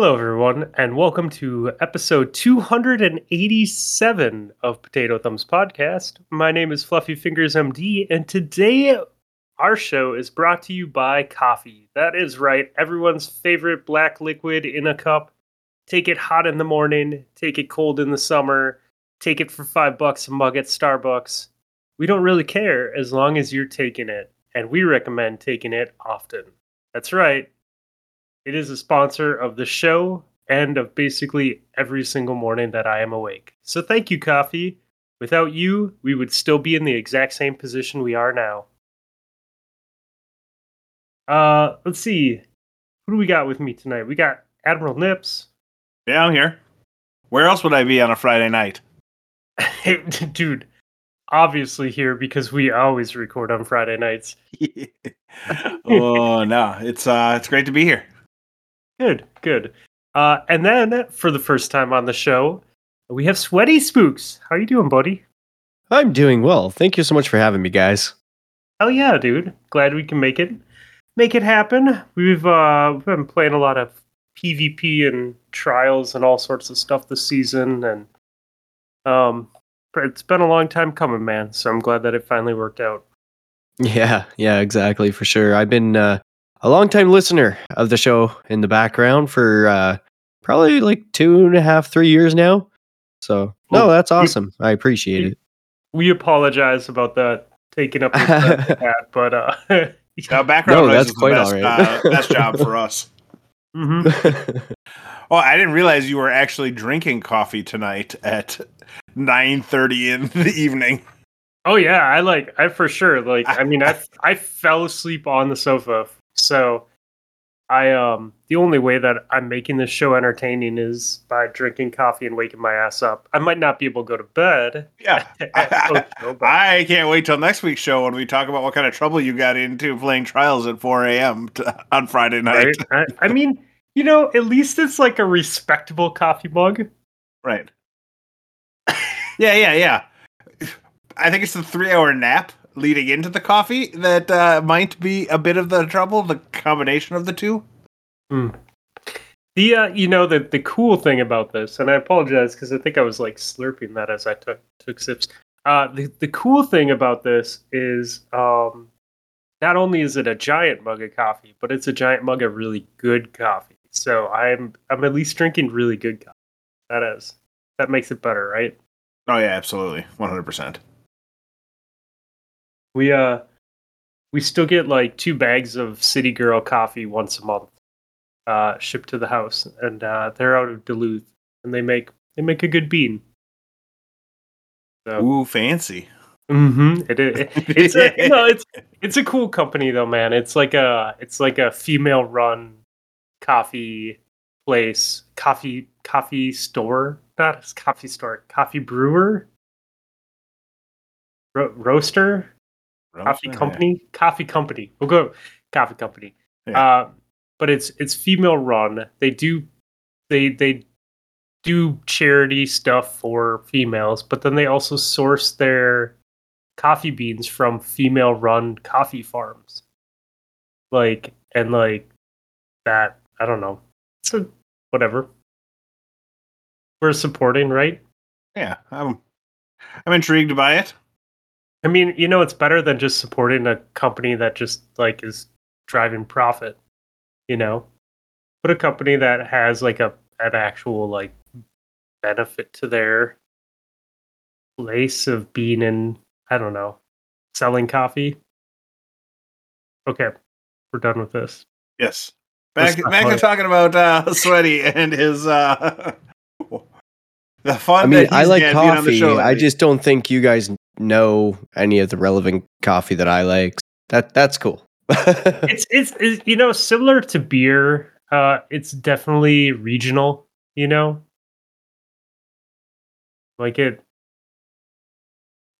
Hello, everyone, and welcome to episode 287 of Potato Thumbs Podcast. My name is Fluffy Fingers MD, and today our show is brought to you by coffee. That is right, everyone's favorite black liquid in a cup. Take it hot in the morning, take it cold in the summer, take it for five bucks a mug at Starbucks. We don't really care as long as you're taking it, and we recommend taking it often. That's right, it is a sponsor of the show and of basically every single morning that I am awake. So thank you, Coffee. Without you, we would still be in the exact same position we are now. Uh, let's see. Who do we got with me tonight? We got Admiral Nips. Yeah, I'm here. Where else would I be on a Friday night? Dude, obviously here because we always record on Friday nights. oh no, it's uh it's great to be here. Good, good. Uh, and then for the first time on the show, we have Sweaty Spooks. How you doing, buddy? I'm doing well. Thank you so much for having me, guys. Hell yeah, dude. Glad we can make it make it happen. We've uh we've been playing a lot of PvP and trials and all sorts of stuff this season and um it's been a long time coming, man. So I'm glad that it finally worked out. Yeah, yeah, exactly, for sure. I've been uh a longtime listener of the show in the background for uh, probably like two and a half, three years now. So no, that's awesome. I appreciate it. We apologize about that taking up that, but uh, yeah, background no, that's quite best, all right. uh, best job for us. Mm-hmm. oh, I didn't realize you were actually drinking coffee tonight at nine thirty in the evening. Oh yeah, I like I for sure like I mean I I fell asleep on the sofa so I um the only way that I'm making this show entertaining is by drinking coffee and waking my ass up. I might not be able to go to bed. Yeah. show, I can't wait till next week's show when we talk about what kind of trouble you got into playing trials at 4 a.m. on Friday night. Right? I, I mean, you know, at least it's like a respectable coffee mug. Right. yeah, yeah, yeah. I think it's the three hour nap leading into the coffee that uh, might be a bit of the trouble. The combination of the two. Mm. The uh, you know the the cool thing about this, and I apologize because I think I was like slurping that as I took took sips. Uh, the the cool thing about this is um, not only is it a giant mug of coffee, but it's a giant mug of really good coffee. So I'm I'm at least drinking really good coffee. That is that makes it better, right? Oh yeah, absolutely, one hundred percent. We uh we still get like two bags of City Girl coffee once a month, uh, shipped to the house, and uh, they're out of Duluth, and they make they make a good bean. So, Ooh, fancy. Mm-hmm. It, it, it's a, you know, it's it's a cool company though, man. It's like a it's like a female run coffee place, coffee coffee store, not a coffee store, coffee brewer, Ro- roaster coffee company. Coffee company. We'll go coffee company. Yeah. Uh, but it's it's female run. They do they they do charity stuff for females, but then they also source their coffee beans from female run coffee farms. Like and like that, I don't know. So whatever. We're supporting, right? Yeah, I'm I'm intrigued by it. I mean, you know, it's better than just supporting a company that just like is driving profit. You know, But a company that has like a an actual like benefit to their place of being in. I don't know, selling coffee. Okay, we're done with this. Yes, back back to talking about uh, Sweaty and his uh, the fun. I mean, I like coffee. I just don't think you guys know any of the relevant coffee that I like. That that's cool. it's, it's, it's you know similar to beer. Uh, it's definitely regional. You know, like it.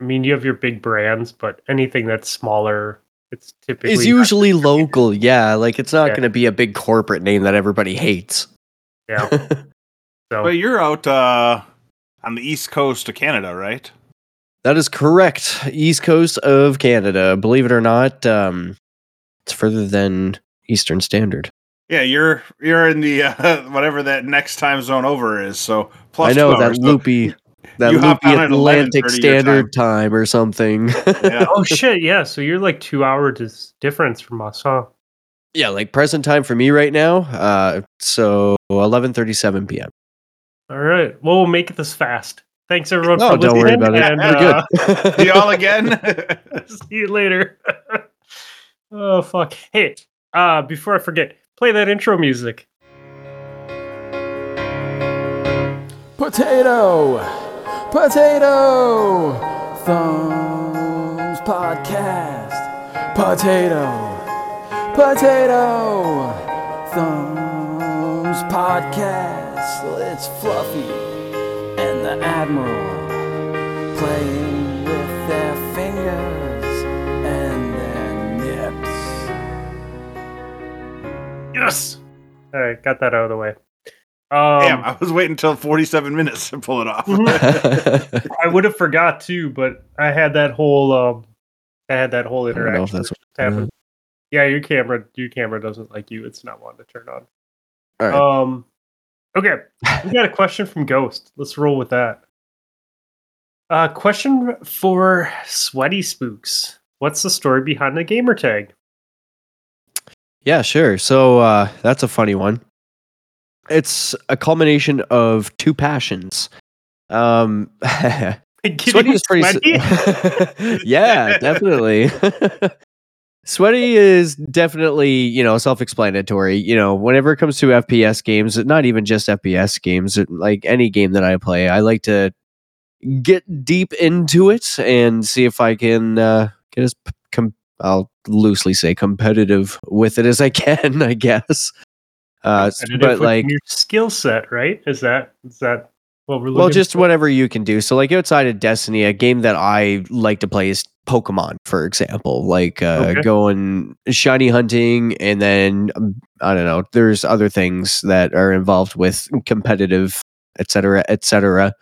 I mean, you have your big brands, but anything that's smaller, it's typically is usually local. Yeah, like it's not yeah. going to be a big corporate name that everybody hates. Yeah. so, but you're out uh, on the east coast of Canada, right? That is correct. East coast of Canada. Believe it or not, um, it's further than Eastern Standard. Yeah, you're you're in the uh, whatever that next time zone over is. So plus I know that loopy that loopy Atlantic Standard time. time. or something. yeah. oh shit! Yeah, so you're like two hour dis- difference from us, huh? Yeah, like present time for me right now. Uh, so eleven thirty seven p.m. All right. Well, we'll make this fast. Thanks everyone. No, don't worry about it. And, uh, good. See y'all again. see you later. oh fuck! Hey, uh, before I forget, play that intro music. Potato, potato, thumbs podcast. Potato, potato, thumbs podcast. It's fluffy and the Admiral playing with their fingers and their nips. Yes! Alright, got that out of the way. Um, Damn, I was waiting until 47 minutes to pull it off. I would have forgot too, but I had that whole um, I had that whole interaction. that's what happened. Yeah, your camera, your camera doesn't like you. It's not wanting to turn on. All right. Um, Okay, we got a question from Ghost. Let's roll with that. Uh, question for Sweaty Spooks. What's the story behind the gamer tag? Yeah, sure. So uh, that's a funny one. It's a culmination of two passions. Um, sweaty is pretty. Sweaty? yeah, definitely. Sweaty is definitely, you know, self-explanatory. You know, whenever it comes to FPS games, not even just FPS games, like any game that I play, I like to get deep into it and see if I can uh, get as com- I'll loosely say competitive with it as I can, I guess. Uh, but like your skill set, right? Is that is that what we're well, just for? whatever you can do. So, like outside of Destiny, a game that I like to play is Pokemon, for example, like uh, okay. going shiny hunting, and then um, I don't know. There's other things that are involved with competitive, etc., etc.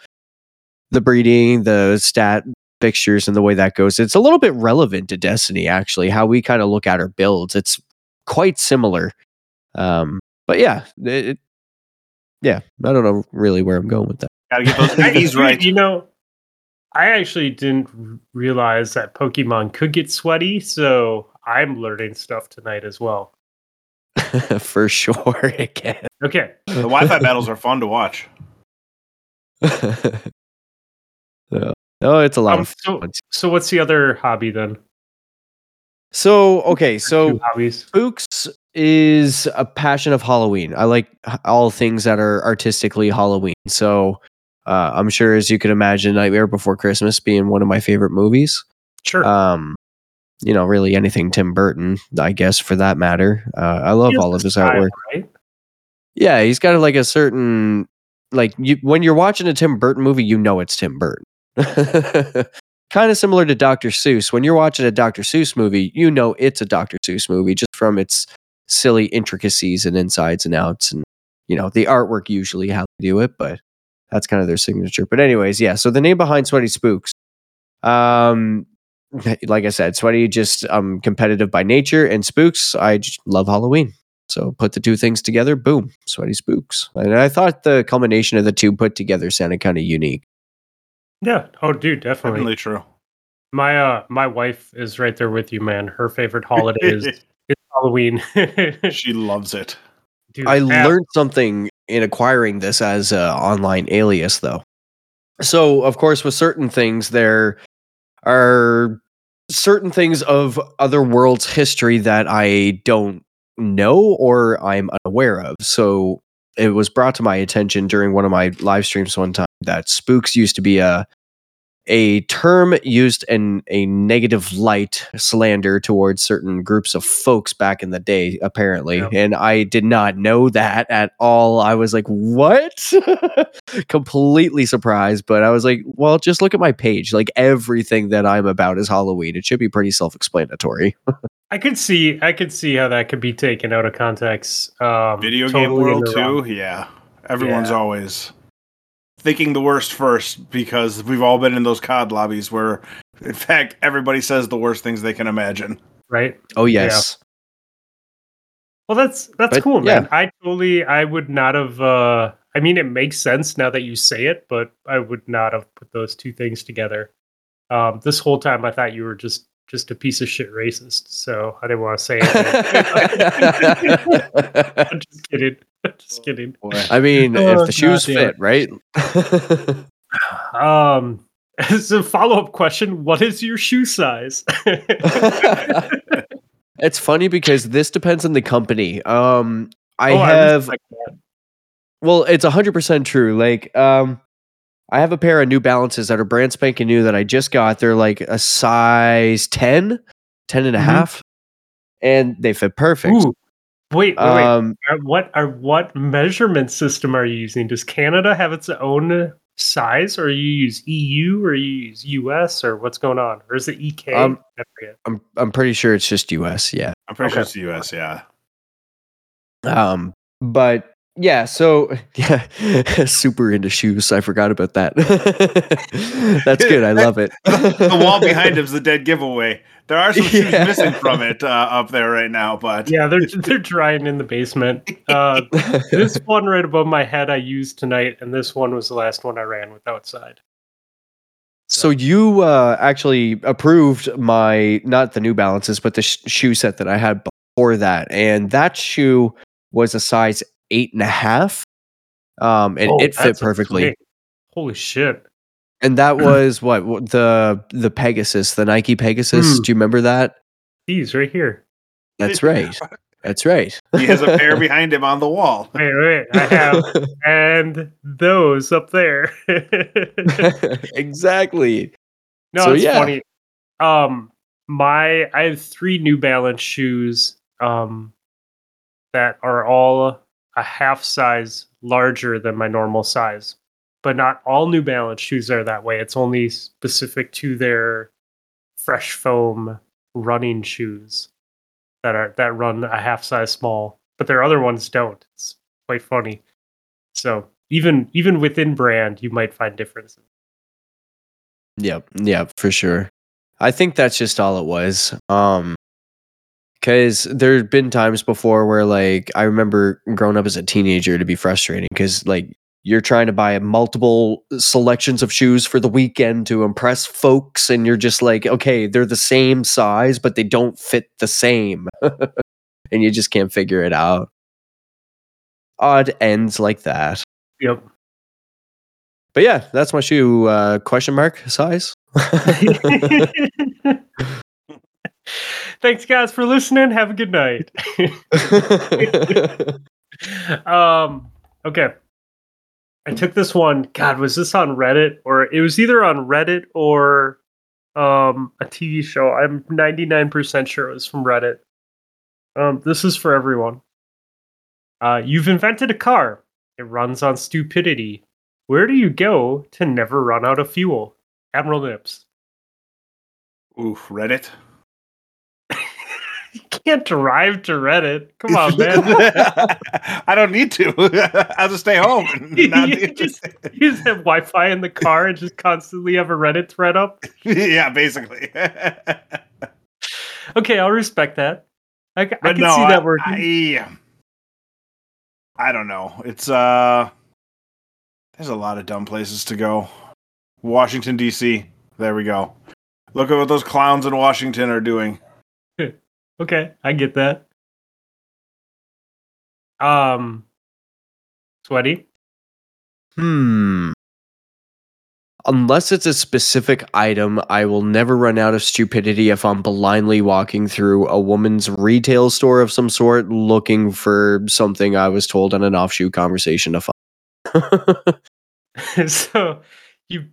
The breeding, the stat fixtures, and the way that goes. It's a little bit relevant to Destiny, actually. How we kind of look at our builds. It's quite similar. Um, but yeah, it, yeah, I don't know really where I'm going with that. Gotta get those EVs right. You know, I actually didn't realize that Pokemon could get sweaty, so I'm learning stuff tonight as well. For sure, it can. Okay. The Wi-Fi battles are fun to watch. Oh, it's a lot um, of so, fun. So, what's the other hobby then? So, okay, so hobbies. Spooks is a passion of Halloween. I like all things that are artistically Halloween. So, uh, I'm sure, as you can imagine, Nightmare Before Christmas being one of my favorite movies. Sure. Um, you know, really anything Tim Burton, I guess, for that matter. Uh, I love all of his style, artwork. Right? Yeah, he's got like a certain like you when you're watching a Tim Burton movie, you know it's Tim Burton. kind of similar to Dr. Seuss. When you're watching a Dr. Seuss movie, you know it's a Dr. Seuss movie just from its silly intricacies and insides and outs and you know the artwork usually how they do it, but that's kind of their signature. But anyways, yeah. So the name behind Sweaty Spooks, um, like I said, Sweaty just um competitive by nature, and Spooks I love Halloween. So put the two things together, boom, Sweaty Spooks. And I thought the combination of the two put together sounded kind of unique. Yeah. Oh, dude, definitely. Definitely true. My uh, my wife is right there with you, man. Her favorite holiday is, is Halloween. she loves it. Dude, I learned something in acquiring this as an online alias, though. So, of course, with certain things, there are certain things of other worlds' history that I don't know or I'm unaware of. So, it was brought to my attention during one of my live streams one time that spooks used to be a a term used in a negative light slander towards certain groups of folks back in the day apparently yeah. and i did not know that at all. I was like what? Completely surprised but i was like well just look at my page. Like everything that i'm about is halloween. It should be pretty self-explanatory. I could see i could see how that could be taken out of context um, video totally game world too? Yeah. Everyone's yeah. always thinking the worst first because we've all been in those COD lobbies where, in fact, everybody says the worst things they can imagine. Right. Oh yes. Well, that's that's but, cool, man. Yeah. I totally, I would not have. uh I mean, it makes sense now that you say it, but I would not have put those two things together. Um, this whole time, I thought you were just just a piece of shit racist. So I didn't want to say it. I'm just kidding. I'm just kidding. I mean, oh, if the shoes fit, right? um, as a follow up question, what is your shoe size? it's funny because this depends on the company. Um, I oh, have. I well, it's hundred percent true. Like, um, I have a pair of New Balances that are brand spanking new that I just got. They're like a size 10, 10 and a mm-hmm. half, and they fit perfect. Ooh. Wait, wait, um, wait. What are what measurement system are you using? Does Canada have its own size, or you use EU, or you use US, or what's going on, or is it UK? Um, I'm I'm pretty sure it's just US. Yeah, I'm pretty okay. sure it's US. Yeah. Um, but yeah, so yeah, super into shoes. I forgot about that. That's good. I love it. the wall behind him is the dead giveaway. There are some shoes yeah. missing from it uh, up there right now, but yeah, they're they're drying in the basement. Uh, this one right above my head I used tonight, and this one was the last one I ran with outside. So, so you uh, actually approved my not the New Balances, but the sh- shoe set that I had before that, and that shoe was a size eight and a half. Um, and oh, it fit perfectly. Holy shit! And that was what the the Pegasus, the Nike Pegasus. Mm. Do you remember that? These right here. That's right. That's right. he has a pair behind him on the wall. Wait, wait, I have and those up there. exactly. No, so, it's yeah. funny. Um, my I have three New Balance shoes. Um, that are all a half size larger than my normal size. But not all New Balance shoes are that way. It's only specific to their fresh foam running shoes that are that run a half size small. But their other ones don't. It's quite funny. So even even within brand, you might find differences. Yep, yep, for sure. I think that's just all it was. Um because there's been times before where like I remember growing up as a teenager to be frustrating because like you're trying to buy multiple selections of shoes for the weekend to impress folks and you're just like okay they're the same size but they don't fit the same. And you just can't figure it out. Odd ends like that. Yep. But yeah that's my shoe uh question mark size Thanks, guys, for listening. Have a good night. um, okay. I took this one. God, was this on Reddit or it was either on Reddit or um, a TV show? I'm 99% sure it was from Reddit. Um, this is for everyone. Uh, you've invented a car. It runs on stupidity. Where do you go to never run out of fuel? Admiral Nips. Oof, Reddit you can't drive to Reddit. Come on, man. I don't need to. I'll just stay home. you, just, you just have Wi-Fi in the car and just constantly have a Reddit thread up. yeah, basically. okay, I'll respect that. I, I can no, see that working. I, I don't know. It's uh, there's a lot of dumb places to go. Washington D.C. There we go. Look at what those clowns in Washington are doing. Okay, I get that. Um, sweaty. Hmm. Unless it's a specific item, I will never run out of stupidity if I'm blindly walking through a woman's retail store of some sort looking for something I was told in an offshoot conversation to find. so you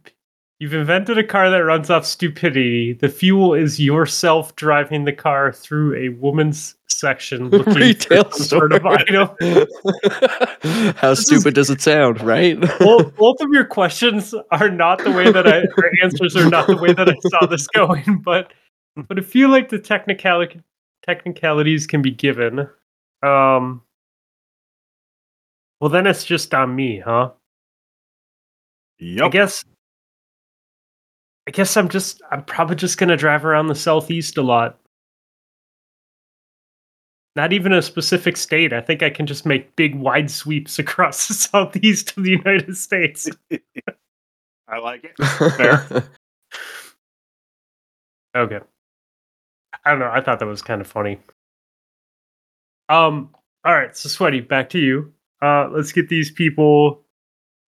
You've invented a car that runs off stupidity. The fuel is yourself driving the car through a woman's section looking Retail for some sort of item. How this stupid is, does it sound, right? both, both of your questions are not the way that I, or answers are not the way that I saw this going, but but I feel like the technicality technicalities can be given. Um, well, then it's just on me, huh? Yep. I guess I guess I'm just I'm probably just gonna drive around the southeast a lot. not even a specific state. I think I can just make big wide sweeps across the southeast of the United States. I like it. Fair. okay. I don't know. I thought that was kind of funny. Um. All right. So, sweaty. Back to you. Uh, let's get these people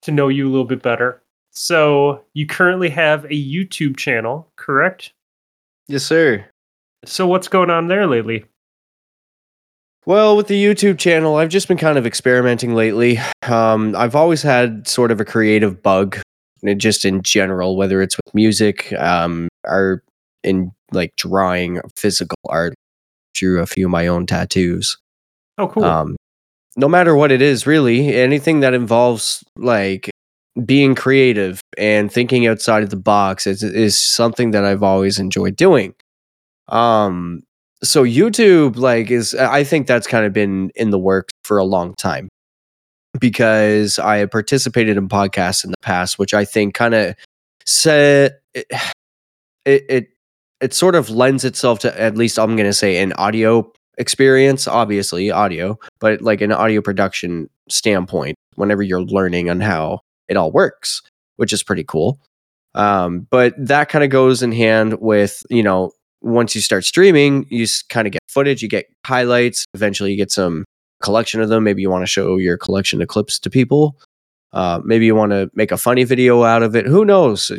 to know you a little bit better. So, you currently have a YouTube channel, correct? Yes, sir. So, what's going on there lately? Well, with the YouTube channel, I've just been kind of experimenting lately. Um, I've always had sort of a creative bug, just in general, whether it's with music, um, or in like drawing, physical art. Drew a few of my own tattoos. Oh, cool. Um, no matter what it is, really, anything that involves like being creative and thinking outside of the box is, is something that I've always enjoyed doing. Um, so YouTube like is I think that's kind of been in the works for a long time because I have participated in podcasts in the past, which I think kind of said it, it, it it sort of lends itself to at least I'm going to say an audio experience, obviously audio, but like an audio production standpoint. Whenever you're learning on how it all works, which is pretty cool. Um, but that kind of goes in hand with you know once you start streaming, you kind of get footage, you get highlights. Eventually, you get some collection of them. Maybe you want to show your collection of clips to people. Uh, maybe you want to make a funny video out of it. Who knows?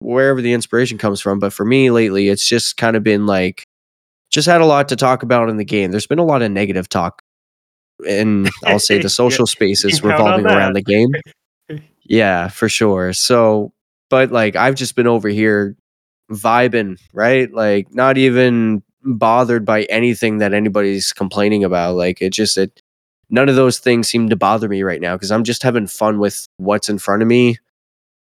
Wherever the inspiration comes from. But for me lately, it's just kind of been like, just had a lot to talk about in the game. There's been a lot of negative talk, and I'll say the social spaces revolving around the game. Yeah, for sure. So, but like, I've just been over here vibing, right? Like not even bothered by anything that anybody's complaining about. Like it just it none of those things seem to bother me right now because I'm just having fun with what's in front of me.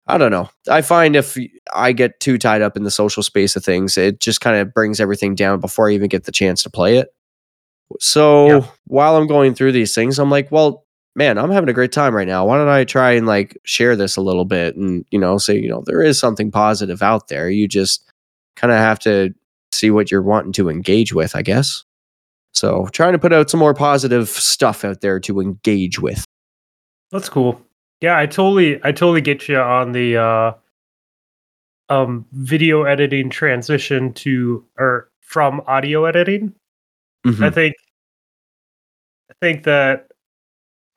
I don't know. I find if I get too tied up in the social space of things, it just kind of brings everything down before I even get the chance to play it. So yeah. while I'm going through these things, I'm like, well, man, I'm having a great time right now. Why don't I try and like share this a little bit and, you know, say, you know, there is something positive out there. You just kind of have to see what you're wanting to engage with, I guess. So trying to put out some more positive stuff out there to engage with. That's cool. Yeah, I totally I totally get you on the uh um video editing transition to or from audio editing. Mm-hmm. I think I think that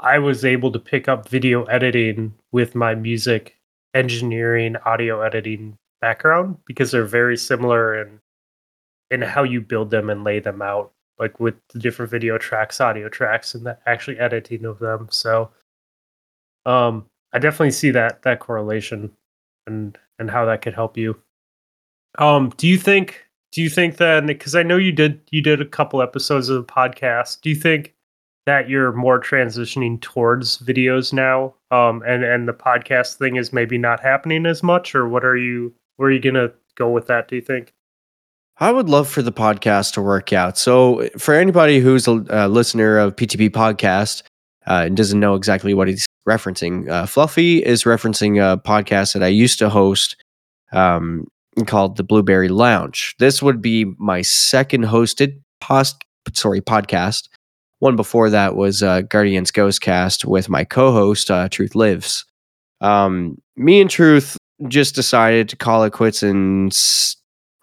I was able to pick up video editing with my music engineering, audio editing background because they're very similar in in how you build them and lay them out, like with the different video tracks, audio tracks, and the actually editing of them. So, um, I definitely see that that correlation and and how that could help you. Um, do you think? Do you think then? Because I know you did you did a couple episodes of the podcast. Do you think that you're more transitioning towards videos now um and and the podcast thing is maybe not happening as much or what are you where are you gonna go with that do you think? I would love for the podcast to work out. So for anybody who's a, a listener of ptp podcast uh, and doesn't know exactly what he's referencing uh, fluffy is referencing a podcast that i used to host um, called the blueberry lounge. This would be my second hosted post sorry podcast one before that was uh, Guardians Ghostcast with my co-host uh, Truth Lives. Um, me and Truth just decided to call it quits and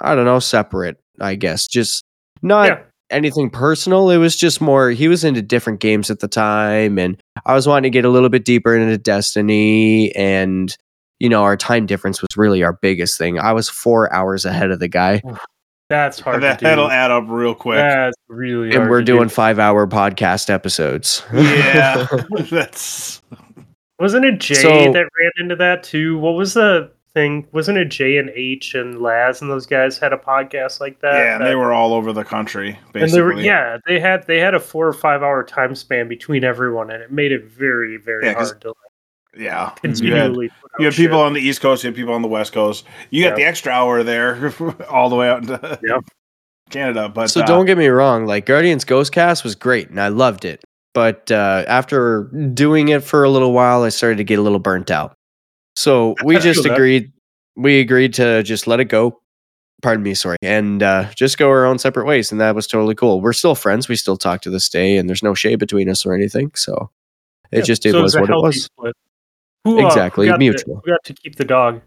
I don't know, separate. I guess just not yeah. anything personal. It was just more. He was into different games at the time, and I was wanting to get a little bit deeper into Destiny and you know, our time difference was really our biggest thing. I was four hours ahead of the guy. That's hard. That, that'll add up real quick. That's really. And we're doing do. five-hour podcast episodes. Yeah, that's. Wasn't it Jay so, that ran into that too? What was the thing? Wasn't it Jay and H and Laz and those guys had a podcast like that? Yeah, that, they were all over the country. Basically. And they were, yeah, they had they had a four or five hour time span between everyone, and it made it very very yeah, hard to yeah, continually. You had, you had people on the East Coast, you had people on the West Coast. You got the extra hour there, all the way out into yep. Canada. But so uh, don't get me wrong, like Guardians Ghostcast was great, and I loved it. But uh, after doing it for a little while, I started to get a little burnt out. So we just agreed. We agreed to just let it go. pardon me, sorry, and uh, just go our own separate ways. And that was totally cool. We're still friends. We still talk to this day, and there's no shade between us or anything. So it yeah, just it so was it what it was. Who, uh, exactly who mutual. To, who got to keep the dog?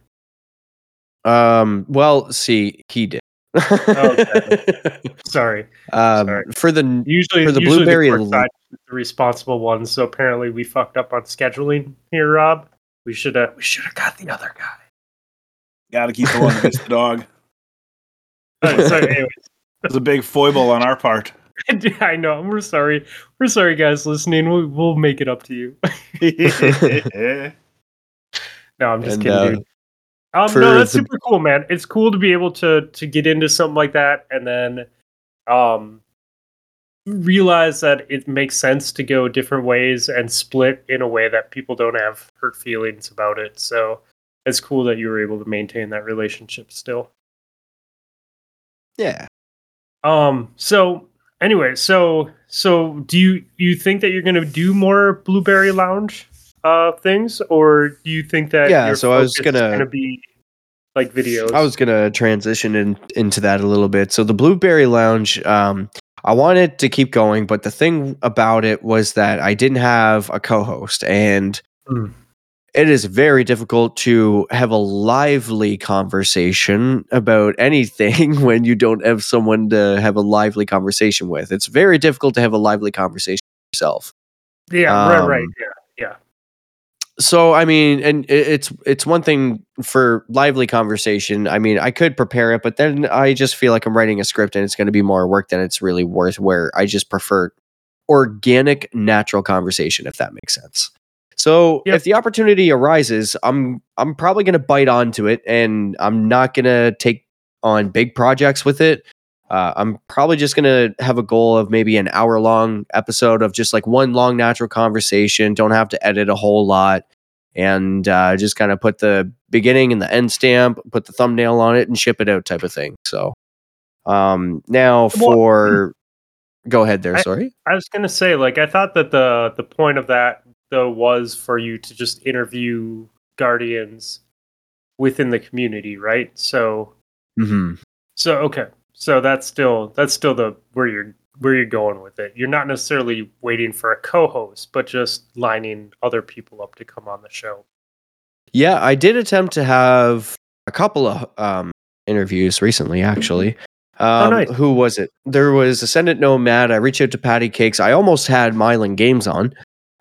Um. Well, see, he did. okay. Sorry. Um, Sorry. For the usually for the usually blueberry, the, the responsible one. So apparently we fucked up on scheduling here, Rob. We should have we should have got the other guy. Got to keep the one that gets the dog. Right, so anyways. It's a big foible on our part. I know. We're sorry. We're sorry, guys, listening. We'll, we'll make it up to you. No, I'm just and, kidding, uh, dude. Um, no, that's the... super cool, man. It's cool to be able to to get into something like that, and then um, realize that it makes sense to go different ways and split in a way that people don't have hurt feelings about it. So it's cool that you were able to maintain that relationship still. Yeah. Um. So anyway, so so do you you think that you're going to do more Blueberry Lounge uh things, or do you think that yeah? So I was gonna gonna be like videos. I was gonna transition in, into that a little bit. So the Blueberry Lounge, um, I wanted to keep going, but the thing about it was that I didn't have a co-host, and mm. it is very difficult to have a lively conversation about anything when you don't have someone to have a lively conversation with. It's very difficult to have a lively conversation yourself. Yeah, um, right, right, yeah, yeah. So I mean, and it's it's one thing for lively conversation. I mean, I could prepare it, but then I just feel like I'm writing a script and it's going to be more work than it's really worth. Where I just prefer organic, natural conversation, if that makes sense. So yep. if the opportunity arises, I'm I'm probably going to bite onto it, and I'm not going to take on big projects with it. Uh, I'm probably just going to have a goal of maybe an hour long episode of just like one long natural conversation. Don't have to edit a whole lot and uh, just kind of put the beginning and the end stamp, put the thumbnail on it, and ship it out type of thing. So um, now for. Go ahead there. I, sorry. I was gonna say, like, I thought that the the point of that though was for you to just interview guardians within the community, right? So, mm-hmm. so okay, so that's still that's still the where you're where you're going with it. You're not necessarily waiting for a co-host, but just lining other people up to come on the show. Yeah, I did attempt to have a couple of um, interviews recently, actually. Oh, um, oh, nice. Who was it? There was Ascendant Nomad. I reached out to Patty Cakes. I almost had Mylan Games on.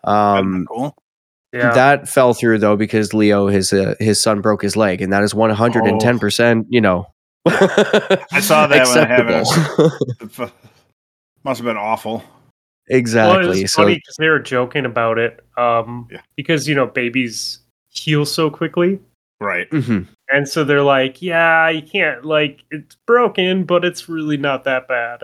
Um, cool. Yeah. That fell through though because Leo, his uh, his son broke his leg, and that is one hundred and ten percent. You know, I saw that when I Must have been awful. Exactly. Well, it so, funny because they were joking about it. Um, yeah. Because you know babies heal so quickly. Right. Mm-hmm. And so they're like, yeah, you can't like it's broken, but it's really not that bad.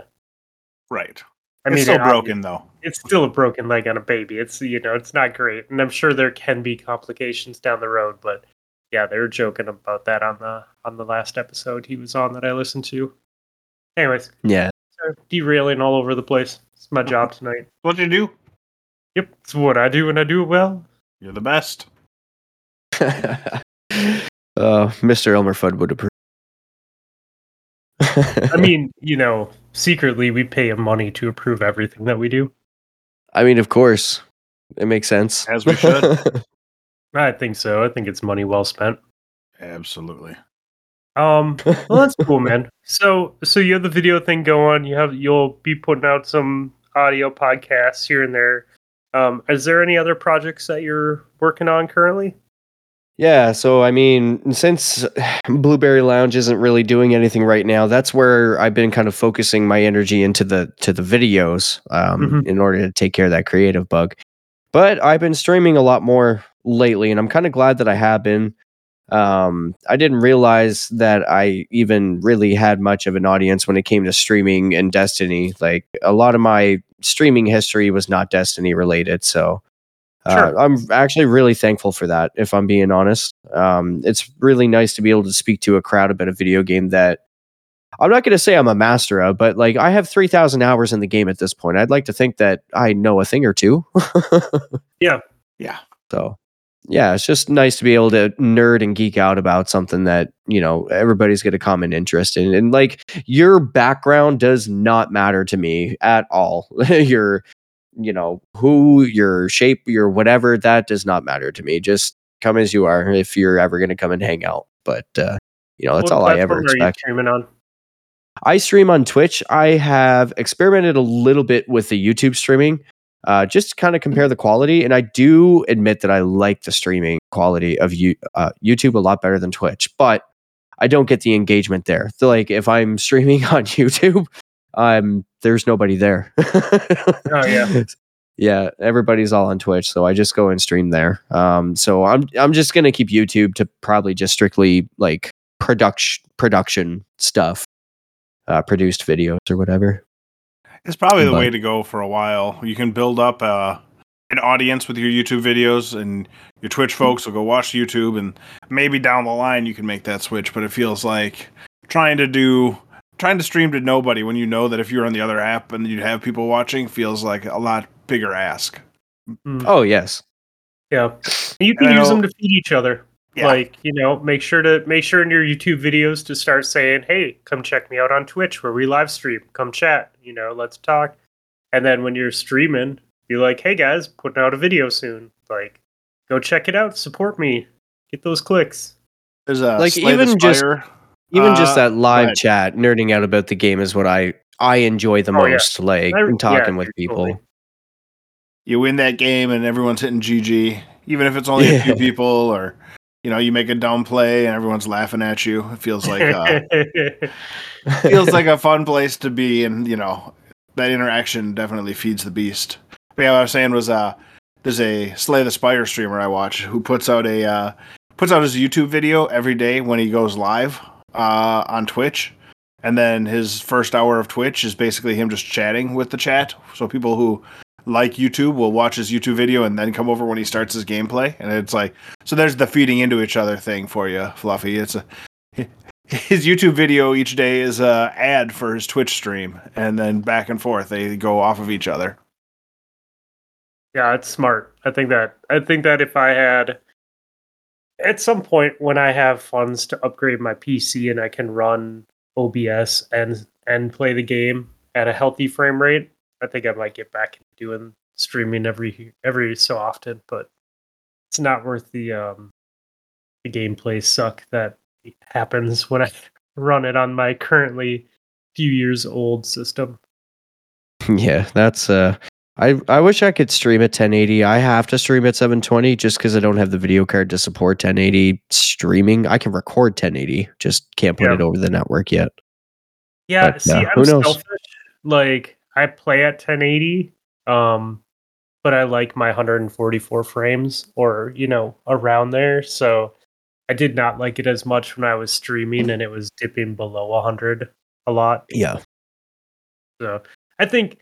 Right. I mean, it's still broken though. It's still a broken leg on a baby. It's you know, it's not great, and I'm sure there can be complications down the road, but yeah, they were joking about that on the on the last episode he was on that I listened to. Anyways, yeah, derailing all over the place. It's my job tonight. What do you do? Yep, it's what I do, and I do it well. You're the best. uh, Mr. Elmer Fudd would approve. I mean, you know, secretly we pay him money to approve everything that we do. I mean, of course, it makes sense. As we should. I think so. I think it's money well spent. Absolutely. Um, well, that's cool, man. So, so you have the video thing going. You have you'll be putting out some audio podcasts here and there. Um, is there any other projects that you're working on currently? Yeah, so I mean, since Blueberry Lounge isn't really doing anything right now, that's where I've been kind of focusing my energy into the to the videos um, mm-hmm. in order to take care of that creative bug. But I've been streaming a lot more lately, and I'm kind of glad that I have been. Um, I didn't realize that I even really had much of an audience when it came to streaming and Destiny. Like a lot of my streaming history was not Destiny related, so uh, sure. I'm actually really thankful for that. If I'm being honest, um, it's really nice to be able to speak to a crowd about a video game that I'm not going to say I'm a master of, but like I have 3,000 hours in the game at this point. I'd like to think that I know a thing or two. yeah. Yeah. So yeah, it's just nice to be able to nerd and geek out about something that, you know, everybody's got a common interest in. And like your background does not matter to me at all. your, you know, who, your shape, your whatever, that does not matter to me. Just come as you are if you're ever going to come and hang out. But, uh, you know, that's what all I ever expect. streaming on? I stream on Twitch. I have experimented a little bit with the YouTube streaming uh, just to kind of compare the quality. And I do admit that I like the streaming quality of you, uh, YouTube a lot better than Twitch, but I don't get the engagement there. So like if I'm streaming on YouTube, um, there's nobody there. oh yeah. Yeah, everybody's all on Twitch, so I just go and stream there. Um, so I'm I'm just gonna keep YouTube to probably just strictly like production production stuff, uh, produced videos or whatever. It's probably the but, way to go for a while. You can build up uh, an audience with your YouTube videos, and your Twitch folks will go watch YouTube, and maybe down the line you can make that switch. But it feels like trying to do trying to stream to nobody when you know that if you're on the other app and you'd have people watching feels like a lot bigger ask. Mm. Oh yes, yeah. You can use them to feed each other. Yeah. Like, you know, make sure to make sure in your YouTube videos to start saying, "Hey, come check me out on Twitch where we live stream. Come chat, you know, let's talk." And then when you're streaming, be like, "Hey guys, putting out a video soon. Like, go check it out, support me. Get those clicks." There's a like even just even uh, just that live chat, nerding out about the game is what I I enjoy the oh, most. Yeah. Like I, talking yeah, with people. Totally. You win that game and everyone's hitting GG, even if it's only a few people or you know, you make a dumb play and everyone's laughing at you. It feels like uh, feels like a fun place to be, and you know, that interaction definitely feeds the beast. But yeah, what I was saying was, uh, there's a Slay the Spire streamer I watch who puts out a uh, puts out his YouTube video every day when he goes live uh, on Twitch, and then his first hour of Twitch is basically him just chatting with the chat. So people who like YouTube will watch his YouTube video and then come over when he starts his gameplay. And it's like, so there's the feeding into each other thing for you, Fluffy. It's a, his YouTube video each day is a ad for his Twitch stream, and then back and forth they go off of each other. Yeah, it's smart. I think that I think that if I had at some point when I have funds to upgrade my PC and I can run OBS and and play the game at a healthy frame rate, I think I might get back doing streaming every every so often, but it's not worth the um the gameplay suck that happens when I run it on my currently few years old system. Yeah, that's uh I I wish I could stream at 1080. I have to stream at 720 just because I don't have the video card to support 1080 streaming. I can record 1080, just can't put yeah. it over the network yet. Yeah, but, see, uh, I'm selfish. Like I play at 1080, um, but I like my 144 frames or you know around there. So I did not like it as much when I was streaming and it was dipping below 100 a lot. Yeah. So I think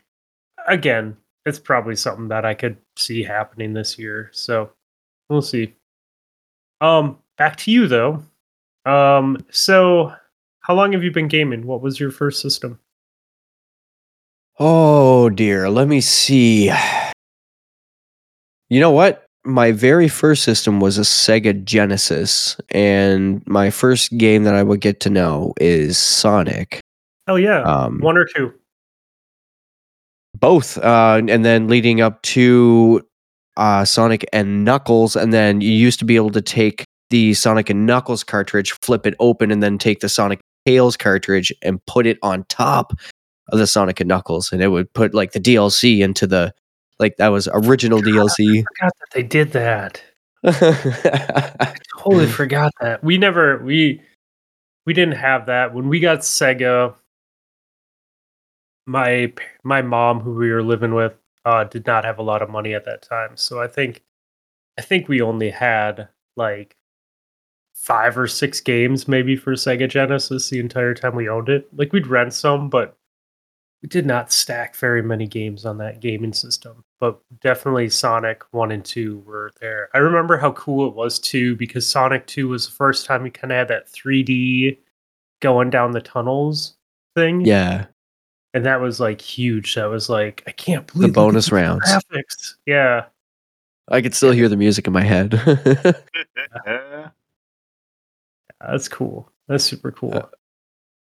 again, it's probably something that I could see happening this year. So we'll see. Um, back to you though. Um, so how long have you been gaming? What was your first system? Oh dear, let me see. You know what? My very first system was a Sega Genesis, and my first game that I would get to know is Sonic. Oh yeah, um, one or two. Both, uh, and then leading up to uh, Sonic and Knuckles, and then you used to be able to take the Sonic and Knuckles cartridge, flip it open, and then take the Sonic Tails cartridge and put it on top of the Sonic and Knuckles, and it would put like the DLC into the like that was original God, DLC. I forgot that they did that. I totally forgot that. We never we we didn't have that when we got Sega. My my mom, who we were living with, uh, did not have a lot of money at that time, so I think I think we only had like five or six games maybe for Sega Genesis the entire time we owned it. Like we'd rent some, but we did not stack very many games on that gaming system, but definitely Sonic 1 and 2 were there. I remember how cool it was too because Sonic 2 was the first time we kind of had that 3D going down the tunnels thing. Yeah. And that was like huge. That was like I can't believe the bonus rounds. Graphics. Yeah. I could still hear the music in my head. That's cool. That's super cool. Uh,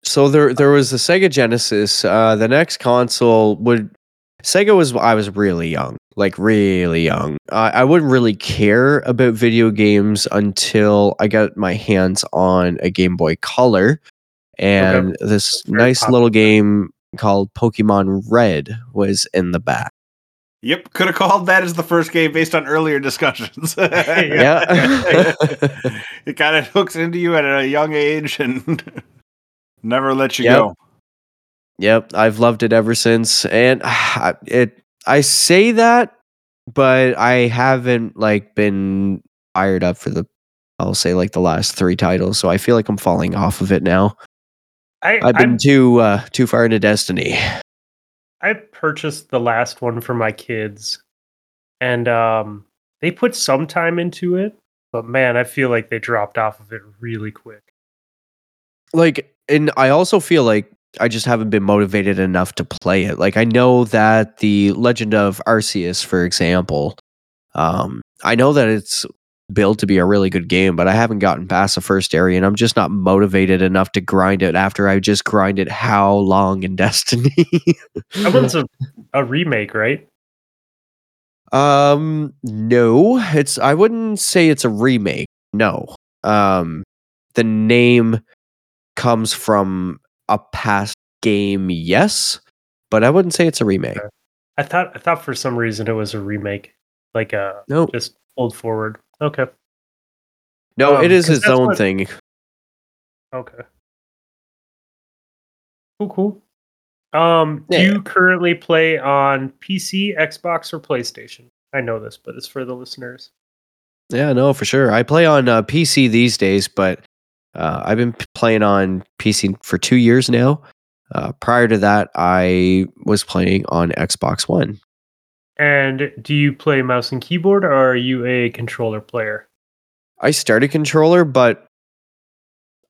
so there there was the Sega Genesis. Uh, the next console would Sega was I was really young, like really young. Uh, I wouldn't really care about video games until I got my hands on a Game Boy Color, and okay. this Very nice popular. little game called Pokemon Red was in the back. Yep, could have called that as the first game based on earlier discussions. yeah, it kind of hooks into you at a young age and never let you yep. go. Yep, I've loved it ever since, and it. I say that, but I haven't like been fired up for the. I'll say like the last three titles, so I feel like I'm falling off of it now. I, have been I'm, too uh, too far into Destiny. I purchased the last one for my kids, and um, they put some time into it, but man, I feel like they dropped off of it really quick. Like, and I also feel like I just haven't been motivated enough to play it. Like I know that the Legend of Arceus, for example, um, I know that it's built to be a really good game, but I haven't gotten past the first area, and I'm just not motivated enough to grind it after I just grinded how long in Destiny. that one's a, a remake, right? Um, no, it's. I wouldn't say it's a remake. No. Um, the name comes from a past game, yes, but I wouldn't say it's a remake. I thought I thought for some reason it was a remake, like a uh, no, just pulled forward. Okay. No, um, it is its own what... thing. Okay. Cool, cool. Um, yeah. do you currently play on PC, Xbox, or PlayStation? I know this, but it's for the listeners. Yeah, no, for sure. I play on uh, PC these days, but uh, I've been playing on PC for two years now. Uh, prior to that, I was playing on Xbox One. And do you play mouse and keyboard, or are you a controller player? I started controller, but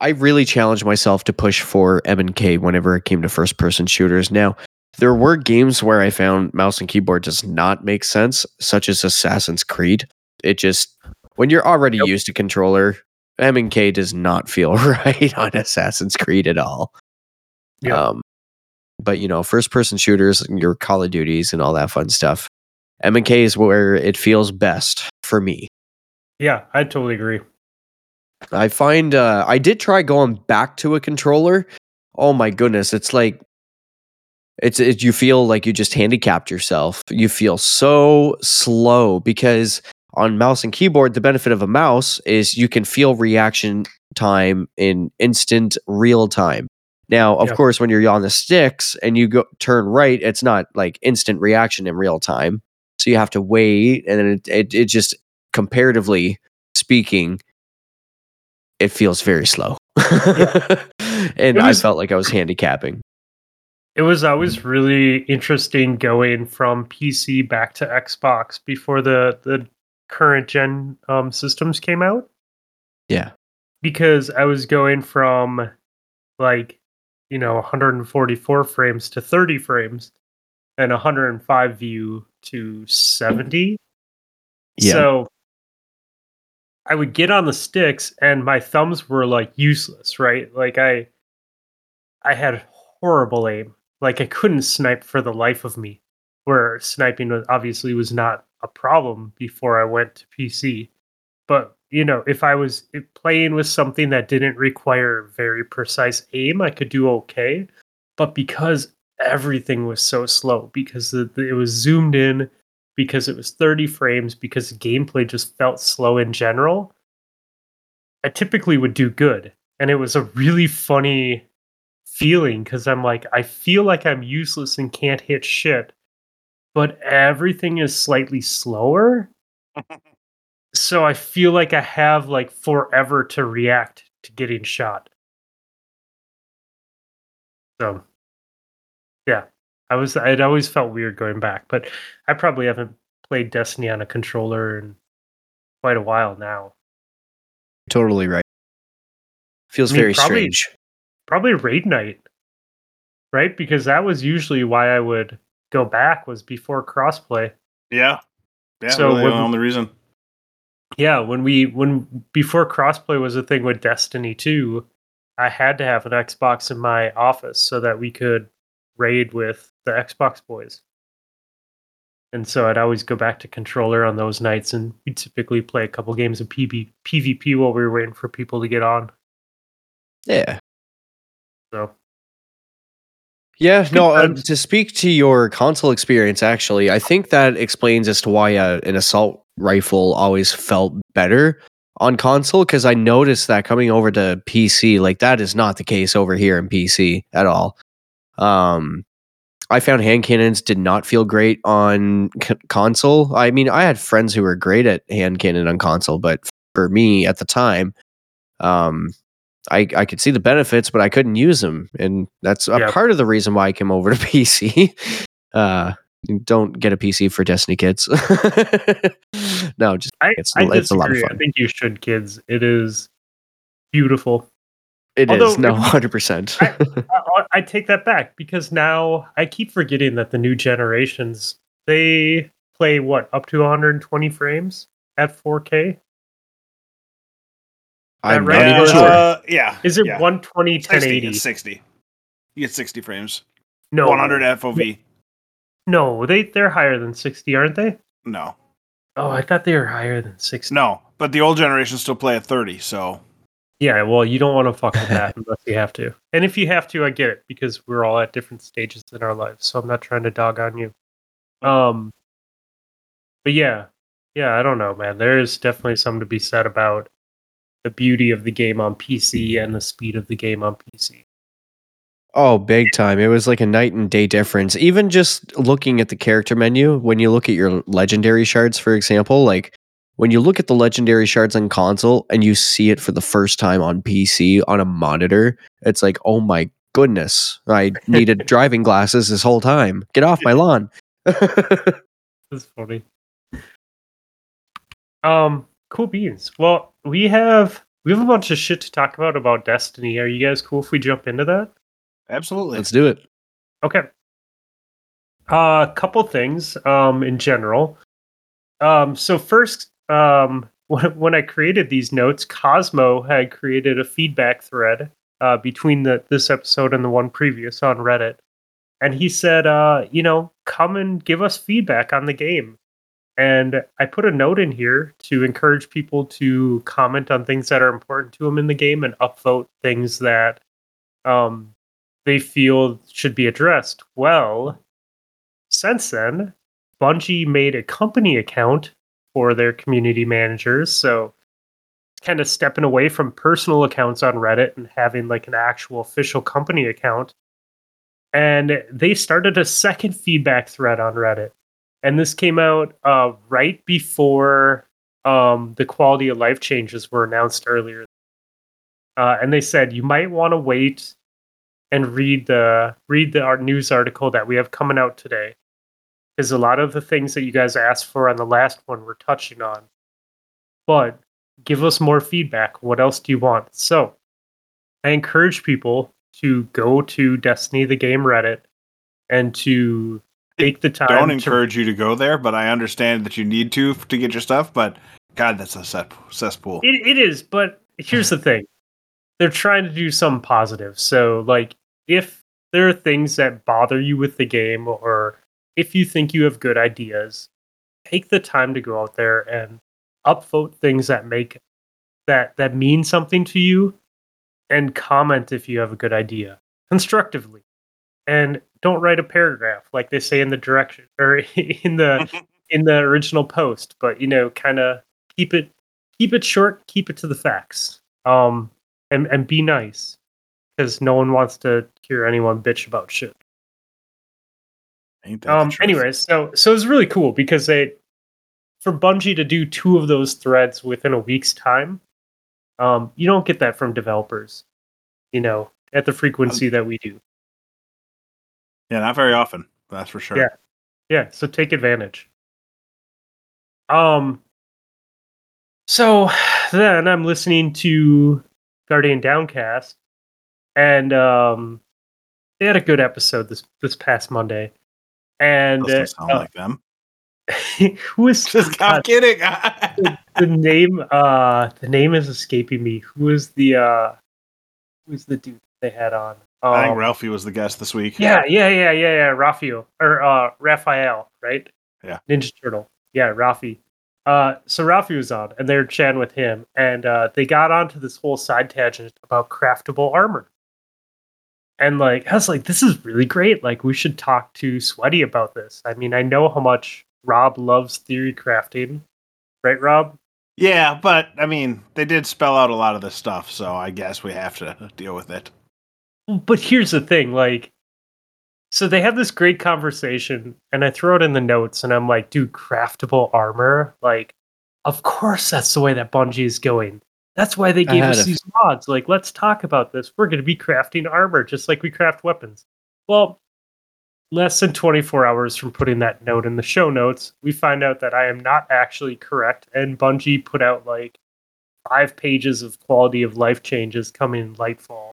I really challenged myself to push for M and K whenever it came to first person shooters. Now, there were games where I found mouse and keyboard does not make sense, such as Assassin's Creed. It just when you're already yep. used to controller, M and K does not feel right on Assassin's Creed at all. Yeah. Um, but you know, first person shooters, your Call of Duties and all that fun stuff. M and K is where it feels best for me. Yeah, I totally agree. I find uh, I did try going back to a controller. Oh my goodness, it's like it's it, you feel like you just handicapped yourself. You feel so slow because on mouse and keyboard, the benefit of a mouse is you can feel reaction time in instant real time. Now, of course, when you're on the sticks and you go turn right, it's not like instant reaction in real time. So you have to wait, and then it, it, it just comparatively speaking, it feels very slow. and was, I felt like I was handicapping. It was always really interesting going from PC back to Xbox before the the current gen um, systems came out. Yeah. Because I was going from like, you know, 144 frames to 30 frames and 105 view to 70. Yeah. So I would get on the sticks and my thumbs were like useless, right? Like I I had horrible aim. Like I couldn't snipe for the life of me. Where sniping was obviously was not a problem before I went to PC. But you know, if I was playing with something that didn't require very precise aim, I could do okay. But because everything was so slow, because it was zoomed in, because it was 30 frames, because the gameplay just felt slow in general, I typically would do good. And it was a really funny feeling because I'm like, I feel like I'm useless and can't hit shit but everything is slightly slower. so I feel like I have like forever to react to getting shot. So yeah, I was I'd always felt weird going back, but I probably haven't played Destiny on a controller in quite a while now. Totally right. Feels I mean, very probably, strange. Probably raid night. Right? Because that was usually why I would go back was before crossplay. Yeah. Yeah, so really when, the only reason. Yeah, when we when before crossplay was a thing with Destiny 2, I had to have an Xbox in my office so that we could raid with the Xbox boys. And so I'd always go back to controller on those nights, and we'd typically play a couple games of PB, PvP while we were waiting for people to get on. Yeah. So. Yeah, no. Uh, to speak to your console experience, actually, I think that explains as to why uh, an assault rifle always felt better on console because I noticed that coming over to PC, like that is not the case over here in PC at all. Um, I found hand cannons did not feel great on c- console. I mean, I had friends who were great at hand cannon on console, but for me at the time, um, I I could see the benefits, but I couldn't use them, and that's a part of the reason why I came over to PC. Uh, don't get a PC for Destiny kids. no, just I, it's, I it's a lot of fun. I think you should, kids. It is beautiful. It Although, is no hundred percent. I, I take that back because now I keep forgetting that the new generations they play what up to 120 frames at 4K. I'm right? not even sure. Uh, yeah. Is it yeah. 120 1080? 60. You get 60 frames. No. 100 FOV. No, they they're higher than 60, aren't they? No. Oh, I thought they were higher than 60. No, but the old generation still play at 30, so yeah, well, you don't want to fuck with that unless you have to. And if you have to, I get it because we're all at different stages in our lives. So I'm not trying to dog on you. Um, but yeah, yeah, I don't know, man. There is definitely something to be said about the beauty of the game on PC and the speed of the game on PC. Oh, big time. It was like a night and day difference. Even just looking at the character menu, when you look at your legendary shards, for example, like when you look at the legendary shards on console and you see it for the first time on PC on a monitor, it's like, oh my goodness, I needed driving glasses this whole time. Get off my lawn. That's funny. Um, cool beans. Well, we have we have a bunch of shit to talk about about Destiny. Are you guys cool if we jump into that? Absolutely. Let's do it. Okay. A uh, couple things um in general. Um so first um, when I created these notes, Cosmo had created a feedback thread uh, between the, this episode and the one previous on Reddit. And he said, uh, you know, come and give us feedback on the game. And I put a note in here to encourage people to comment on things that are important to them in the game and upvote things that um, they feel should be addressed. Well, since then, Bungie made a company account for their community managers. So kind of stepping away from personal accounts on Reddit and having like an actual official company account. And they started a second feedback thread on Reddit. And this came out uh, right before um, the quality of life changes were announced earlier. Uh, and they said you might want to wait and read the read the art news article that we have coming out today because a lot of the things that you guys asked for on the last one we're touching on. But give us more feedback. What else do you want? So I encourage people to go to Destiny the Game Reddit and to take the time. Don't encourage to... you to go there, but I understand that you need to to get your stuff. But God, that's a cesspool. It, it is, but here's the thing: they're trying to do some positive. So, like, if there are things that bother you with the game or if you think you have good ideas, take the time to go out there and upvote things that make that that mean something to you and comment if you have a good idea constructively and don't write a paragraph like they say in the direction or in the in the original post but you know kind of keep it keep it short keep it to the facts um and and be nice because no one wants to hear anyone bitch about shit um. Anyways, so so it's really cool because they, for Bungie to do two of those threads within a week's time, um, you don't get that from developers, you know, at the frequency um, that we do. Yeah, not very often. That's for sure. Yeah, yeah. So take advantage. Um. So then I'm listening to Guardian Downcast, and um, they had a good episode this this past Monday and doesn't sound uh, like them. who is just I'm kidding. the, the, name uh the name is escaping me. Who is the uh who's the dude they had on? Um, I think um, Ralphie was the guest this week. Yeah, yeah, yeah, yeah, yeah. Raphael or uh Raphael, right? Yeah. Ninja Turtle. Yeah, Ralphie. Uh, so Ralphie was on, and they're chatting with him, and uh, they got onto this whole side tangent about craftable armor. And like, I was like, this is really great. Like, we should talk to Sweaty about this. I mean, I know how much Rob loves theory crafting, right, Rob? Yeah, but I mean, they did spell out a lot of this stuff, so I guess we have to deal with it. But here's the thing, like, so they have this great conversation, and I throw it in the notes, and I'm like, dude, craftable armor, like, of course that's the way that Bungie is going. That's why they gave us these mods. Like, let's talk about this. We're going to be crafting armor just like we craft weapons. Well, less than 24 hours from putting that note in the show notes, we find out that I am not actually correct. And Bungie put out like five pages of quality of life changes coming in Lightfall.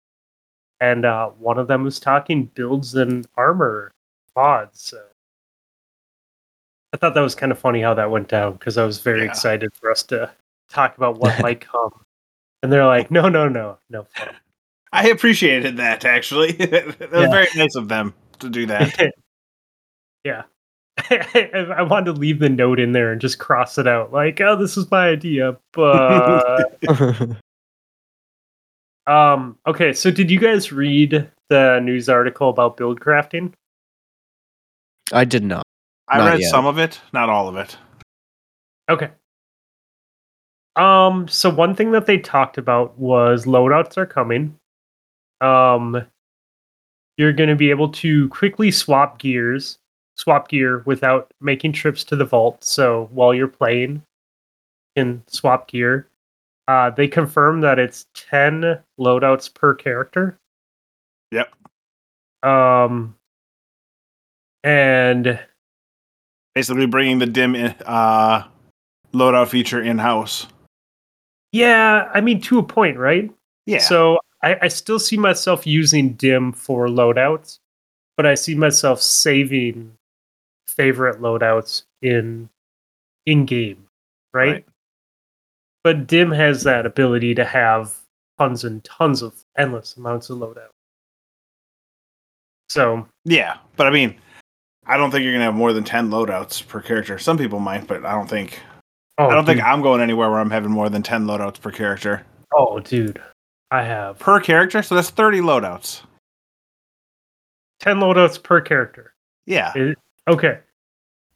And uh, one of them was talking builds and armor mods. So I thought that was kind of funny how that went down because I was very yeah. excited for us to talk about what might come. And they're like, no, no, no, no. I appreciated that actually. that was yeah. very nice of them to do that. yeah. I wanted to leave the note in there and just cross it out, like, oh, this is my idea, but. Um. Okay, so did you guys read the news article about build crafting? I did not. I not read yet. some of it, not all of it. Okay. Um, so one thing that they talked about was loadouts are coming. Um, you're going to be able to quickly swap gears, swap gear without making trips to the vault. So while you're playing, you can swap gear. Uh, they confirm that it's 10 loadouts per character. Yep. Um, and basically bringing the dim in, uh, loadout feature in house. Yeah, I mean to a point, right? Yeah. So I, I still see myself using dim for loadouts, but I see myself saving favorite loadouts in in game, right? right? But dim has that ability to have tons and tons of endless amounts of loadout. So yeah, but I mean, I don't think you're gonna have more than ten loadouts per character. Some people might, but I don't think Oh, I don't dude. think I'm going anywhere where I'm having more than 10 loadouts per character. Oh, dude. I have. Per character? So that's 30 loadouts. 10 loadouts per character. Yeah. It, okay.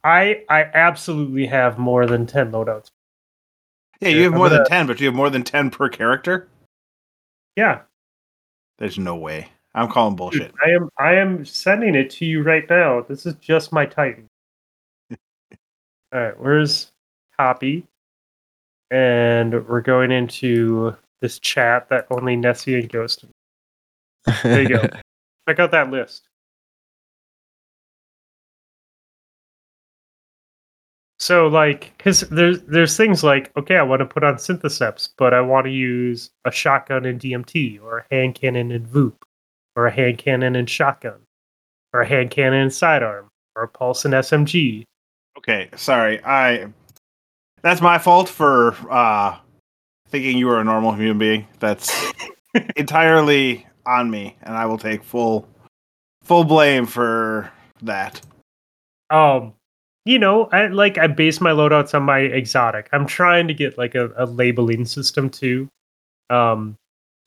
I I absolutely have more than 10 loadouts. Yeah, you have more than 10, but you have more than 10 per character? Yeah. There's no way. I'm calling bullshit. Dude, I am I am sending it to you right now. This is just my Titan. All right, where's copy. And we're going into this chat that only Nessie and Ghost. There you go. Check out that list. So like, because there's there's things like, okay, I want to put on Synthoceps, but I want to use a shotgun in DMT, or a hand cannon in VOOP, or a hand cannon in shotgun, or a hand cannon in sidearm, or a pulse in SMG. Okay, sorry, I that's my fault for uh, thinking you were a normal human being. That's entirely on me, and I will take full full blame for that. Um, you know, I like I base my loadouts on my exotic. I'm trying to get like a, a labeling system too. Um,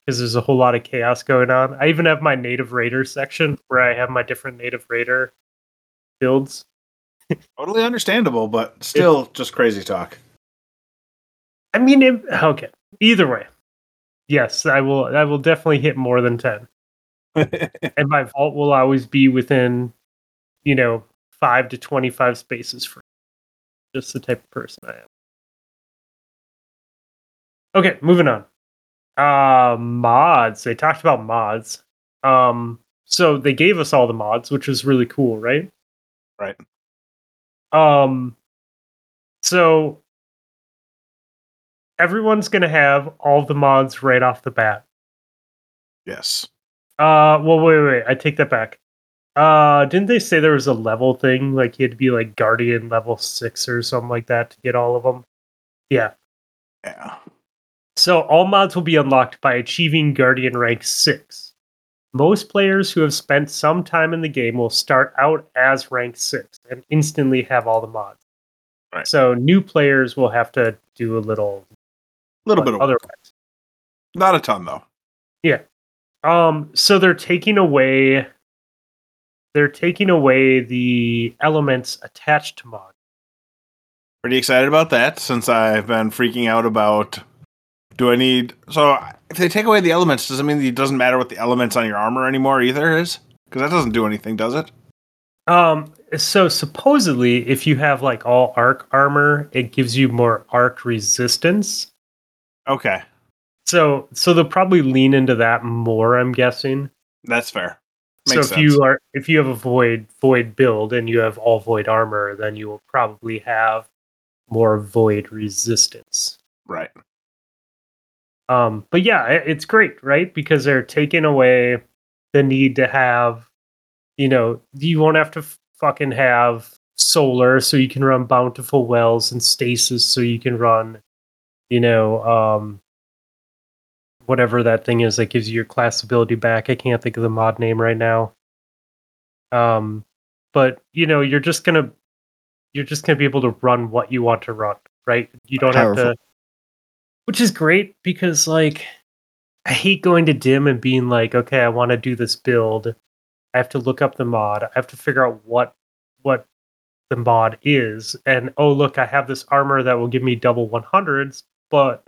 because there's a whole lot of chaos going on. I even have my native raider section where I have my different native raider builds totally understandable, but still it, just crazy talk. I mean, it, okay. Either way, yes, I will. I will definitely hit more than ten, and my vault will always be within, you know, five to twenty-five spaces for just the type of person I am. Okay, moving on. Uh mods. They talked about mods. Um so they gave us all the mods, which was really cool, right? Right. Um, so everyone's going to have all the mods right off the bat. Yes. Uh, well, wait, wait, wait. I take that back. Uh, didn't they say there was a level thing? Like you had to be like Guardian level six or something like that to get all of them. Yeah. Yeah. So all mods will be unlocked by achieving Guardian rank six. Most players who have spent some time in the game will start out as rank six and instantly have all the mods. Right. So new players will have to do a little, little bit of otherwise. Not a ton though. Yeah. Um. So they're taking away. They're taking away the elements attached to mods. Pretty excited about that since I've been freaking out about. Do I need so if they take away the elements? Does it mean it doesn't matter what the elements on your armor anymore either is? Because that doesn't do anything, does it? Um, so supposedly, if you have like all arc armor, it gives you more arc resistance. Okay. So, so they'll probably lean into that more. I'm guessing. That's fair. Makes so if sense. you are if you have a void void build and you have all void armor, then you will probably have more void resistance. Right. Um, but yeah, it's great, right? Because they're taking away the need to have you know, you won't have to fucking have solar so you can run bountiful wells and stasis so you can run, you know, um, whatever that thing is that gives you your class ability back. I can't think of the mod name right now. Um, but you know, you're just gonna you're just gonna be able to run what you want to run, right? You don't Powerful. have to, which is great because like I hate going to dim and being like, okay, I want to do this build, I have to look up the mod. I have to figure out what what the mod is. And oh look, I have this armor that will give me double 100s, but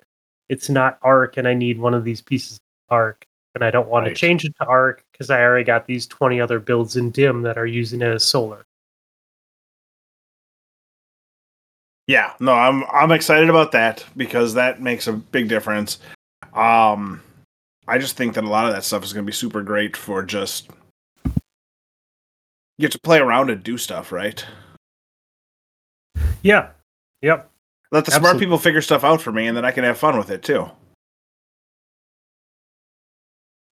it's not arc and I need one of these pieces of arc. And I don't want right. to change it to arc because I already got these 20 other builds in dim that are using it as solar. Yeah, no, I'm I'm excited about that because that makes a big difference. Um I just think that a lot of that stuff is going to be super great for just you have to play around and do stuff, right? Yeah. Yep. Let the Absolutely. smart people figure stuff out for me, and then I can have fun with it too.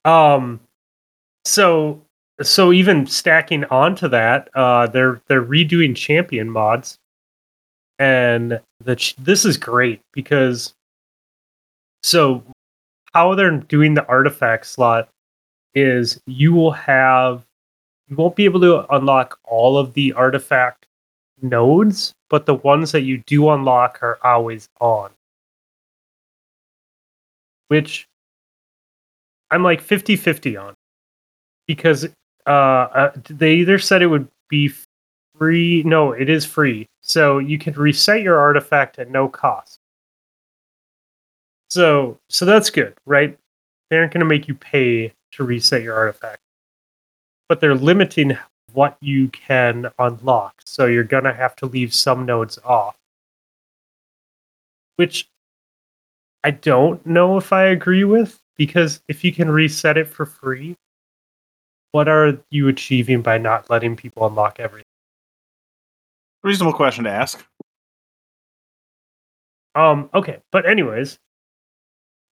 Um. So so even stacking onto that, uh, they're they're redoing champion mods, and the ch- this is great because so how they're doing the artifact slot is you will have you won't be able to unlock all of the artifact nodes, but the ones that you do unlock are always on. Which I'm like 50 50 on. Because uh, uh, they either said it would be free. No, it is free. So you can reset your artifact at no cost. So, so that's good, right? They aren't going to make you pay to reset your artifact but they're limiting what you can unlock. So you're going to have to leave some nodes off. Which I don't know if I agree with because if you can reset it for free, what are you achieving by not letting people unlock everything? Reasonable question to ask. Um, okay, but anyways,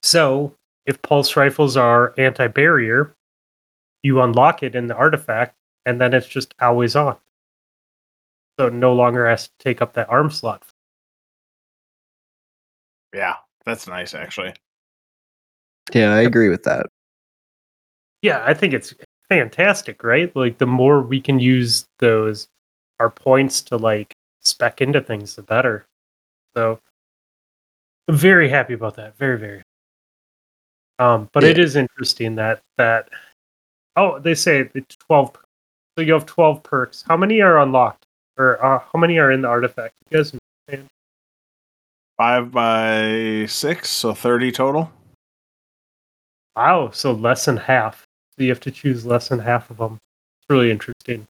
so if pulse rifles are anti-barrier, you unlock it in the artifact, and then it's just always on. So it no longer has to take up that arm slot. Yeah, that's nice actually. Yeah, I agree with that. Yeah, I think it's fantastic, right? Like the more we can use those our points to like spec into things, the better. So I'm very happy about that. Very, very. Um, but yeah. it is interesting that that Oh, they say it's twelve. So you have twelve perks. How many are unlocked, or uh, how many are in the artifact? You guys understand? Five by six, so thirty total. Wow, so less than half. So you have to choose less than half of them. It's really interesting.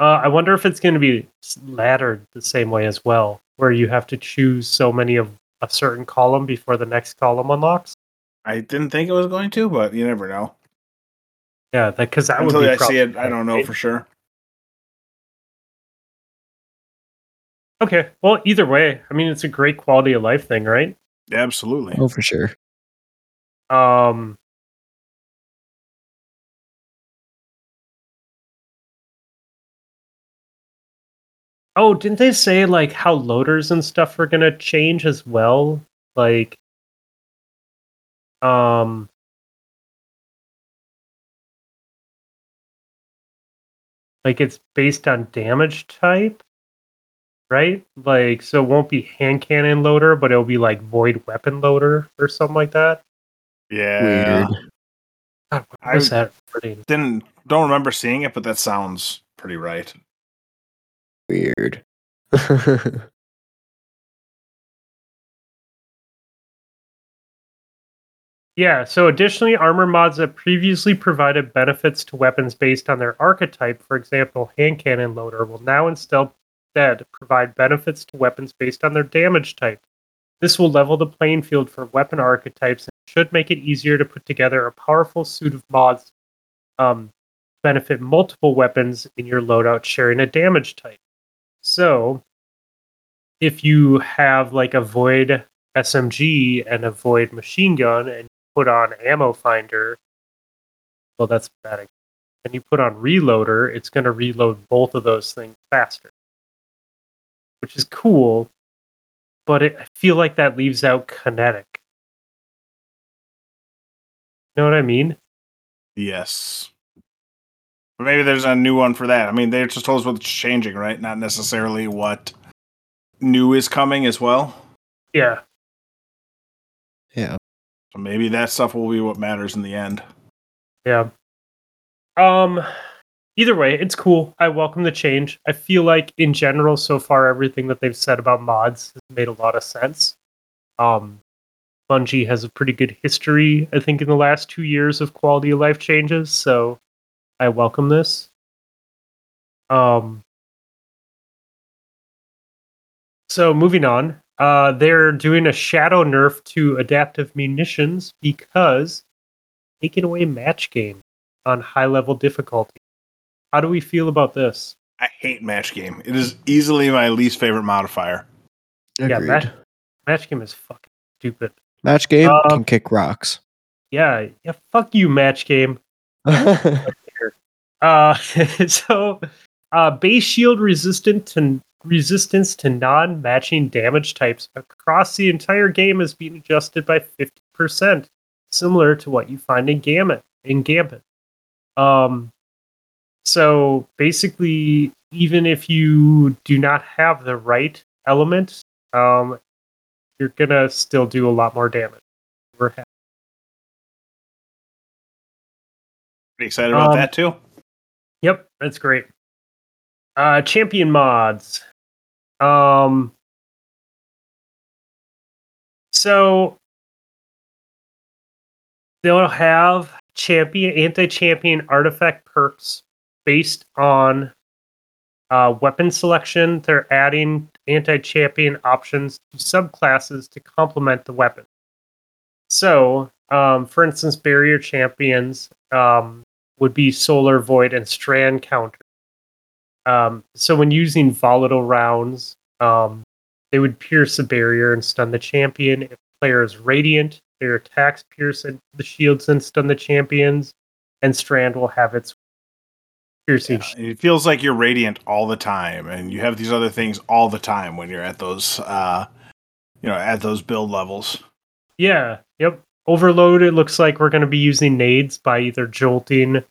Uh, I wonder if it's going to be laddered the same way as well, where you have to choose so many of a certain column before the next column unlocks. I didn't think it was going to, but you never know. Yeah, because that, until would until I see it, I don't know for sure. Okay, well, either way, I mean, it's a great quality of life thing, right? Yeah, absolutely. Oh, for sure. Um, Oh, didn't they say like how loaders and stuff are gonna change as well? Like, um, like it's based on damage type, right? Like, so it won't be hand cannon loader, but it'll be like void weapon loader or something like that. Yeah. Weird. God, I was that pretty? Didn't don't remember seeing it, but that sounds pretty right. Weird. yeah, so additionally, armor mods that previously provided benefits to weapons based on their archetype, for example, hand cannon loader, will now instead provide benefits to weapons based on their damage type. This will level the playing field for weapon archetypes and should make it easier to put together a powerful suit of mods um, benefit multiple weapons in your loadout sharing a damage type. So, if you have like a void SMG and a void machine gun and put on ammo finder, well, that's bad. And you put on reloader, it's going to reload both of those things faster, which is cool. But it, I feel like that leaves out kinetic. You know what I mean? Yes. Maybe there's a new one for that. I mean, they just told us what's changing, right? Not necessarily what new is coming as well. Yeah. Maybe that stuff will be what matters in the end. Yeah. Um either way, it's cool. I welcome the change. I feel like in general so far everything that they've said about mods has made a lot of sense. Um Bungie has a pretty good history, I think, in the last two years of quality of life changes, so I welcome this. Um, so moving on, uh, they're doing a shadow nerf to adaptive munitions because taking away match game on high level difficulty. How do we feel about this? I hate match game. It is easily my least favorite modifier. Agreed. Yeah, match, match game is fucking stupid. Match game uh, can kick rocks. Yeah, yeah. Fuck you, match game. Uh, so uh, base shield resistant to resistance to non-matching damage types across the entire game is being adjusted by 50%, similar to what you find in Gambit. In Gambit. Um, so basically, even if you do not have the right element, um, you're gonna still do a lot more damage. We're happy. Pretty excited about um, that too. Yep, that's great. Uh, champion mods. Um, so they'll have champion anti-champion artifact perks based on uh, weapon selection. They're adding anti-champion options to subclasses to complement the weapon. So, um, for instance, barrier champions um, would be Solar Void and Strand counter. Um, so when using volatile rounds, um, they would pierce a barrier and stun the champion. If the player is radiant, their attacks pierce the shields and stun the champions, and Strand will have its piercing. Yeah, it feels like you're radiant all the time, and you have these other things all the time when you're at those, uh, you know, at those build levels. Yeah. Yep. Overload, it looks like we're going to be using nades by either jolting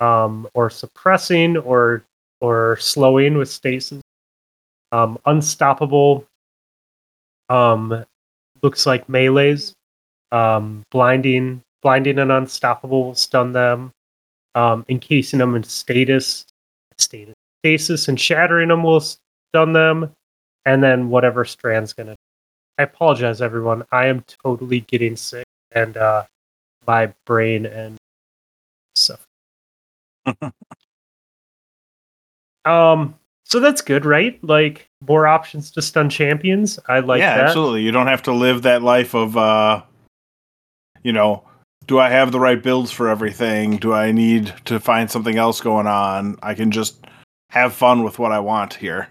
um, or suppressing or or slowing with stasis. Um, unstoppable um, looks like melees. Um, blinding, blinding and unstoppable will stun them. Um, encasing them in status, status, stasis, and shattering them will stun them. And then whatever strand's gonna. I apologize, everyone. I am totally getting sick and uh, my brain and stuff. um, so that's good, right? Like more options to stun champions. I like yeah, that. absolutely. You don't have to live that life of, uh, you know, do I have the right builds for everything? Do I need to find something else going on? I can just have fun with what I want here.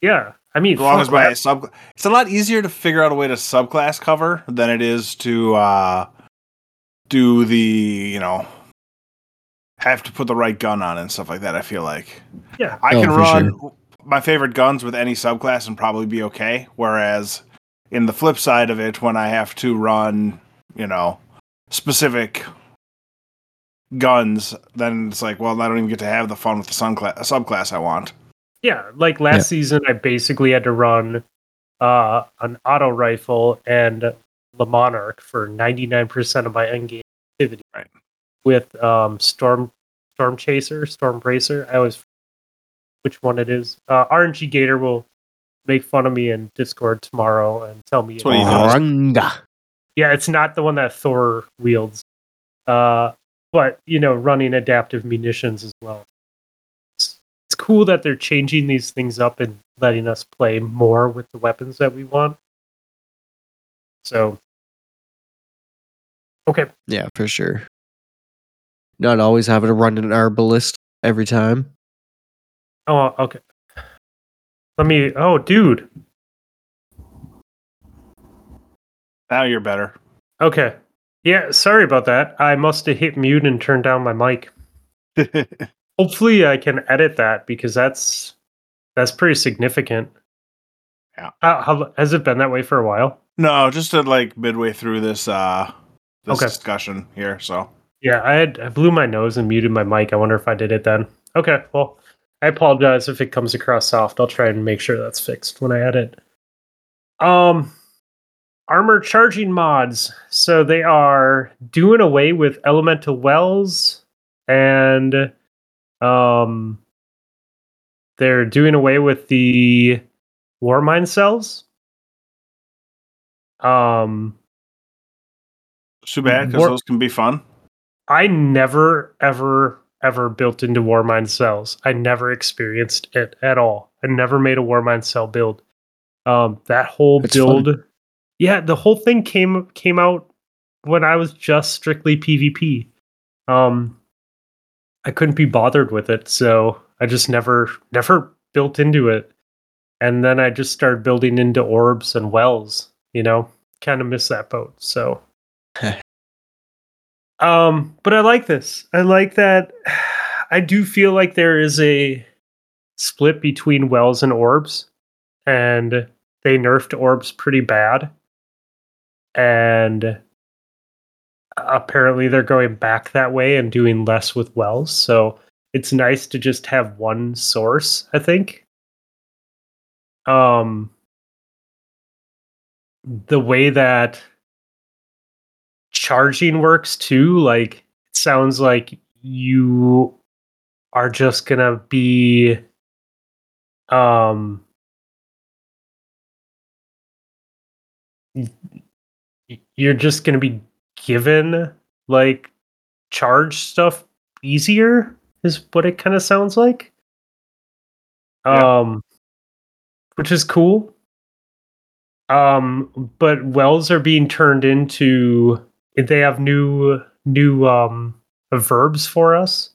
Yeah, I mean, as long as my sub, it's a lot easier to figure out a way to subclass cover than it is to uh, do the you know have to put the right gun on and stuff like that. I feel like yeah, I oh, can run. Sure. my favorite guns with any subclass and probably be okay. Whereas in the flip side of it, when I have to run, you know, specific guns, then it's like, well, I don't even get to have the fun with the subclass, subclass I want. Yeah, like last yeah. season, I basically had to run uh, an auto rifle and the Monarch for 99% of my endgame activity. Right. With um, Storm Storm Chaser, Storm Bracer. I always which one it is. Uh, RNG Gator will make fun of me in Discord tomorrow and tell me. Yeah, it's not the one that Thor wields. Uh, but you know, running adaptive munitions as well. It's, it's cool that they're changing these things up and letting us play more with the weapons that we want. So, okay. Yeah, for sure. Not always having to run an Arbalest every time. Oh, okay. Let me. Oh, dude. Now you're better. Okay. Yeah, sorry about that. I must have hit mute and turned down my mic. Hopefully, I can edit that because that's that's pretty significant. Yeah. How, how, has it been that way for a while? No, just at like midway through this uh this okay. discussion here. So yeah, I had I blew my nose and muted my mic. I wonder if I did it then. Okay, well, I apologize if it comes across soft. I'll try and make sure that's fixed when I edit. Um, armor charging mods. So they are doing away with elemental wells and um they're doing away with the Warmind cells. Um too bad because those can be fun. I never ever ever built into Warmind cells. I never experienced it at all. I never made a Warmind cell build. Um, that whole it's build, fun. yeah, the whole thing came came out when I was just strictly PvP. Um, I couldn't be bothered with it, so I just never never built into it. And then I just started building into orbs and wells. You know, kind of miss that boat. So Um, but I like this. I like that. I do feel like there is a split between wells and orbs, and they nerfed orbs pretty bad. And apparently they're going back that way and doing less with wells. So it's nice to just have one source, I think. Um the way that charging works too. Like it sounds like you are just gonna be um you're just gonna be given like charge stuff easier is what it kind of sounds like yeah. um which is cool um but wells are being turned into they have new new um verbs for us.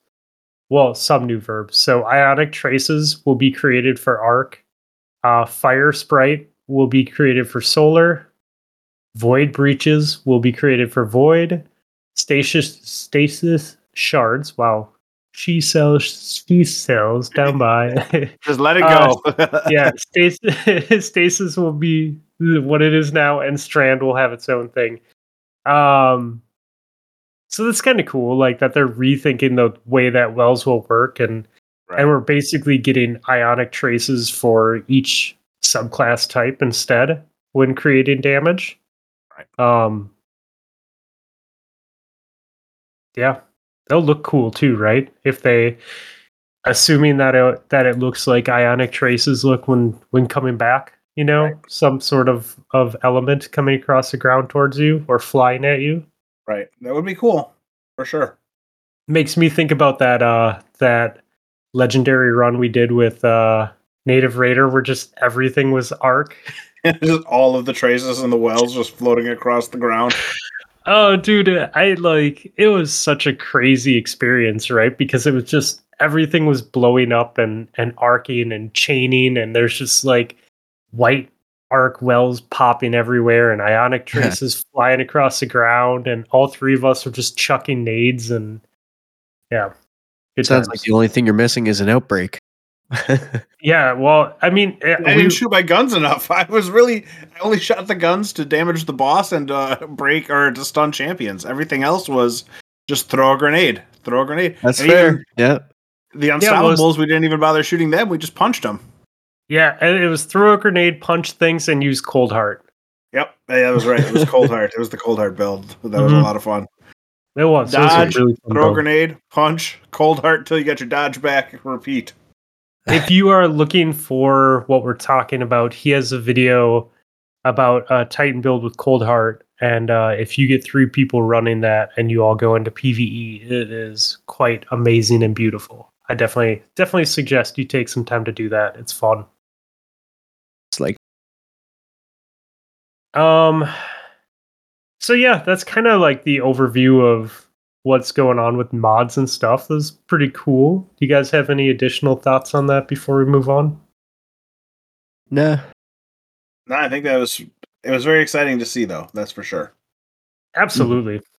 Well, some new verbs. So ionic traces will be created for arc. Uh, fire sprite will be created for solar. Void breaches will be created for void. Stasis stasis shards. Wow, she sells she sells down by. Just let it go. uh, yeah, stasis stasis will be what it is now, and strand will have its own thing. Um, so that's kind of cool, like that they're rethinking the way that wells will work, and right. and we're basically getting ionic traces for each subclass type instead when creating damage. Right. Um, yeah, they'll look cool too, right? If they, assuming that it that it looks like ionic traces look when when coming back you know, right. some sort of of element coming across the ground towards you or flying at you. Right. That would be cool. For sure. Makes me think about that uh that legendary run we did with uh Native Raider where just everything was arc. just all of the traces and the wells just floating across the ground. Oh dude, I like it was such a crazy experience, right? Because it was just everything was blowing up and and arcing and chaining and there's just like white arc wells popping everywhere and ionic traces flying across the ground and all three of us were just chucking nades and yeah it sounds times. like the only thing you're missing is an outbreak yeah, well, I mean, I we, didn't shoot my guns enough. I was really, I only shot the guns to damage the boss and uh, break or to stun champions. Everything else was just throw a grenade, throw a grenade. That's and fair. Yeah. The unstoppables, yeah, was, we didn't even bother shooting them. We just punched them. Yeah, and it was throw a grenade, punch things, and use cold heart. Yep, yeah, that was right. It was cold heart. It was the cold heart build. That was mm-hmm. a lot of fun. It was dodge, really throw a grenade, punch, cold heart until you get your dodge back. Repeat. if you are looking for what we're talking about, he has a video about a Titan build with cold heart, and uh, if you get three people running that and you all go into PVE, it is quite amazing and beautiful. I definitely definitely suggest you take some time to do that. It's fun. It's like um so yeah, that's kind of like the overview of what's going on with mods and stuff. That's pretty cool. Do you guys have any additional thoughts on that before we move on? Nah. No, I think that was it was very exciting to see though, that's for sure. Absolutely. Mm-hmm.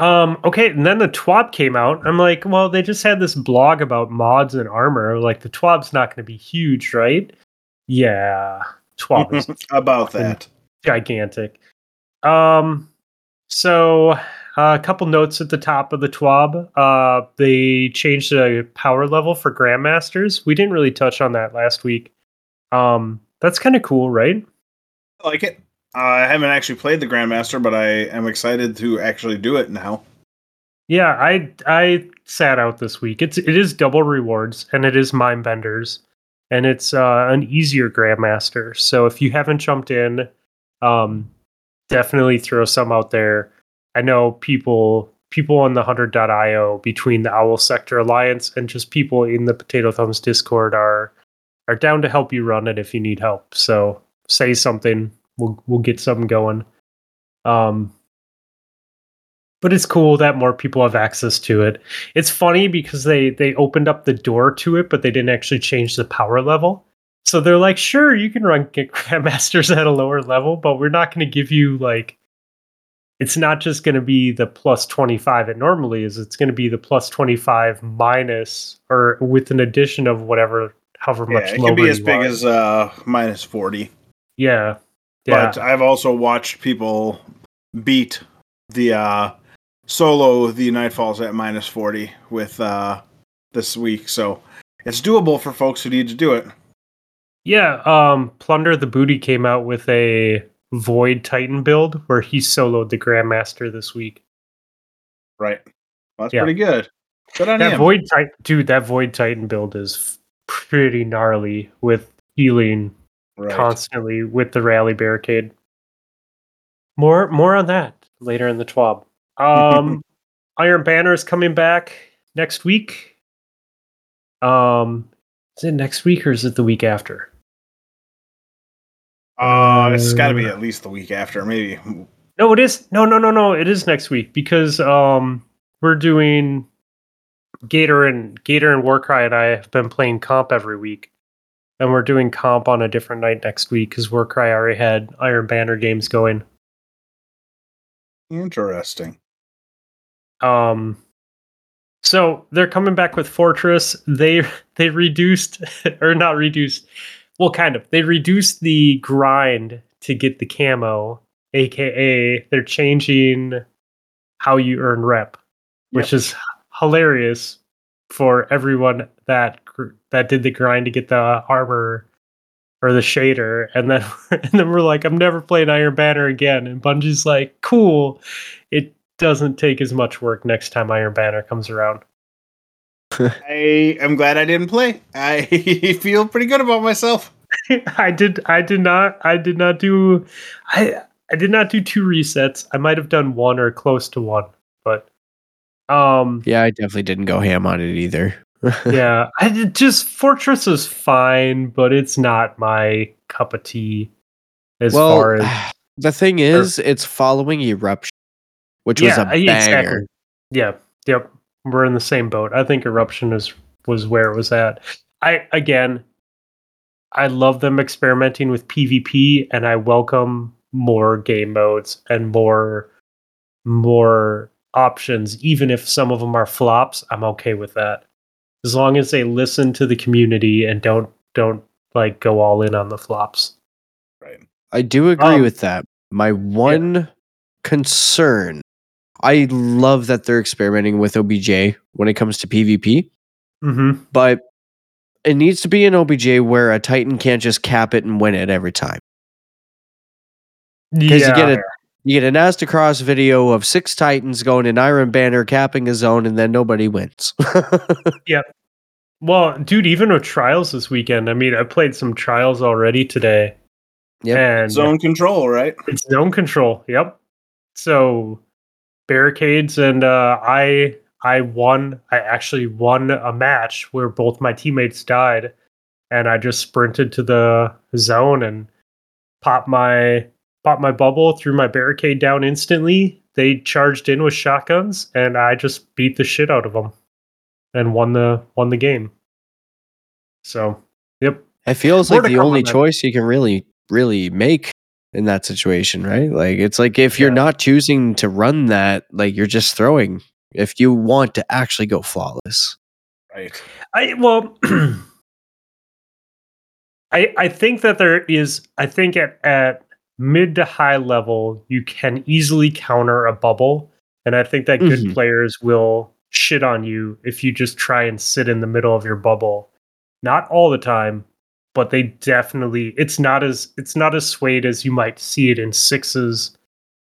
Um, okay, and then the TWAB came out. I'm like, well, they just had this blog about mods and armor. Like the TWAB's not gonna be huge, right? Yeah. TWAB is about that gigantic. Um, so uh, a couple notes at the top of the TWAB. Uh, they changed the power level for Grandmasters. We didn't really touch on that last week. Um, that's kind of cool, right? I like it. Uh, I haven't actually played the Grandmaster, but I am excited to actually do it now. Yeah, I I sat out this week. It's it is double rewards and it is mind benders and it's uh, an easier Grandmaster. So if you haven't jumped in, um, definitely throw some out there. I know people people on the 100.io between the Owl Sector Alliance and just people in the Potato Thumbs Discord are are down to help you run it if you need help. So say something, we'll we'll get something going. Um, but it's cool that more people have access to it. It's funny because they they opened up the door to it, but they didn't actually change the power level. So they're like, sure, you can run grandmasters at a lower level, but we're not going to give you like. It's not just going to be the plus 25 it normally is. It's going to be the plus 25 minus or with an addition of whatever, however yeah, much. It can be as big are. as uh, minus 40. Yeah. Yeah. But I've also watched people beat the uh, solo the Nightfalls at minus 40 with uh, this week. So it's doable for folks who need to do it. Yeah, um, Plunder the Booty came out with a Void Titan build where he soloed the Grandmaster this week. Right. Well, that's yeah. pretty good. Good on that him. Void Titan, dude. That Void Titan build is pretty gnarly with healing right. constantly with the rally barricade. More, more on that later in the TWAB. Um, Iron Banner is coming back next week. Um, is it next week or is it the week after? Uh, it's got to be at least the week after, maybe. No, it is. No, no, no, no. It is next week because um we're doing Gator and Gator and Warcry and I have been playing comp every week, and we're doing comp on a different night next week because Warcry already had Iron Banner games going. Interesting. Um, so they're coming back with Fortress. They they reduced or not reduced well, kind of. They reduced the grind to get the camo, aka they're changing how you earn rep, which yep. is hilarious for everyone that that did the grind to get the armor or the shader, and then and then we're like, I'm never playing Iron Banner again, and Bungie's like, cool, it doesn't take as much work next time Iron Banner comes around. I am glad I didn't play. I feel pretty good about myself. I did I did not I did not do I I did not do two resets. I might have done one or close to one, but um Yeah, I definitely didn't go ham on it either. yeah, I just Fortress is fine, but it's not my cup of tea as well, far as the thing is, or, it's following Eruption, which yeah, was a banger. Exactly. Yeah, yep we're in the same boat. I think Eruption is was where it was at. I again, I love them experimenting with PvP, and I welcome more game modes and more more options. Even if some of them are flops, I'm okay with that. As long as they listen to the community and don't don't like go all in on the flops. Right. I do agree um, with that. My one yeah. concern I love that they're experimenting with OBJ when it comes to PvP. Mm-hmm. But it needs to be an OBJ where a Titan can't just cap it and win it every time. Because yeah. you get a you get an Aztecross video of six Titans going in Iron Banner capping a zone and then nobody wins. yep. Well, dude, even with trials this weekend, I mean, I played some trials already today. Yeah. Zone control, right? It's zone control. Yep. So barricades and uh, I I won. I actually won a match where both my teammates died, and I just sprinted to the zone and popped my popped my bubble, threw my barricade down instantly. They charged in with shotguns, and I just beat the shit out of them and won the won the game. So, yep. It feels More like the only choice you can really really make in that situation, right? Like it's like if you're yeah. not choosing to run that, like you're just throwing. If you want to actually go flawless, right? I well, I I think that there is. I think at at mid to high level, you can easily counter a bubble, and I think that good mm-hmm. players will shit on you if you just try and sit in the middle of your bubble. Not all the time, but they definitely it's not as it's not as swayed as you might see it in sixes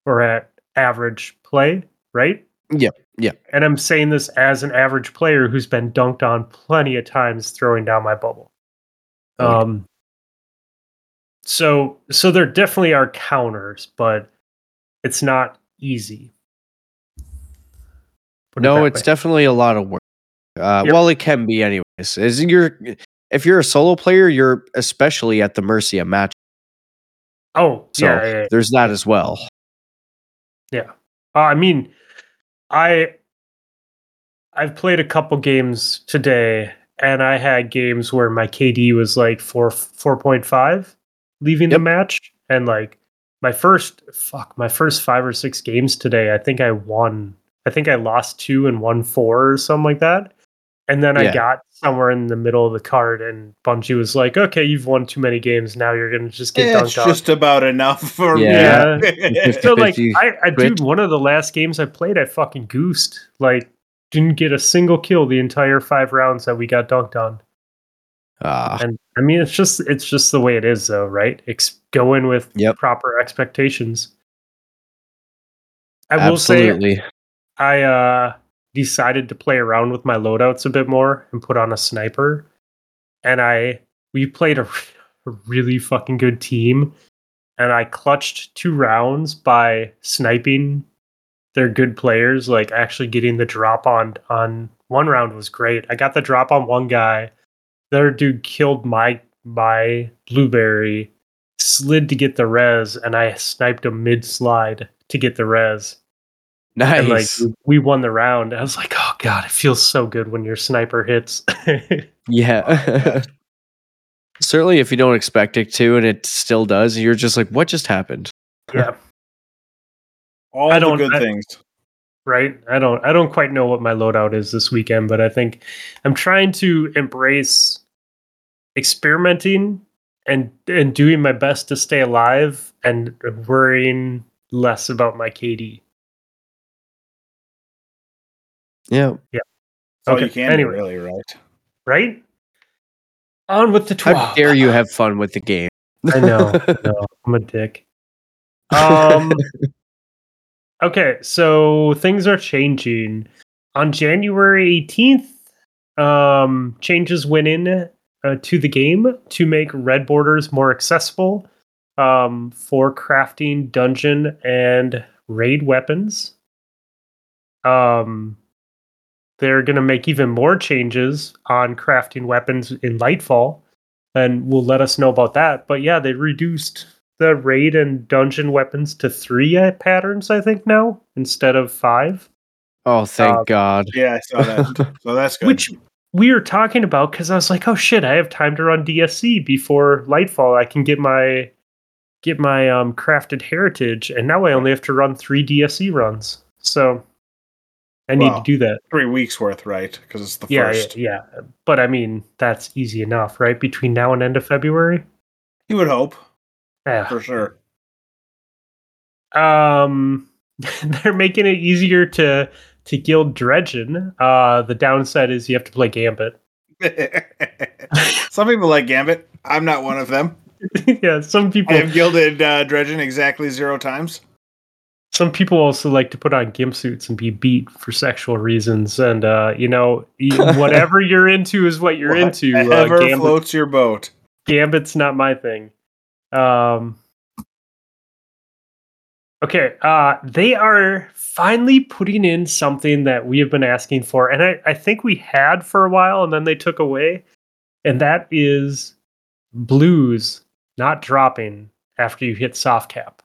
or at average play, right? Yeah, yeah. And I'm saying this as an average player who's been dunked on plenty of times throwing down my bubble. Um so so there definitely are counters, but it's not easy. Put no, it it's way. definitely a lot of work. Uh, yep. Well, it can be anyways. Is if you're a solo player, you're especially at the mercy of match. Oh, so yeah, yeah, yeah. there's that as well. Yeah, uh, I mean, I I've played a couple games today, and I had games where my KD was like four four point five, leaving yep. the match, and like my first fuck my first five or six games today, I think I won. I think I lost two and won four or something like that. And then yeah. I got somewhere in the middle of the card, and Bungie was like, "Okay, you've won too many games. Now you're gonna just get eh, dunked it's just about enough for yeah. me." so like, I, I dude, one of the last games I played, I fucking goosed. Like, didn't get a single kill the entire five rounds that we got dunked on. Uh, and I mean, it's just it's just the way it is, though, right? Ex- go in with yep. proper expectations. I Absolutely. will say, I uh decided to play around with my loadouts a bit more and put on a sniper. And I we played a, a really fucking good team and I clutched two rounds by sniping their good players, like actually getting the drop on on one round was great. I got the drop on one guy. Their dude killed my my blueberry, slid to get the res, and I sniped a mid slide to get the res. Nice. And like we won the round. I was like, oh god, it feels so good when your sniper hits. yeah. Certainly, if you don't expect it to, and it still does, you're just like, what just happened? Yeah. All I don't, the good I, things. Right. I don't. I don't quite know what my loadout is this weekend, but I think I'm trying to embrace experimenting and and doing my best to stay alive and worrying less about my KD. Yeah. Yeah. Oh, okay. you can anyway. really, right? Right? On with the 12. How dare you have fun with the game? I know. no, I'm a dick. Um Okay, so things are changing. On January 18th, um changes went in uh, to the game to make red borders more accessible um, for crafting dungeon and raid weapons. Um, they're going to make even more changes on crafting weapons in Lightfall, and will let us know about that. But yeah, they reduced the raid and dungeon weapons to three patterns, I think, now instead of five. Oh, thank um, God. Yeah, I saw that. so that's good. Which we were talking about because I was like, oh shit, I have time to run DSC before Lightfall. I can get my get my um crafted heritage, and now I only have to run three DSC runs. So I well, need to do that. Three weeks worth, right? Because it's the yeah, first. Yeah, yeah. But I mean, that's easy enough, right? Between now and end of February. You would hope. Yeah, for sure. Um, they're making it easier to to gild Dredgen. Uh, the downside is you have to play Gambit. some people like Gambit. I'm not one of them. yeah, some people I have gilded uh, Dredgen exactly zero times. Some people also like to put on gimp suits and be beat for sexual reasons, and uh, you know, whatever you're into is what you're what into. Whatever uh, Gambit, floats your boat. Gambit's not my thing. Um, okay, uh, they are finally putting in something that we have been asking for, and I, I think we had for a while, and then they took away, and that is blues not dropping after you hit soft cap.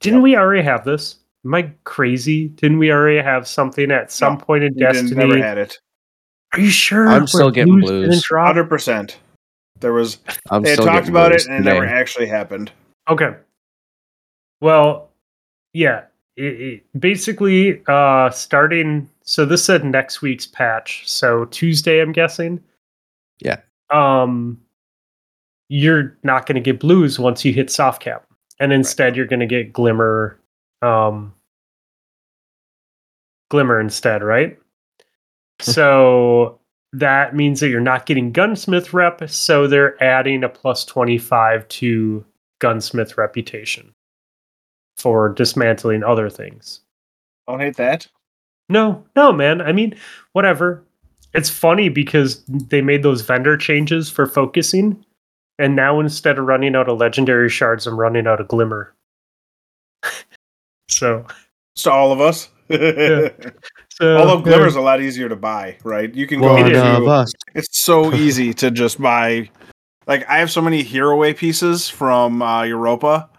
Didn't yep. we already have this? Am I crazy? Didn't we already have something at some no, point in Destiny? Never had it. Are you sure? I'm still getting blues. Hundred percent. There was. I'm they had talked about it, and it never actually happened. Okay. Well, yeah. It, it, basically, uh, starting. So this said next week's patch. So Tuesday, I'm guessing. Yeah. Um, you're not going to get blues once you hit soft cap and instead right. you're going to get glimmer um glimmer instead right so that means that you're not getting gunsmith rep so they're adding a plus 25 to gunsmith reputation for dismantling other things don't hate that no no man i mean whatever it's funny because they made those vendor changes for focusing and now instead of running out of legendary shards, I'm running out of glimmer. so it's to all of us. yeah. So, Although glimmer's yeah. a lot easier to buy, right? You can go One into, it's so easy to just buy like I have so many Herealways pieces from uh, Europa.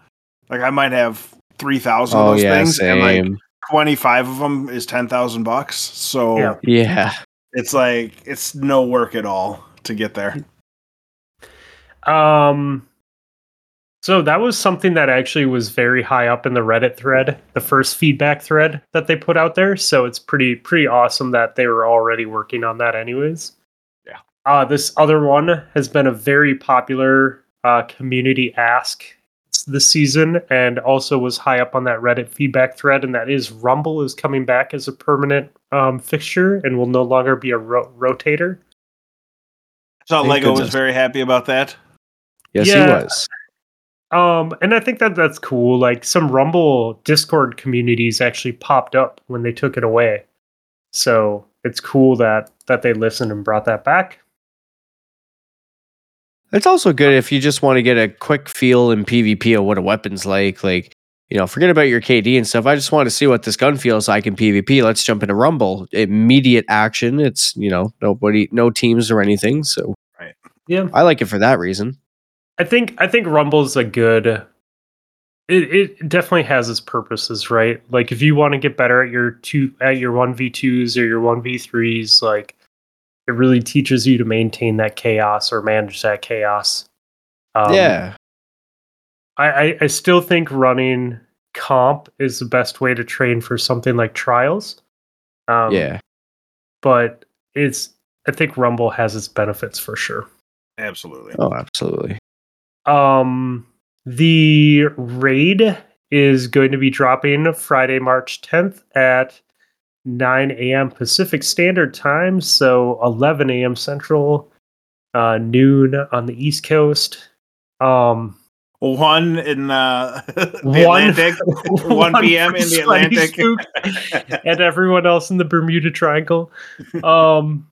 Like I might have three thousand oh, of those yeah, things, same. and like twenty five of them is ten thousand bucks. So yeah. yeah, it's like it's no work at all to get there. Um, so that was something that actually was very high up in the Reddit thread, the first feedback thread that they put out there. So it's pretty pretty awesome that they were already working on that, anyways. Yeah. Uh, this other one has been a very popular uh, community ask this season, and also was high up on that Reddit feedback thread, and that is Rumble is coming back as a permanent um, fixture and will no longer be a ro- rotator. So Lego goodness. was very happy about that. Yes, yeah. he was. Um, and I think that that's cool. Like some Rumble Discord communities actually popped up when they took it away, so it's cool that that they listened and brought that back. It's also good if you just want to get a quick feel in PvP of what a weapon's like. Like, you know, forget about your KD and stuff. I just want to see what this gun feels like in PvP. Let's jump into Rumble. Immediate action. It's you know nobody, no teams or anything. So, right. Yeah, I like it for that reason. I think I think Rumble's a good it, it definitely has its purposes, right? Like if you want to get better at your two at your one v twos or your one v threes, like it really teaches you to maintain that chaos or manage that chaos. Um, yeah, I, I I still think running comp is the best way to train for something like trials. Um, yeah, but it's I think Rumble has its benefits for sure. Absolutely. Oh, absolutely. Um, the raid is going to be dropping Friday, March 10th at 9 a.m. Pacific Standard Time, so 11 a.m. Central, uh, noon on the East Coast. Um, one in uh, the one, Atlantic, 1, 1 p.m. in the Atlantic, and everyone else in the Bermuda Triangle. Um,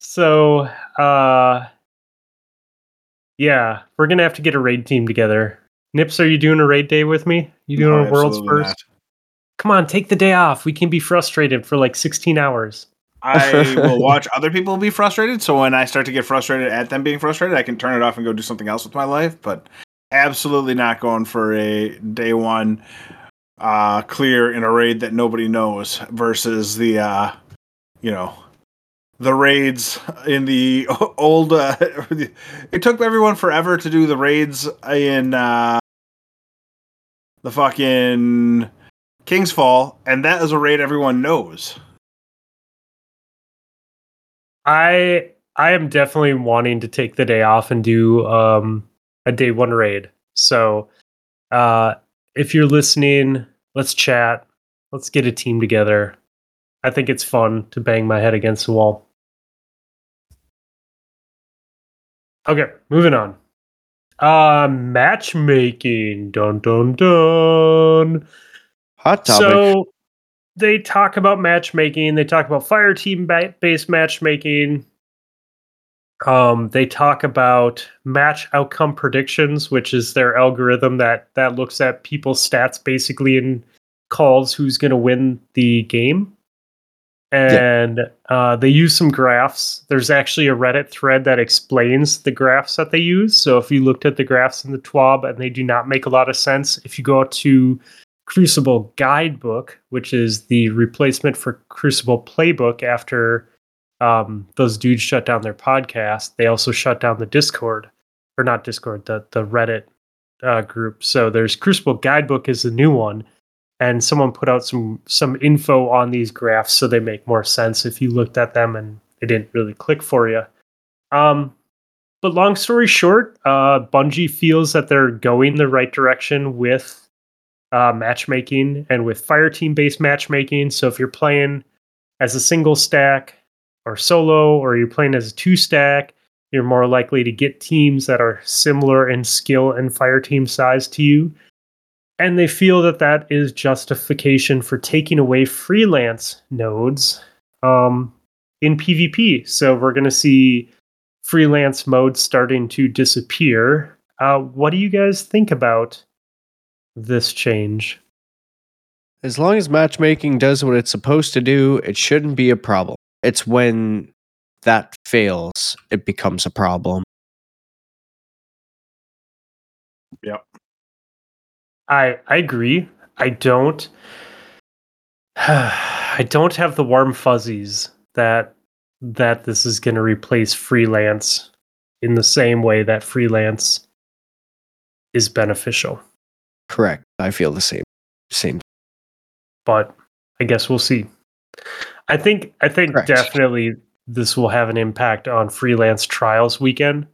so, uh, yeah, we're gonna have to get a raid team together. Nips, are you doing a raid day with me? You doing no, a world's first? Not. Come on, take the day off. We can be frustrated for like 16 hours. I will watch other people be frustrated. So when I start to get frustrated at them being frustrated, I can turn it off and go do something else with my life. But absolutely not going for a day one uh, clear in a raid that nobody knows versus the uh, you know the raids in the old. Uh, it took everyone forever to do the raids in uh, the fucking King's Fall, and that is a raid everyone knows. I I am definitely wanting to take the day off and do um, a day one raid. So uh, if you're listening, let's chat. Let's get a team together. I think it's fun to bang my head against the wall. Okay, moving on. Uh matchmaking. Dun dun dun. Hot topic. So they talk about matchmaking, they talk about fire team based matchmaking. Um, they talk about match outcome predictions, which is their algorithm that that looks at people's stats basically and calls who's going to win the game. And yeah. uh, they use some graphs. There's actually a Reddit thread that explains the graphs that they use. So if you looked at the graphs in the TWAB and they do not make a lot of sense, if you go to Crucible Guidebook, which is the replacement for Crucible Playbook after um, those dudes shut down their podcast, they also shut down the Discord, or not Discord, the the Reddit uh, group. So there's Crucible Guidebook is the new one, and someone put out some some info on these graphs so they make more sense if you looked at them and they didn't really click for you. Um, but long story short, uh, Bungie feels that they're going the right direction with uh, matchmaking and with fire team based matchmaking. So if you're playing as a single stack, or solo or you're playing as a two stack, you're more likely to get teams that are similar in skill and fire team size to you. And they feel that that is justification for taking away freelance nodes um, in PvP. So we're going to see freelance modes starting to disappear. Uh, what do you guys think about this change? As long as matchmaking does what it's supposed to do, it shouldn't be a problem. It's when that fails, it becomes a problem. Yep. I I agree. I don't I don't have the warm fuzzies that that this is going to replace freelance in the same way that freelance is beneficial. Correct. I feel the same same. But I guess we'll see. I think I think Correct. definitely this will have an impact on freelance trials weekend.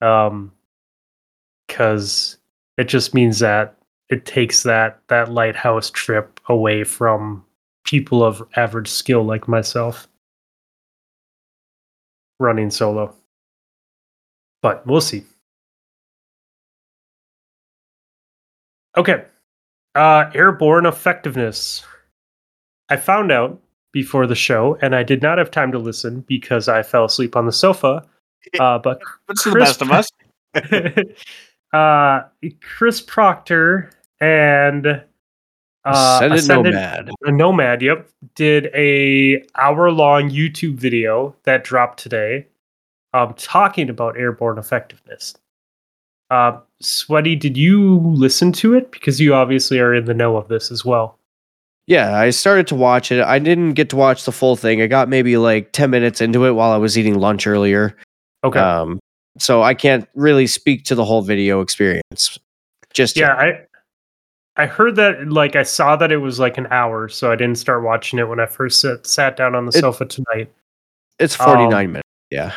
Um cuz it just means that it takes that that lighthouse trip away from people of average skill like myself running solo. But we'll see. Okay. Uh airborne effectiveness. I found out before the show, and I did not have time to listen because I fell asleep on the sofa. Uh, but Chris, the best of us. uh, Chris Proctor and uh, Ascended, Ascended Nomad. A Nomad, yep, did a hour long YouTube video that dropped today, um, talking about airborne effectiveness. Uh, Sweaty, did you listen to it? Because you obviously are in the know of this as well. Yeah, I started to watch it. I didn't get to watch the full thing. I got maybe like 10 minutes into it while I was eating lunch earlier. Okay. Um, so I can't really speak to the whole video experience. Just Yeah, yet. I I heard that like I saw that it was like an hour, so I didn't start watching it when I first sat, sat down on the it, sofa tonight. It's 49 um, minutes. Yeah.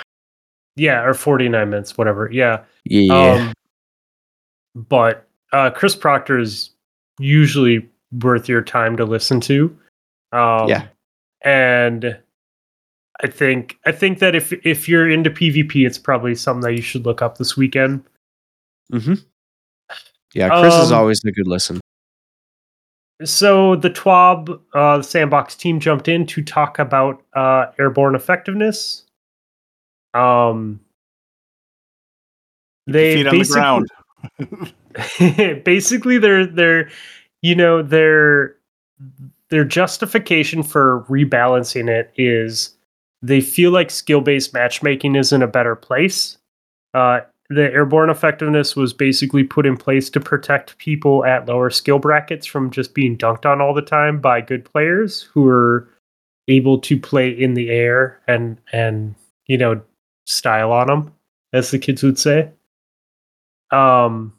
Yeah, or 49 minutes, whatever. Yeah. Yeah. Um, but uh, Chris Proctor is usually worth your time to listen to. Um, yeah, and I think I think that if if you're into PvP, it's probably something that you should look up this weekend. Hmm. Yeah, Chris um, is always a good listen. So the TWAB, uh, the sandbox team, jumped in to talk about uh, airborne effectiveness. Um, they feet on the ground. basically, they're they're you know their their justification for rebalancing it is they feel like skill-based matchmaking is in a better place. Uh, the airborne effectiveness was basically put in place to protect people at lower skill brackets from just being dunked on all the time by good players who are able to play in the air and and you know style on them as the kids would say um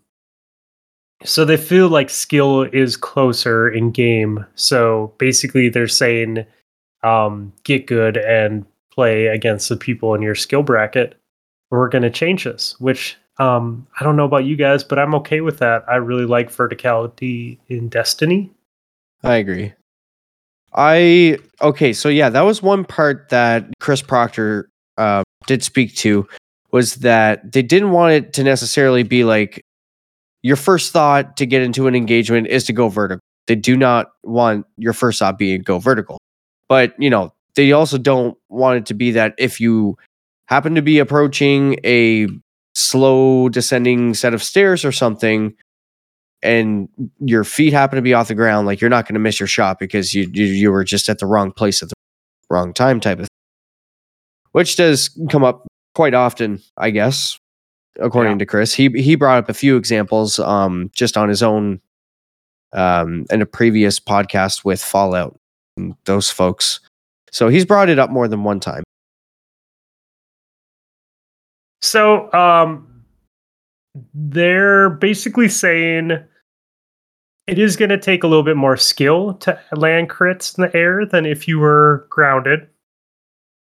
so they feel like skill is closer in game. So basically, they're saying um, get good and play against the people in your skill bracket. We're going to change this, which um, I don't know about you guys, but I'm okay with that. I really like verticality in Destiny. I agree. I okay, so yeah, that was one part that Chris Proctor uh, did speak to was that they didn't want it to necessarily be like your first thought to get into an engagement is to go vertical. They do not want your first thought being go vertical. But, you know, they also don't want it to be that if you happen to be approaching a slow descending set of stairs or something and your feet happen to be off the ground like you're not going to miss your shot because you, you you were just at the wrong place at the wrong time type of thing. which does come up quite often i guess according yeah. to chris. He he brought up a few examples um just on his own um in a previous podcast with fallout those folks. So he's brought it up more than one time. So um, they're basically saying it is going to take a little bit more skill to land crits in the air than if you were grounded,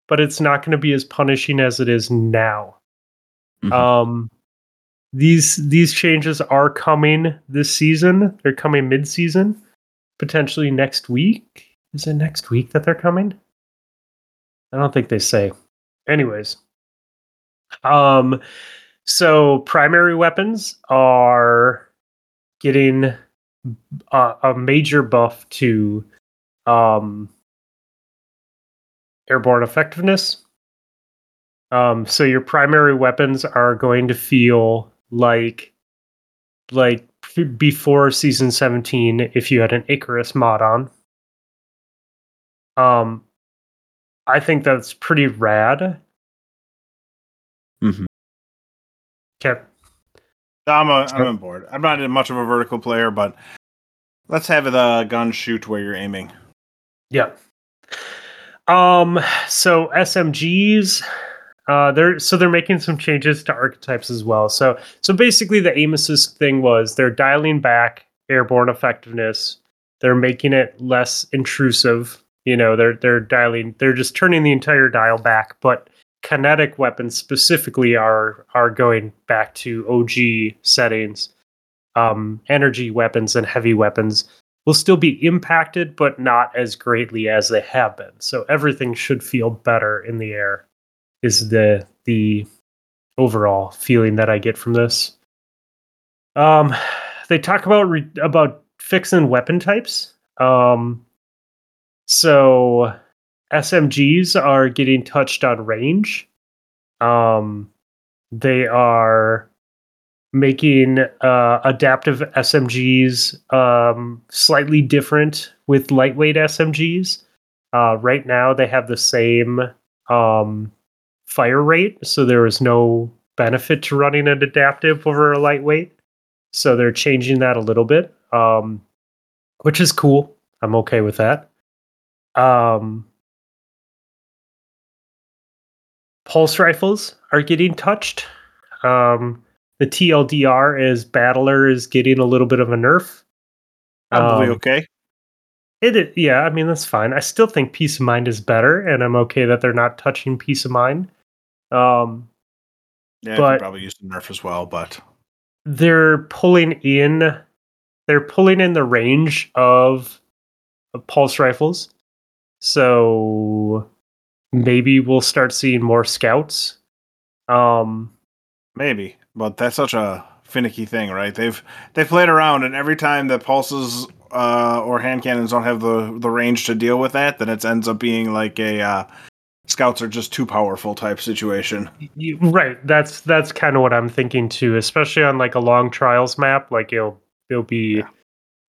but it's not going to be as punishing as it is now. Mm-hmm. Um, these these changes are coming this season. They're coming mid season, potentially next week. Is it next week that they're coming? I don't think they say. Anyways, um, so primary weapons are getting a, a major buff to um, airborne effectiveness. Um, so your primary weapons are going to feel like like before season 17 if you had an Icarus mod on. Um I think that's pretty rad Mm-hmm. Okay. I'm a, I'm on board. I'm not much of a vertical player, but let's have the gun shoot where you're aiming. Yeah. Um. So SMGs, uh, they're so they're making some changes to archetypes as well. So so basically, the assist thing was they're dialing back airborne effectiveness. They're making it less intrusive. You know, they're they're dialing. They're just turning the entire dial back, but kinetic weapons specifically are are going back to OG settings. Um, energy weapons and heavy weapons will still be impacted, but not as greatly as they have been. So everything should feel better in the air. Is the the overall feeling that I get from this. Um, they talk about re- about fixing weapon types. Um, so SMGs are getting touched on range. Um, they are making uh, adaptive SMGs um, slightly different with lightweight SMGs. Uh, right now, they have the same um, fire rate, so there is no benefit to running an adaptive over a lightweight. So they're changing that a little bit, um, which is cool. I'm okay with that. Um, pulse rifles are getting touched. Um, the TLDR is Battler is getting a little bit of a nerf. Probably um, okay. It yeah, I mean that's fine. I still think Peace of Mind is better, and I'm okay that they're not touching Peace of Mind. Um, yeah, but probably use the nerf as well, but they're pulling in, they're pulling in the range of, of pulse rifles. So maybe we'll start seeing more scouts. Um, maybe, but that's such a finicky thing, right? They've they've played around, and every time the pulses uh, or hand cannons don't have the the range to deal with that, then it ends up being like a uh, scouts are just too powerful type situation. Right. That's that's kind of what I'm thinking too, especially on like a long trials map. Like it'll it'll be, yeah.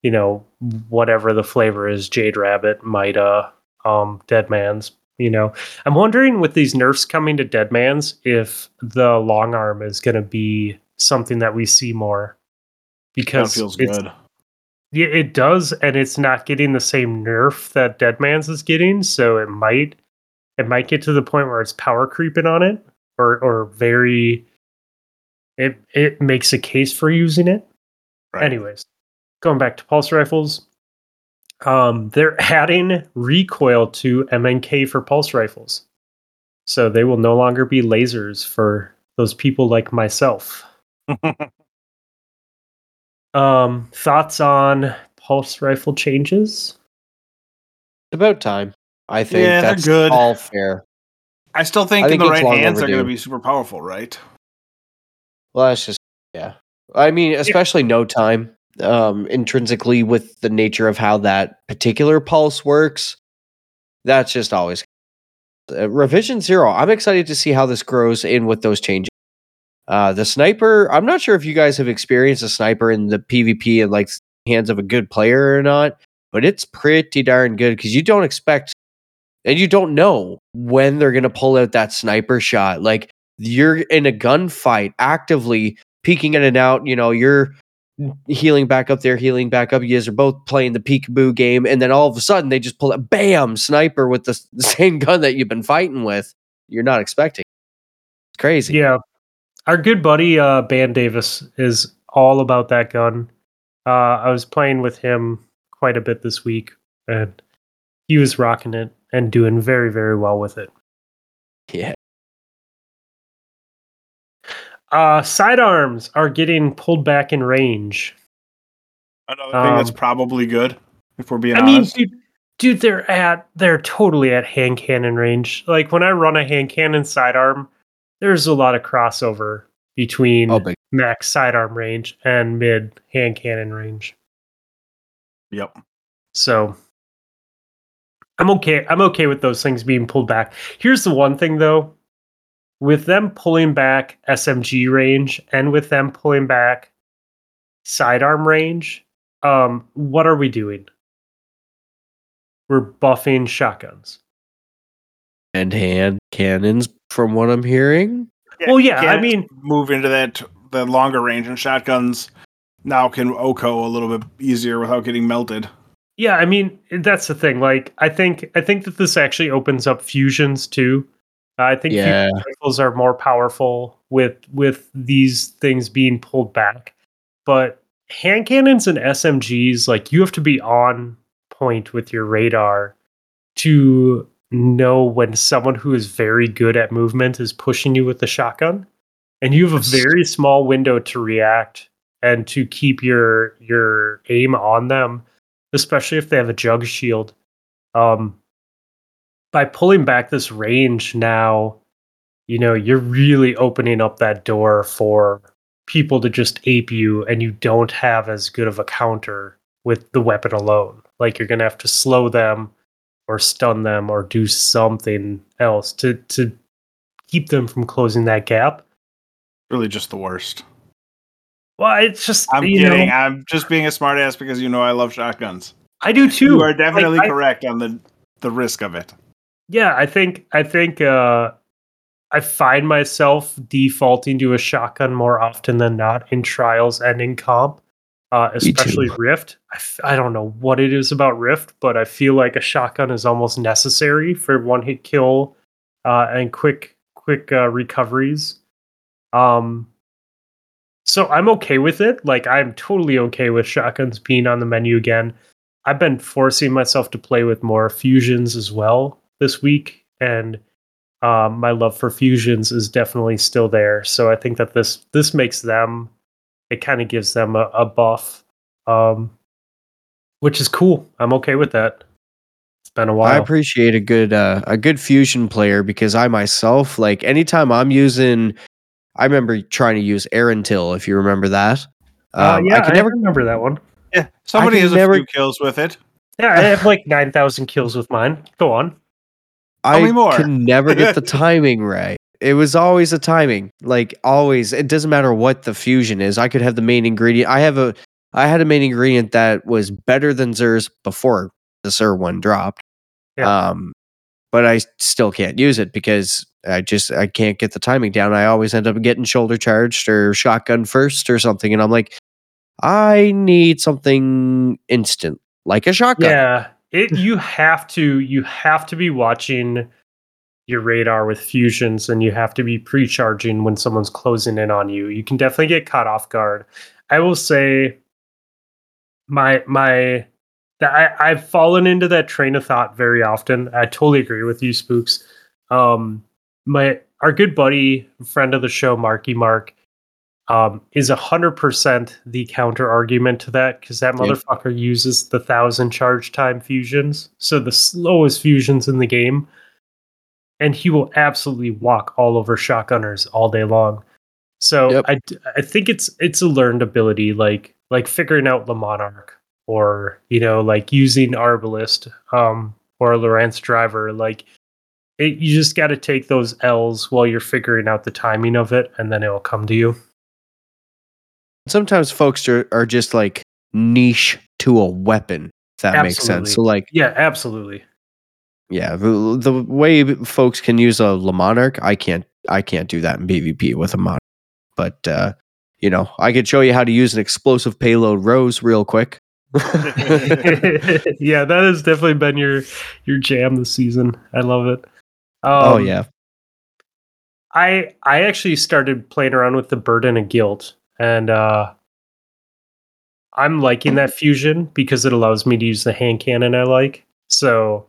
you know, whatever the flavor is, Jade Rabbit, Mida, um, Dead Man's you know, I'm wondering with these nerfs coming to Deadman's if the long arm is going to be something that we see more because that feels good. Yeah, it does, and it's not getting the same nerf that Deadman's is getting. So it might, it might get to the point where it's power creeping on it, or or very. It it makes a case for using it. Right. Anyways, going back to pulse rifles, um, they're adding recoil to MNK for pulse rifles. So they will no longer be lasers for those people like myself. um, thoughts on pulse rifle changes? It's About time. I think yeah, that's good. all fair. I still think, I think in the right hands they're going to be super powerful, right? Well, that's just yeah. I mean, especially yeah. no time. Um, intrinsically with the nature of how that particular pulse works, that's just always uh, revision zero. I'm excited to see how this grows in with those changes. Uh, the sniper, I'm not sure if you guys have experienced a sniper in the PvP and like hands of a good player or not, but it's pretty darn good because you don't expect and you don't know when they're going to pull out that sniper shot. Like you're in a gunfight actively peeking in and out, you know, you're healing back up there, healing back up. You guys are both playing the peekaboo game, and then all of a sudden they just pull a bam sniper with the, the same gun that you've been fighting with. You're not expecting. It's crazy. Yeah. Our good buddy uh Ban Davis is all about that gun. Uh I was playing with him quite a bit this week and he was rocking it and doing very, very well with it. Yeah. Uh, sidearms are getting pulled back in range. Another thing um, that's probably good, if we're being I honest. mean, dude, dude, they're at they're totally at hand cannon range. Like when I run a hand cannon sidearm, there's a lot of crossover between oh, max sidearm range and mid hand cannon range. Yep. So I'm okay. I'm okay with those things being pulled back. Here's the one thing though, with them pulling back SMG range and with them pulling back sidearm range, um, what are we doing? We're buffing shotguns and hand cannons, from what I'm hearing. Yeah, well, yeah, I mean, move into that the longer range and shotguns now can OHKO a little bit easier without getting melted. Yeah, I mean that's the thing. Like, I think I think that this actually opens up fusions too. I think yeah. rifles are more powerful with with these things being pulled back, but hand cannons and SMGs, like you have to be on point with your radar to know when someone who is very good at movement is pushing you with the shotgun, and you have a very small window to react and to keep your your aim on them especially if they have a jug shield. Um, by pulling back this range now, you know, you're really opening up that door for people to just ape you, and you don't have as good of a counter with the weapon alone. Like you're gonna have to slow them or stun them or do something else to to keep them from closing that gap. Really just the worst. Well, it's just I'm kidding. Know, I'm just being a smartass because you know I love shotguns. I do too. You are definitely like, correct I, on the the risk of it. Yeah, I think I think uh I find myself defaulting to a shotgun more often than not in trials and in comp, uh, especially Rift. I f- I don't know what it is about Rift, but I feel like a shotgun is almost necessary for one hit kill uh, and quick quick uh, recoveries. Um, so I'm okay with it. Like I'm totally okay with shotguns being on the menu again. I've been forcing myself to play with more fusions as well this week, and um, my love for fusions is definitely still there. So I think that this this makes them it kind of gives them a, a buff, um, which is cool. I'm okay with that. It's been a while. I appreciate a good uh, a good fusion player because I myself like anytime I'm using I remember trying to use Erentil, if you remember that. Uh, um, uh, yeah, I, can I never remember that one. Yeah, somebody has never... a few kills with it. Yeah, I have like nine thousand kills with mine. Go on. I can never get the timing right. It was always the timing, like always. It doesn't matter what the fusion is. I could have the main ingredient. I have a, I had a main ingredient that was better than Xur's before the Xur one dropped. Yeah. Um, but I still can't use it because I just I can't get the timing down. I always end up getting shoulder charged or shotgun first or something, and I'm like, I need something instant, like a shotgun. Yeah, it you have to you have to be watching your radar with fusions, and you have to be pre-charging when someone's closing in on you. You can definitely get caught off guard. I will say, my my I, I've fallen into that train of thought very often. I totally agree with you, Spooks. Um, my our good buddy, friend of the show, Marky Mark, um, is a hundred percent the counter argument to that because that motherfucker uses the thousand charge time fusions, so the slowest fusions in the game, and he will absolutely walk all over shotgunners all day long. So yep. I I think it's it's a learned ability, like like figuring out the monarch or you know like using Arbalest um, or a Lorentz Driver, like. It, you just got to take those L's while you're figuring out the timing of it, and then it will come to you sometimes folks are, are just like niche to a weapon if that absolutely. makes sense. So like yeah absolutely. Yeah the, the way folks can use a Le Monarque i can't i can't do that in pvp with a monarch but uh you know i could show you how to use an explosive payload rose real quick. Yeah that has definitely been your your jam this season. I love it. Oh, um, oh yeah. I i actually started playing around with the burden of guilt and uh, I'm liking that fusion because it allows me to use the hand cannon I like. So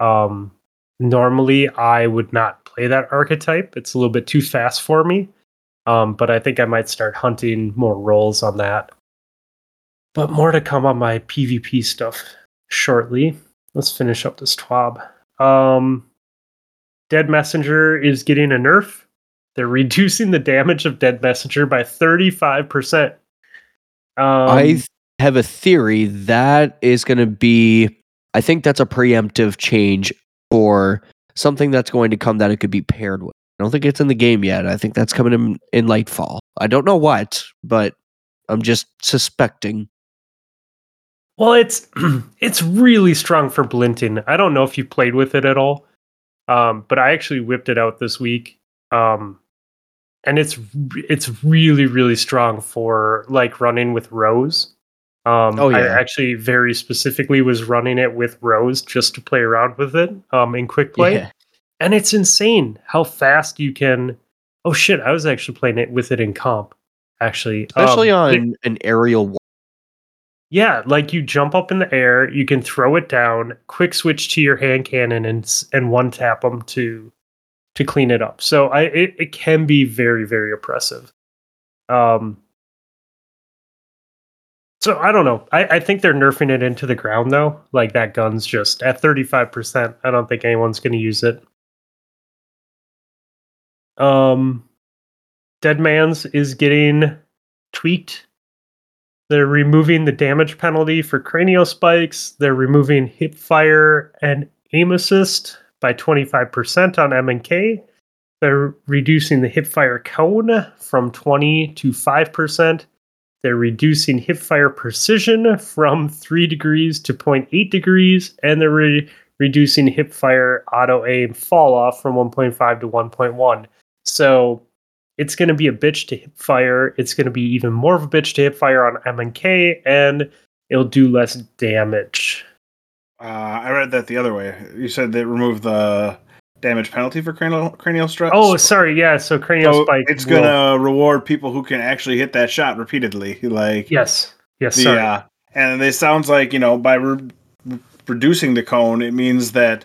um, normally I would not play that archetype. It's a little bit too fast for me. Um, but I think I might start hunting more rolls on that. But more to come on my PvP stuff shortly. Let's finish up this twab. Um, Dead Messenger is getting a nerf. They're reducing the damage of Dead Messenger by 35%. Um, I have a theory that is going to be, I think that's a preemptive change for something that's going to come that it could be paired with. I don't think it's in the game yet. I think that's coming in, in Lightfall. I don't know what, but I'm just suspecting. Well, it's it's really strong for Blinton. I don't know if you played with it at all, um, but I actually whipped it out this week. Um, and it's it's really really strong for like running with Rose. Um, oh, yeah. I actually very specifically was running it with Rose just to play around with it um, in quick play, yeah. and it's insane how fast you can. Oh shit! I was actually playing it with it in comp, actually, especially um, on it, an aerial. Yeah, like you jump up in the air, you can throw it down, quick switch to your hand cannon, and and one tap them to to clean it up. So I it, it can be very very oppressive. Um. So I don't know. I, I think they're nerfing it into the ground though. Like that gun's just at thirty five percent. I don't think anyone's going to use it. Um, Dead Man's is getting tweaked. They're removing the damage penalty for cranial spikes. They're removing hip fire and aim assist by 25% on M&K. They're reducing the hipfire cone from 20 to 5%. They're reducing hipfire precision from 3 degrees to 0.8 degrees, and they're re- reducing hipfire auto aim fall off from 1.5 to 1.1. So it's going to be a bitch to hipfire. It's going to be even more of a bitch to hipfire on M&K, and it'll do less damage. Uh, I read that the other way. You said they removed the damage penalty for cranial cranial strike. Oh, sorry. Yeah. So cranial so spike. It's will... gonna reward people who can actually hit that shot repeatedly. Like yes, yes. The, uh, and it sounds like you know by re- reducing the cone, it means that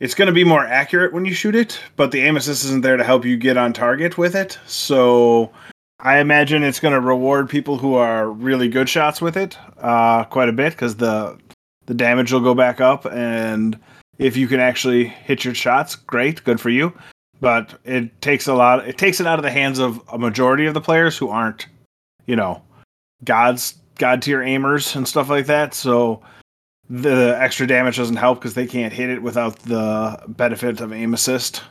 it's going to be more accurate when you shoot it, but the aim assist isn't there to help you get on target with it. So I imagine it's going to reward people who are really good shots with it uh, quite a bit because the the damage will go back up and if you can actually hit your shots great good for you. But it takes a lot it takes it out of the hands of a majority of the players who aren't you know gods god tier aimers and stuff like that. So the extra damage doesn't help because they can't hit it without the benefit of aim assist.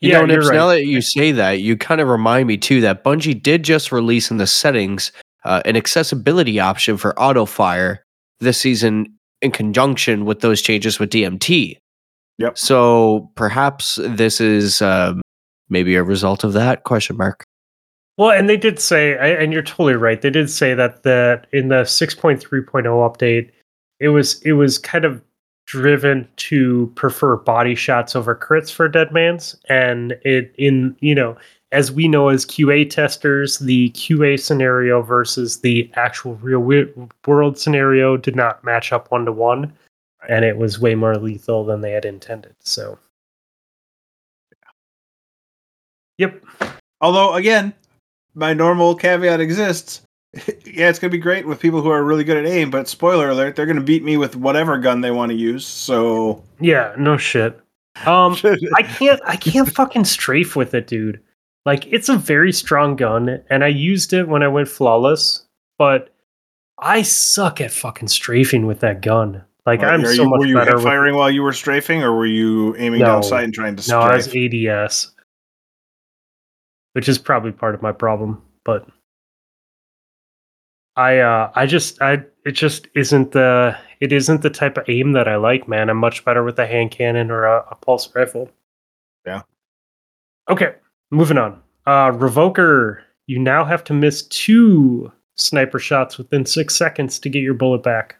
You yeah, know, Nips, right. now that you say that, you kind of remind me too that Bungie did just release in the settings uh, an accessibility option for auto fire this season in conjunction with those changes with DMT. Yep. So perhaps this is um, maybe a result of that question mark. Well, and they did say, and you're totally right. They did say that that in the 6.3.0 update, it was it was kind of driven to prefer body shots over crits for Deadman's, and it in you know as we know as QA testers, the QA scenario versus the actual real world scenario did not match up one to one, and it was way more lethal than they had intended. So, Yep. Although, again, my normal caveat exists. yeah, it's gonna be great with people who are really good at aim, but spoiler alert, they're gonna beat me with whatever gun they want to use. So yeah, no shit. Um, I can't, I can't fucking strafe with it, dude. Like, it's a very strong gun, and I used it when I went flawless, but I suck at fucking strafing with that gun. Like, I'm so you, much were you better. firing while you were strafing, or were you aiming no, down sight and trying to? Strafe? No, I was ADS, which is probably part of my problem, but. I uh I just I it just isn't the it isn't the type of aim that I like, man. I'm much better with a hand cannon or a, a pulse rifle. Yeah. Okay, moving on. Uh Revoker, you now have to miss two sniper shots within six seconds to get your bullet back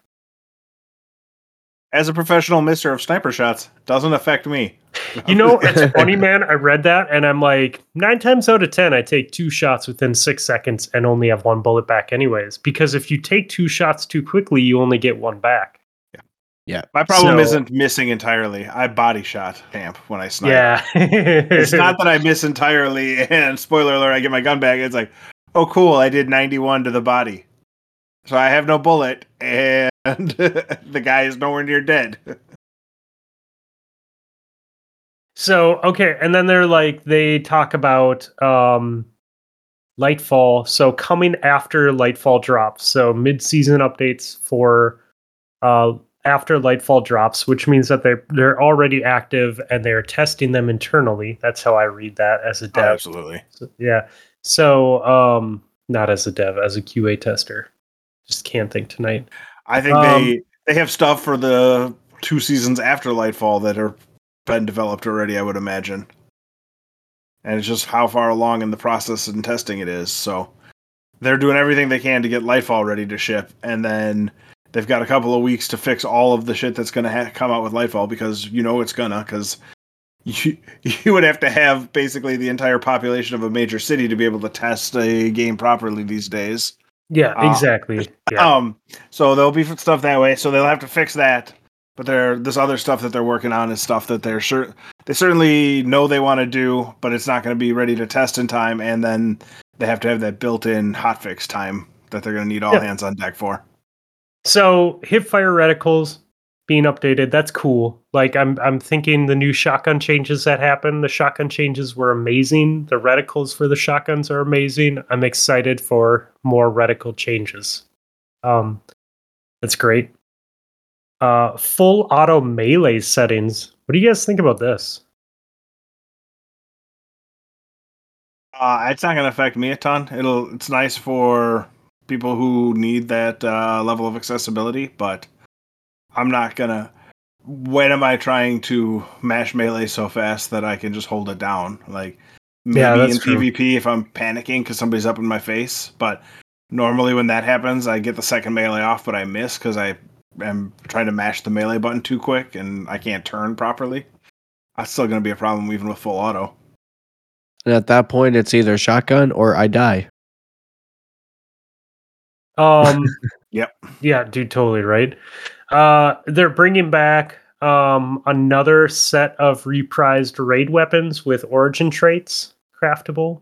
as a professional mister of sniper shots, doesn't affect me. You know, it's funny, man. I read that and I'm like, nine times out of 10, I take two shots within six seconds and only have one bullet back, anyways. Because if you take two shots too quickly, you only get one back. Yeah. Yeah. My problem so, isn't missing entirely. I body shot camp when I snipe. Yeah. it's not that I miss entirely and spoiler alert, I get my gun back. It's like, oh, cool. I did 91 to the body. So I have no bullet and and the guy is nowhere near dead. so okay, and then they're like they talk about um Lightfall. So coming after Lightfall drops, so mid-season updates for uh after Lightfall drops, which means that they're they're already active and they're testing them internally. That's how I read that as a dev. Oh, absolutely. So, yeah. So um not as a dev, as a QA tester. Just can't think tonight. I think um, they they have stuff for the two seasons after Lightfall that are been developed already. I would imagine, and it's just how far along in the process and testing it is. So they're doing everything they can to get Lightfall ready to ship, and then they've got a couple of weeks to fix all of the shit that's going to ha- come out with Lightfall because you know it's gonna because. You, you would have to have basically the entire population of a major city to be able to test a game properly these days. Yeah, uh, exactly. Yeah. Um, so there'll be stuff that way. So they'll have to fix that. But there, this other stuff that they're working on is stuff that they're sure they certainly know they want to do, but it's not going to be ready to test in time. And then they have to have that built-in hotfix time that they're going to need all yeah. hands on deck for. So hipfire reticles being updated. That's cool. Like I'm I'm thinking the new shotgun changes that happen. The shotgun changes were amazing. The reticles for the shotguns are amazing. I'm excited for more reticle changes. Um that's great. Uh full auto melee settings. What do you guys think about this? Uh, it's not going to affect me a ton. It'll. It's nice for people who need that uh, level of accessibility, but I'm not gonna. When am I trying to mash melee so fast that I can just hold it down? Like maybe yeah, in true. PvP if I'm panicking because somebody's up in my face. But normally when that happens, I get the second melee off, but I miss because I am trying to mash the melee button too quick and I can't turn properly. That's still going to be a problem even with full auto. And at that point, it's either shotgun or I die. Um. yep. Yeah, dude, totally right. Uh, they're bringing back um, another set of reprised raid weapons with origin traits craftable.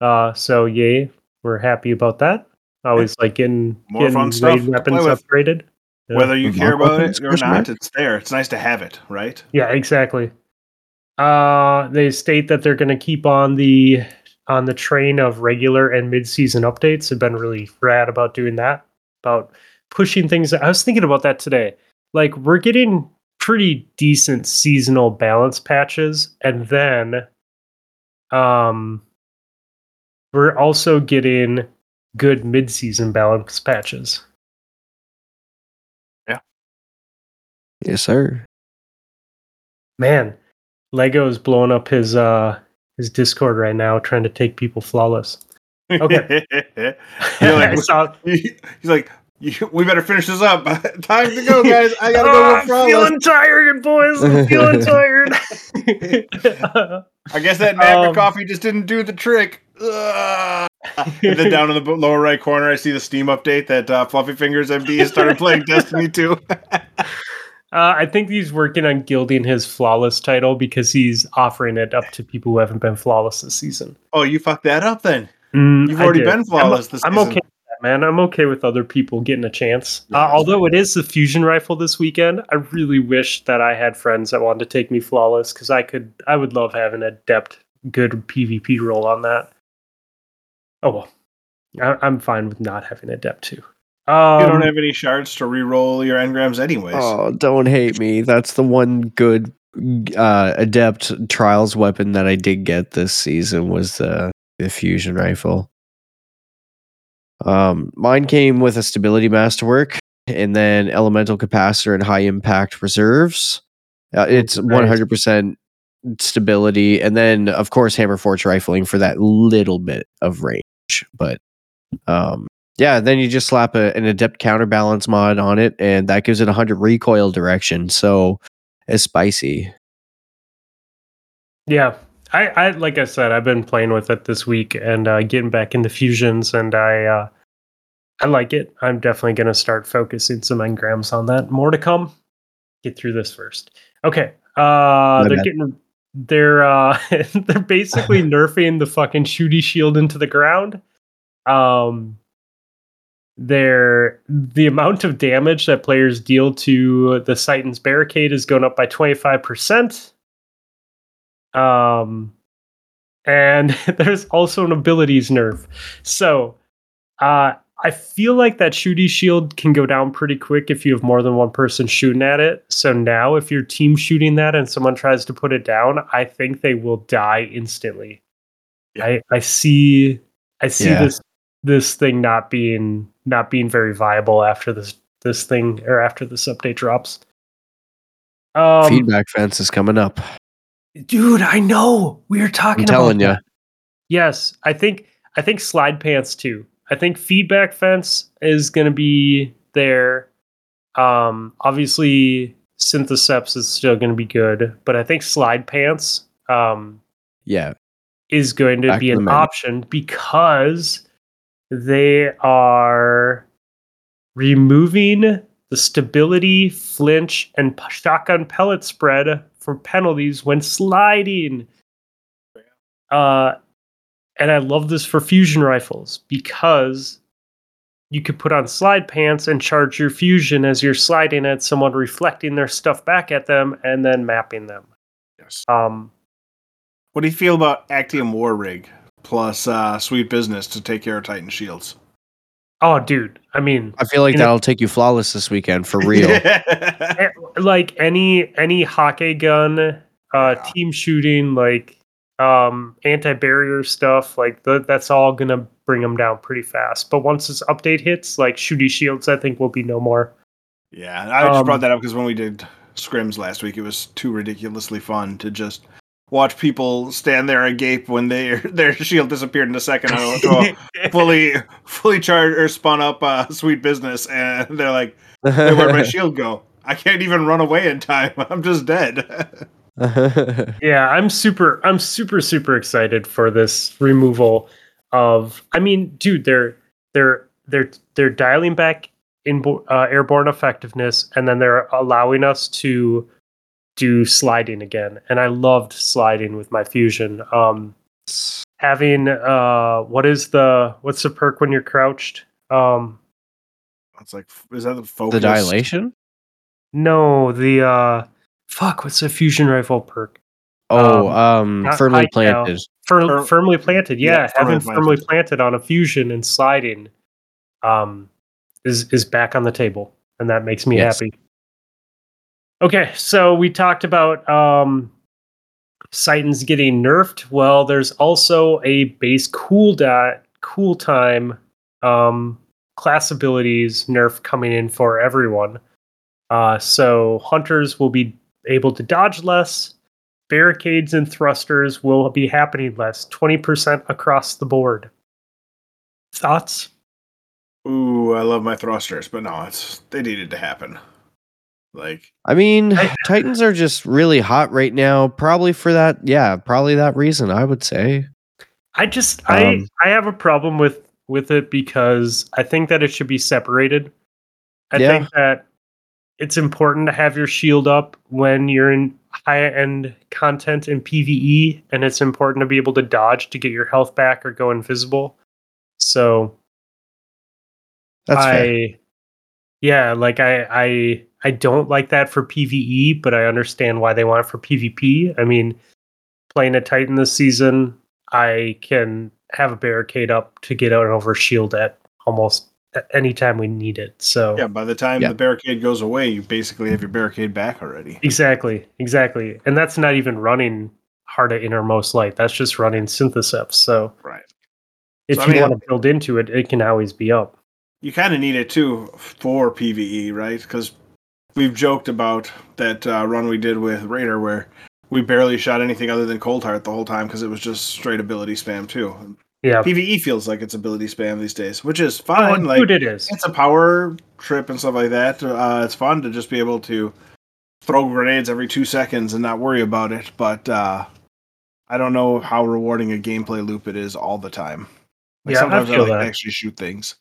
Uh, so yay, we're happy about that. Always like getting, more getting fun stuff weapons upgraded. Yeah. Whether you care about it or not, it's there. It's nice to have it, right? Yeah, exactly. Uh, they state that they're going to keep on the on the train of regular and mid-season updates. I've been really rad about doing that. About pushing things. I was thinking about that today. Like we're getting pretty decent seasonal balance patches, and then um, we're also getting good mid-season balance patches. Yeah. Yes, sir. Man, Lego's blowing up his uh his Discord right now, trying to take people flawless. Okay. like, saw, he's like, you, we better finish this up. Time to go, guys. I gotta go. I'm feeling tired, boys. I'm feeling tired. I guess that Maverick um, coffee just didn't do the trick. and then down in the lower right corner, I see the Steam update that uh, Fluffy Fingers MD has started playing Destiny 2. Uh, I think he's working on gilding his flawless title because he's offering it up to people who haven't been flawless this season. Oh, you fucked that up then. Mm, You've already been flawless I'm, this I'm season. okay with that, man. I'm okay with other people getting a chance. Uh, although it is the fusion rifle this weekend, I really wish that I had friends that wanted to take me flawless because I could. I would love having adept good PvP roll on that. Oh well, I, I'm fine with not having adept too. Um, you don't have any shards to re-roll your engrams anyways. Oh, don't hate me. That's the one good uh, adept trials weapon that I did get this season was the the fusion rifle. Um, mine came with a stability masterwork and then elemental capacitor and high impact reserves. Uh, it's one hundred percent stability, and then of course hammer forge rifling for that little bit of range. But um, yeah, then you just slap a, an adept counterbalance mod on it, and that gives it 100 recoil direction. So it's spicy. Yeah, I, I like I said, I've been playing with it this week and uh, getting back into fusions, and I uh, I like it. I'm definitely going to start focusing some engrams on that. More to come. Get through this first. Okay. Uh, they're bad. getting they're uh they're basically nerfing the fucking shooty shield into the ground. Um, they're the amount of damage that players deal to the Titan's barricade is going up by 25%. Um, and there's also an abilities nerf. So, uh, I feel like that shooty shield can go down pretty quick if you have more than one person shooting at it. So now, if your team shooting that and someone tries to put it down, I think they will die instantly. Yeah. I I see I see Yeah. this this thing not being not being very viable after this this thing or after this update drops. Um, Feedback fence is coming up. dude, I know we are talking. I'm telling you. Yes, I think I think slide pants too. I think feedback fence is going to be there. Um, obviously, Synthoceps is still going to be good, but I think slide pants um, Yeah. is going to Back be to an option because they are removing the stability, flinch, and shotgun pellet spread for penalties when sliding. Uh, and I love this for fusion rifles because you could put on slide pants and charge your fusion as you're sliding at someone reflecting their stuff back at them and then mapping them. Yes. Um, What do you feel about Actium War Rig plus uh, Sweet Business to take care of Titan shields? oh, dude, I mean, I feel like that'll take you flawless this weekend for real. eh, like any any hockey gun, uh, Yeah. team shooting, like um, anti-barrier stuff, like th- that's all gonna bring them down pretty fast. But once this update hits, like shooty shields, I think will be no more. yeah, I just Um, brought that up because when we did scrims last week, it was too ridiculously fun to just watch people stand there agape when their their shield disappeared in a second fully fully charged or spun up uh, Sweet Business, and they're like, hey, "Where'd my shield go? I can't even run away in time. I'm just dead." yeah i'm super i'm super super excited for this removal of i mean dude they're they're they're they're dialing back in uh, airborne effectiveness and then they're allowing us to do sliding again and i loved sliding with my fusion um having uh what is the what's the perk when you're crouched um it's like, is that the focus? the dilation? no the uh fuck what's the fusion rifle perk Oh, Um, um, firmly planted. Fir- Fir- firmly planted, yeah, yeah, having firmly planted. planted on a fusion and sliding, um, is is back on the table, and that makes me Yes. happy. Okay, so we talked about um, Titans getting nerfed. Well, there's also a base cool dot cool time um, class abilities nerf coming in for everyone. Uh, so hunters will be able to dodge less. Barricades and thrusters will be happening less, 20% across the board. Thoughts? Ooh, I love my thrusters, but no, it's they needed to happen. Like, I mean, I- Titans are just really hot right now. Probably for that, yeah, probably that reason. I would say. I just I Um, I have a problem with with it because I think that it should be separated. I Yeah. think that it's important to have your shield up when you're in high end content in PvE, and it's important to be able to dodge to get your health back or go invisible. So that's I, fair. yeah, like I I I don't like that for PvE, but I understand why they want it for PvP. I mean, playing a Titan this season, I can have a barricade up to get out and over shield at almost any time we need it. So yeah, by the time yeah. the barricade goes away, you basically have your barricade back already. Exactly, exactly, and that's not even running Heart of Inmost Light. That's just running Synthoceps. So right, if so, you I mean, want to build into it, it can always be up. You kind of need it too for PVE, right? Because we've joked about that uh, run we did with Raider where we barely shot anything other than Cold Heart the whole time because it was just straight ability spam too. Yeah, PVE feels like it's ability spam these days, which is fine. Oh, like it is. It's a power trip and stuff like that. Uh, it's fun to just be able to throw grenades every two seconds and not worry about it. But uh, I don't know how rewarding a gameplay loop it is all the time. Like yeah, sometimes I, I like that. actually shoot things.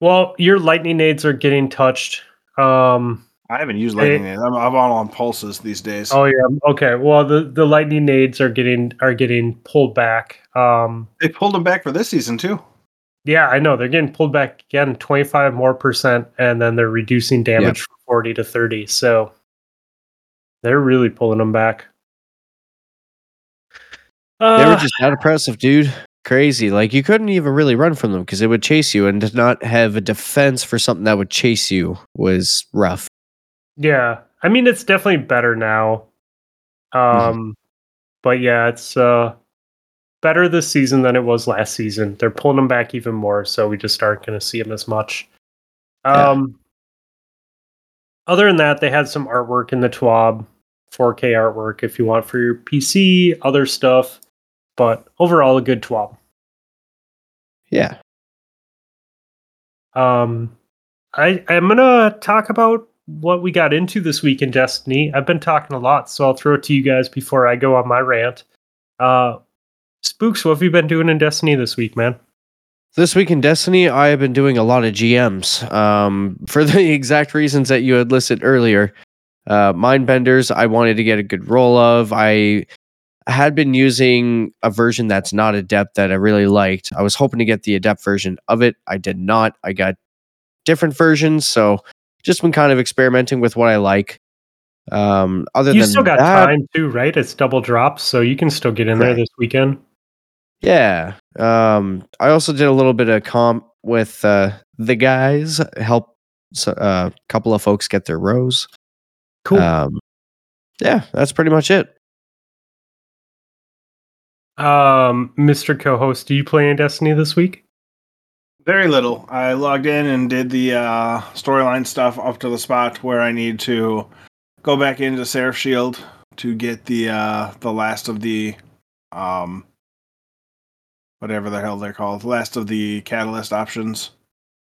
Well, your lightning nades are getting touched. Um, I haven't used lightning nades. I'm, I'm all on pulses these days. Oh yeah. Okay. Well, the, the lightning nades are getting are getting pulled back. Um, they pulled them back for this season too. Yeah, I know they're getting pulled back again, twenty five more percent, and then they're reducing damage yep. from forty to thirty. So they're really pulling them back. Uh, they were just that impressive, dude. Crazy. Like you couldn't even really run from them because it would chase you, and to not have a defense for something that would chase you was rough. Yeah, I mean it's definitely better now. Mm-hmm. Um, mm-hmm. but yeah, it's uh better this season than it was last season. They're pulling them back even more, so we just aren't going to see them as much. Um, yeah. other than that, they had some artwork in the TWAB, 4K artwork if you want for your PC, other stuff, but overall a good TWAB. Yeah. Um, I I'm gonna talk about what we got into this week in Destiny. I've been talking a lot, so I'll throw it to you guys before I go on my rant. Uh, Spooks, what have you been doing in Destiny this week, man? This week in Destiny, I have been doing a lot of GMs um, for the exact reasons that you had listed earlier. Uh, Mindbenders, I wanted to get a good roll of. I had been using a version that's not adept that I really liked. I was hoping to get the adept version of it. I did not. I got different versions, so just been kind of experimenting with what I like. Um, other you than still got that, time too, right? It's double drops, so you can still get in right. there this weekend. Yeah. Um, I also did a little bit of comp with uh, the guys, help a uh, couple of folks get their rows. Cool. Um, yeah, that's pretty much it. Um, Mr. Co-host, do you play in Destiny this week? Very little. I logged in and did the uh, storyline stuff up to the spot where I need to go back into Seraph Shield to get the uh, the last of the um whatever the hell they're called, last of the catalyst options.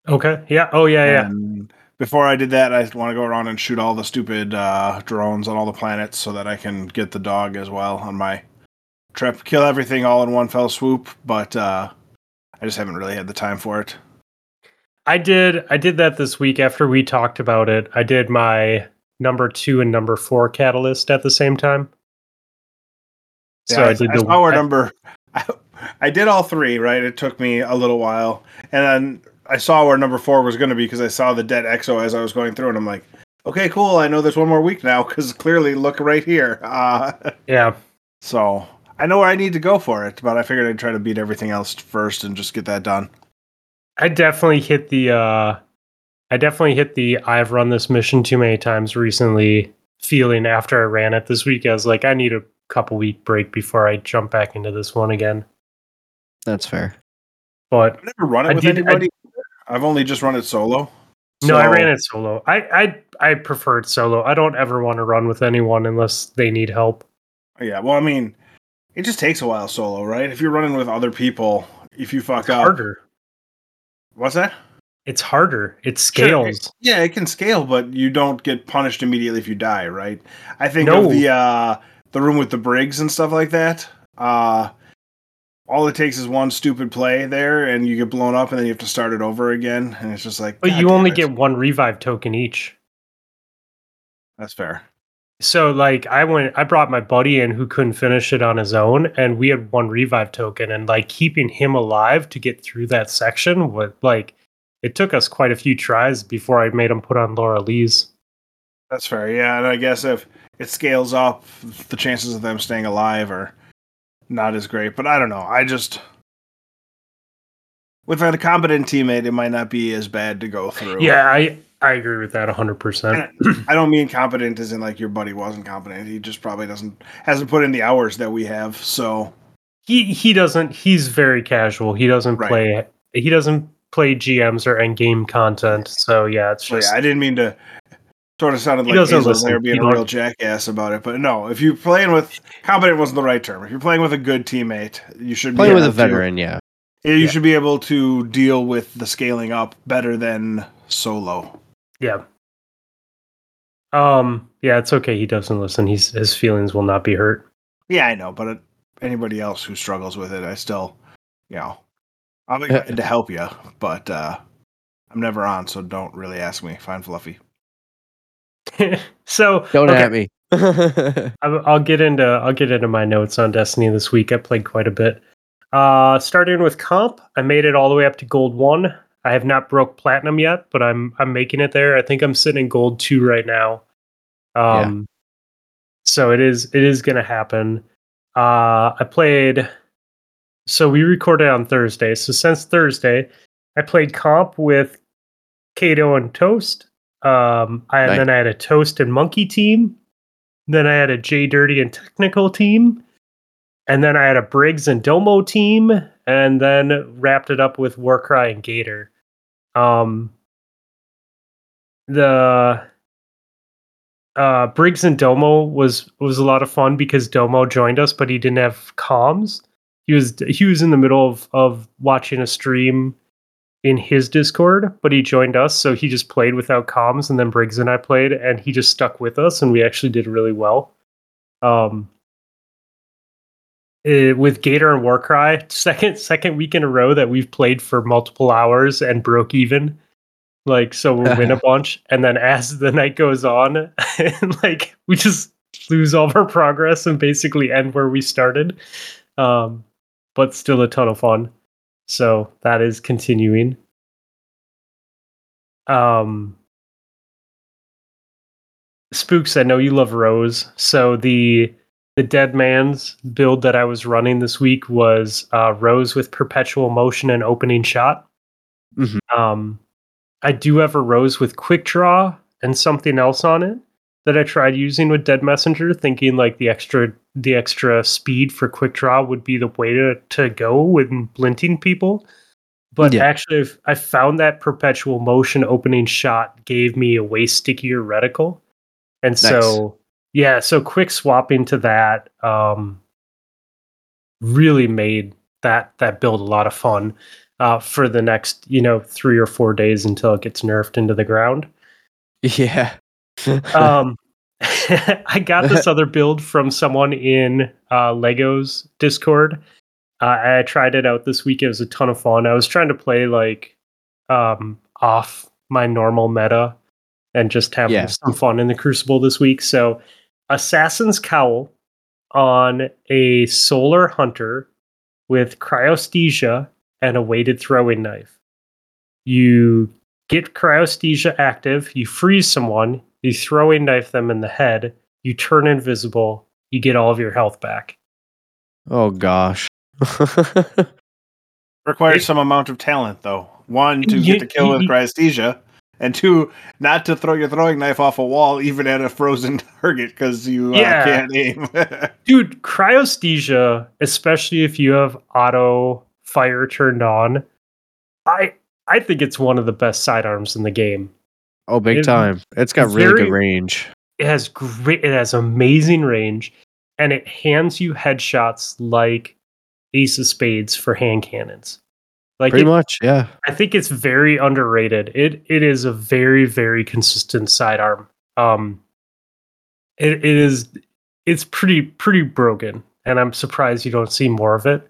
Okay. Yeah. Oh yeah. And yeah. Before I did that, I want to go around and shoot all the stupid uh, drones on all the planets so that I can get the dog as well on my trip. Kill everything all in one fell swoop, but uh, I just haven't really had the time for it. I did I did that this week after we talked about it. I did my number two and number four catalyst at the same time. So yeah, I, I did I the saw number I, I did all three, right? It took me a little while. And then I saw where number four was going to be because I saw the dead EXO as I was going through, and I'm like, okay, cool. I know there's one more week now because clearly, look right here. Uh, yeah. So I know where I need to go for it, but I figured I'd try to beat everything else first and just get that done. I definitely hit the uh I definitely hit the I've run this mission too many times recently feeling after I ran it this week. I was like, I need a couple week break before I jump back into this one again. That's fair. But I've never run it I with did, anybody. I, have only just run it solo. So. No, I ran it solo. I I I prefer it solo. I don't ever want to run with anyone unless they need help. Yeah, well, I mean, it just takes a while solo, right? If you're running with other people, if you fuck it's up, harder. What's that? It's harder. It scales. Sure. Yeah, it can scale, but you don't get punished immediately if you die, right? I think no. of the uh the room with the Briggs and stuff like that. Uh all it takes is one stupid play there and you get blown up and then you have to start it over again and it's just like But you only it. get one revive token each. That's fair. So like I went I brought my buddy in who couldn't finish it on his own and we had one revive token and like keeping him alive to get through that section was like it took us quite a few tries before I made him put on Loreley's. That's fair. Yeah, and I guess if it scales up, the chances of them staying alive are not as great. But I don't know. I just with a competent teammate, it might not be as bad to go through. Yeah, I I agree with that 100%. I don't mean competent as in like your buddy wasn't competent. He just probably doesn't hasn't put in the hours that we have. So he he doesn't he's very casual. He doesn't right. play he doesn't play GMs or end game content. So yeah, it's just yeah, I didn't mean to sort of sounded like Hazel there being a real jackass about it. But no, if you're playing with competent wasn't the right term. If you're playing with a good teammate, you should play with a veteran, to, yeah. You yeah. should be able to deal with the scaling up better than solo. Yeah. Um. Yeah, it's okay. He doesn't listen. He's his feelings will not be hurt. Yeah, I know. But uh, anybody else who struggles with it, I still, you know, I'll be glad to help you. But uh I'm never on, so don't really ask me. Fine, Fluffy. so don't okay. at me. I'll get into I'll get into my notes on Destiny this week. I played quite a bit. Uh, starting with comp, I made it all the way up to gold one. I have not broke platinum yet, but I'm I'm making it there. I think I'm sitting in gold two right now. Um, yeah. so it is it is gonna happen. Uh, I played. So we recorded on Thursday. So since Thursday, I played comp with Kato and Toast. Um, I nice. then I had a Toast and Monkey team. Then I had a J Dirty and Technical team. And then I had a Briggs and Domo team, and then wrapped it up with Warcry and Gator. Um, the uh, Briggs and Domo was was a lot of fun because Domo joined us, but he didn't have comms. He was he was in the middle of of watching a stream in his Discord, but he joined us, so he just played without comms, and then Briggs and I played, and he just stuck with us, and we actually did really well. Um, uh, with Gator and Warcry, second second week in a row that we've played for multiple hours and broke even. Like so we'll win a bunch, and then as the night goes on, and like we just lose all of our progress and basically end where we started. Um, but still a ton of fun. So that is continuing. Um, Spooks, I know you love Rose. So the the dead man's build that I was running this week was uh, Rose with perpetual motion and opening shot. Mm-hmm. Um, I do have a Rose with quick draw and something else on it that I tried using with Dead Messenger, thinking like the extra the extra speed for quick draw would be the way to, to go when blinting people. But yeah. actually, I found that perpetual motion opening shot gave me a way stickier reticle. And nice. so yeah, so quick swapping to that um, really made that that build a lot of fun uh, for the next you know three or four days until it gets nerfed into the ground. Yeah. um, I got this other build from someone in uh, Legos Discord. Uh, I tried it out this week. It was a ton of fun. I was trying to play like um, off my normal meta and just have yeah. some fun in the Crucible this week. So Assassin's Cowl on a Solar Hunter with Cryosthesia and a weighted throwing knife. You get Cryosthesia active, you freeze someone, you throwing knife them in the head, you turn invisible, you get all of your health back. Oh gosh. Requires it, some amount of talent though. One to you, get the kill you, with Cryosthesia, and two, not to throw your throwing knife off a wall even at a frozen target because you uh, yeah. uh, can't aim. Dude, cryosthesia, especially if you have auto fire turned on, I I think it's one of the best sidearms in the game. Oh, big it, time! It's got very, really good range. It has great. It has amazing range, and it hands you headshots like Ace of Spades for hand cannons. Like pretty it, much, yeah. I think it's very underrated. It it is a very very consistent sidearm. Um, it, it is it's pretty pretty broken, and I'm surprised you don't see more of it.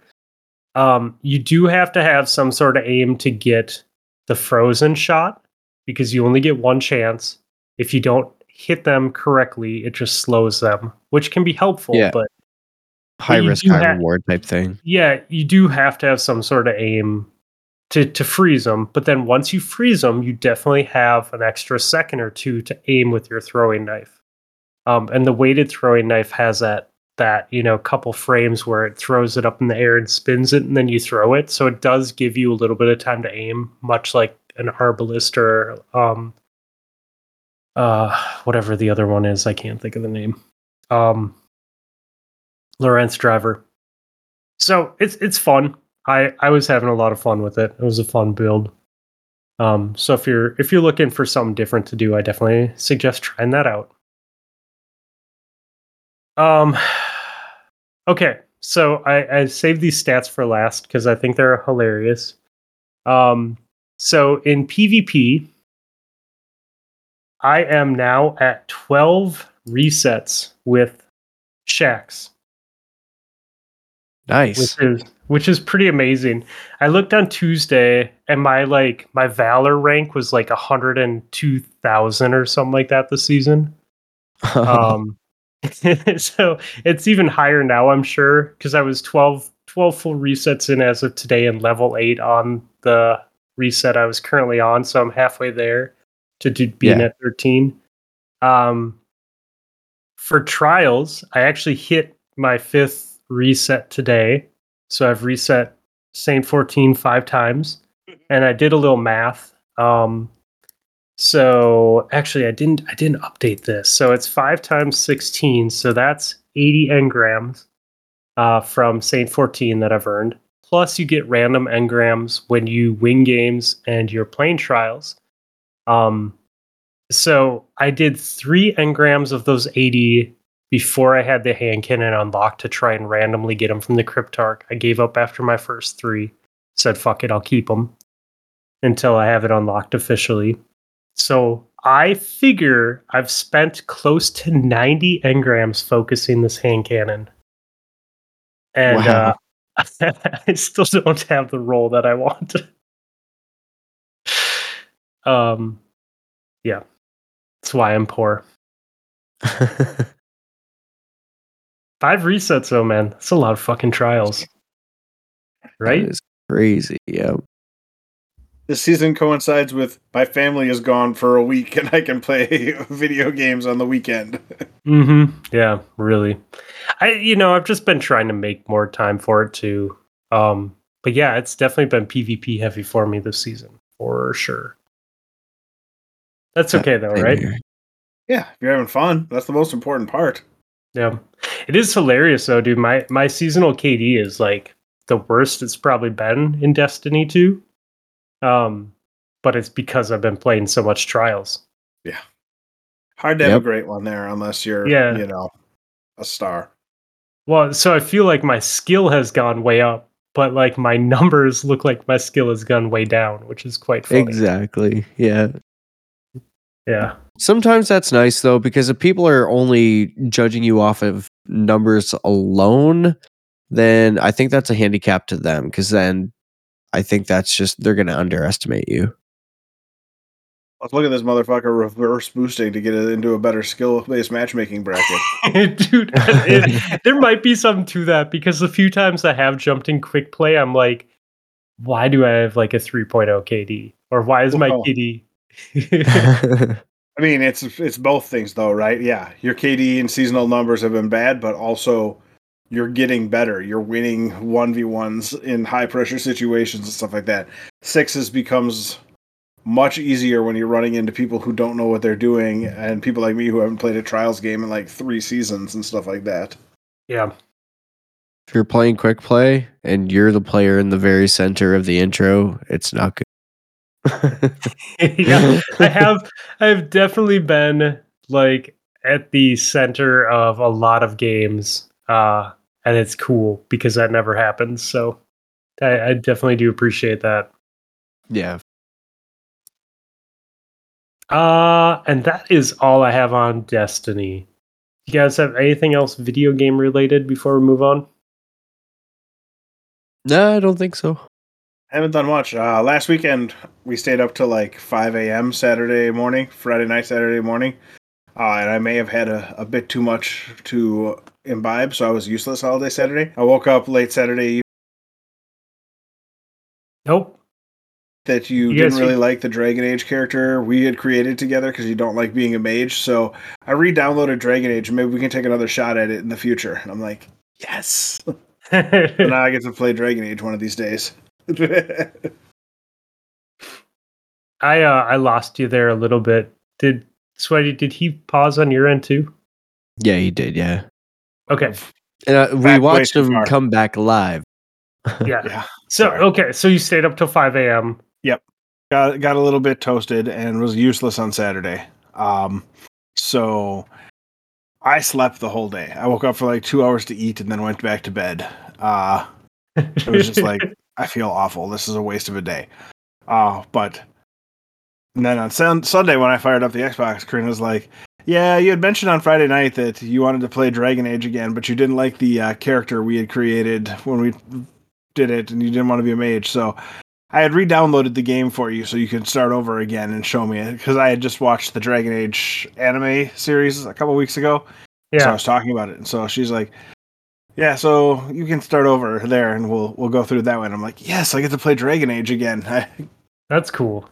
Um, you do have to have some sort of aim to get the frozen shot because you only get one chance. If you don't hit them correctly, it just slows them, which can be helpful. Yeah. But high risk, high have, reward type thing. Yeah, you do have to have some sort of aim to to freeze them. But then once you freeze them, you definitely have an extra second or two to aim with your throwing knife. Um, and the weighted throwing knife has that that you know couple frames where it throws it up in the air and spins it, and then you throw it. So it does give you a little bit of time to aim, much like an Arbalest or um, uh, whatever the other one is. I can't think of the name. Um, Lorentz driver. So it's it's fun. I I was having a lot of fun with it. It was a fun build. Um, so if you're if you're looking for something different to do, I definitely suggest trying that out. Um, okay, so I, I saved these stats for last because I think they're hilarious. Um, so in PvP, I am now at 12 resets with Shaxx. Nice. Which is which is pretty amazing. I looked on Tuesday and my like my Valor rank was like 102,000 or something like that this season. um so it's even higher now, I'm sure, because I was 12, 12 full resets in as of today and level 8 on the reset I was currently on. So I'm halfway there to do, being yeah. at 13. Um, for trials, I actually hit my fifth reset today. So I've reset Saint 14 five times. And I did a little math. Um, so actually, I didn't I didn't update this. So it's five times sixteen. So that's eighty engrams uh, from Saint fourteen that I've earned. Plus, you get random engrams when you win games and you're playing trials. Um, so I did three engrams of those eighty before I had the hand cannon unlocked to try and randomly get them from the Cryptarch. I gave up after my first three. Said fuck it, I'll keep them until I have it unlocked officially. So I figure I've spent close to 90 engrams focusing this hand cannon. And wow. uh, I still don't have the roll that I want. um, yeah, that's why I'm poor. Five resets, though, man. That's a lot of fucking trials. Right? It's crazy. Yeah this season coincides with my family is gone for a week and I can play video games on the weekend. mm-hmm. Yeah, really. I you know, I've just been trying to make more time for it too. Um, but yeah, it's definitely been PvP heavy for me this season, for sure. That's okay though, right? Yeah, if you're having fun, that's the most important part. Yeah. It is hilarious though, dude. My my seasonal KD is like the worst it's probably been in Destiny 2 um, but it's because I've been playing so much trials. Yeah. Hard to yep. have a great one there unless you're, yeah. you know, a star. Well, so I feel like my skill has gone way up, but like my numbers look like my skill has gone way down, which is quite funny. Exactly. Yeah. Yeah. Sometimes that's nice though, because if people are only judging you off of numbers alone, then I think that's a handicap to them because then I think that's just they're going to underestimate you. Let's look at this motherfucker reverse boosting to get it into a better skill based matchmaking bracket. Dude, it, there might be something to that because a few times I have jumped in quick play, I'm like, why do I have like a 3.0 KD? Or why is my oh. KD? I mean, it's it's both things though, right? Yeah, your KD and seasonal numbers have been bad, but also you're getting better. You're winning 1v1s in high pressure situations and stuff like that. Sixes becomes much easier when you're running into people who don't know what they're doing and people like me who haven't played a trials game in like three seasons and stuff like that. Yeah. If you're playing quick play and you're the player in the very center of the intro, it's not good. yeah, I have I've definitely been like at the center of a lot of games uh, and it's cool because that never happens. So I, I definitely do appreciate that. Yeah. Uh, and that is all I have on Destiny. You guys have anything else video game related before we move on? No, I don't think so. I haven't done much. Uh, last weekend we stayed up till like 5 a.m. Saturday morning, Friday night, Saturday morning, uh, and I may have had a, a bit too much to imbibe, so I was useless all day Saturday. I woke up late Saturday. Nope. That you, you didn't really like the Dragon Age character we had created together because you don't like being a mage. So I re-downloaded Dragon Age, maybe we can take another shot at it in the future. And I'm like, yes. now I get to play Dragon Age one of these days. I uh, I lost you there a little bit. Did Sweaty? Did he pause on your end too? Yeah, he did. Yeah. Okay. And uh, we watched him far. come back live. yeah. yeah. So Sorry. okay, so you stayed up till five a.m. Yep. Got got a little bit toasted and was useless on Saturday. Um, so I slept the whole day. I woke up for like two hours to eat and then went back to bed. Uh, it was just like I feel awful. This is a waste of a day. Uh, but and then on sun- Sunday when I fired up the Xbox, Corinne was like, "Yeah, you had mentioned on Friday night that you wanted to play Dragon Age again, but you didn't like the uh, character we had created when we did it, and you didn't want to be a mage. So I had re-downloaded the game for you so you could start over again and show me it because I had just watched the Dragon Age anime series a couple weeks ago. Yeah, so I was talking about it, and so she's like." Yeah, so you can start over there, and we'll we'll go through that one. I'm like, yes, I get to play Dragon Age again. That's cool.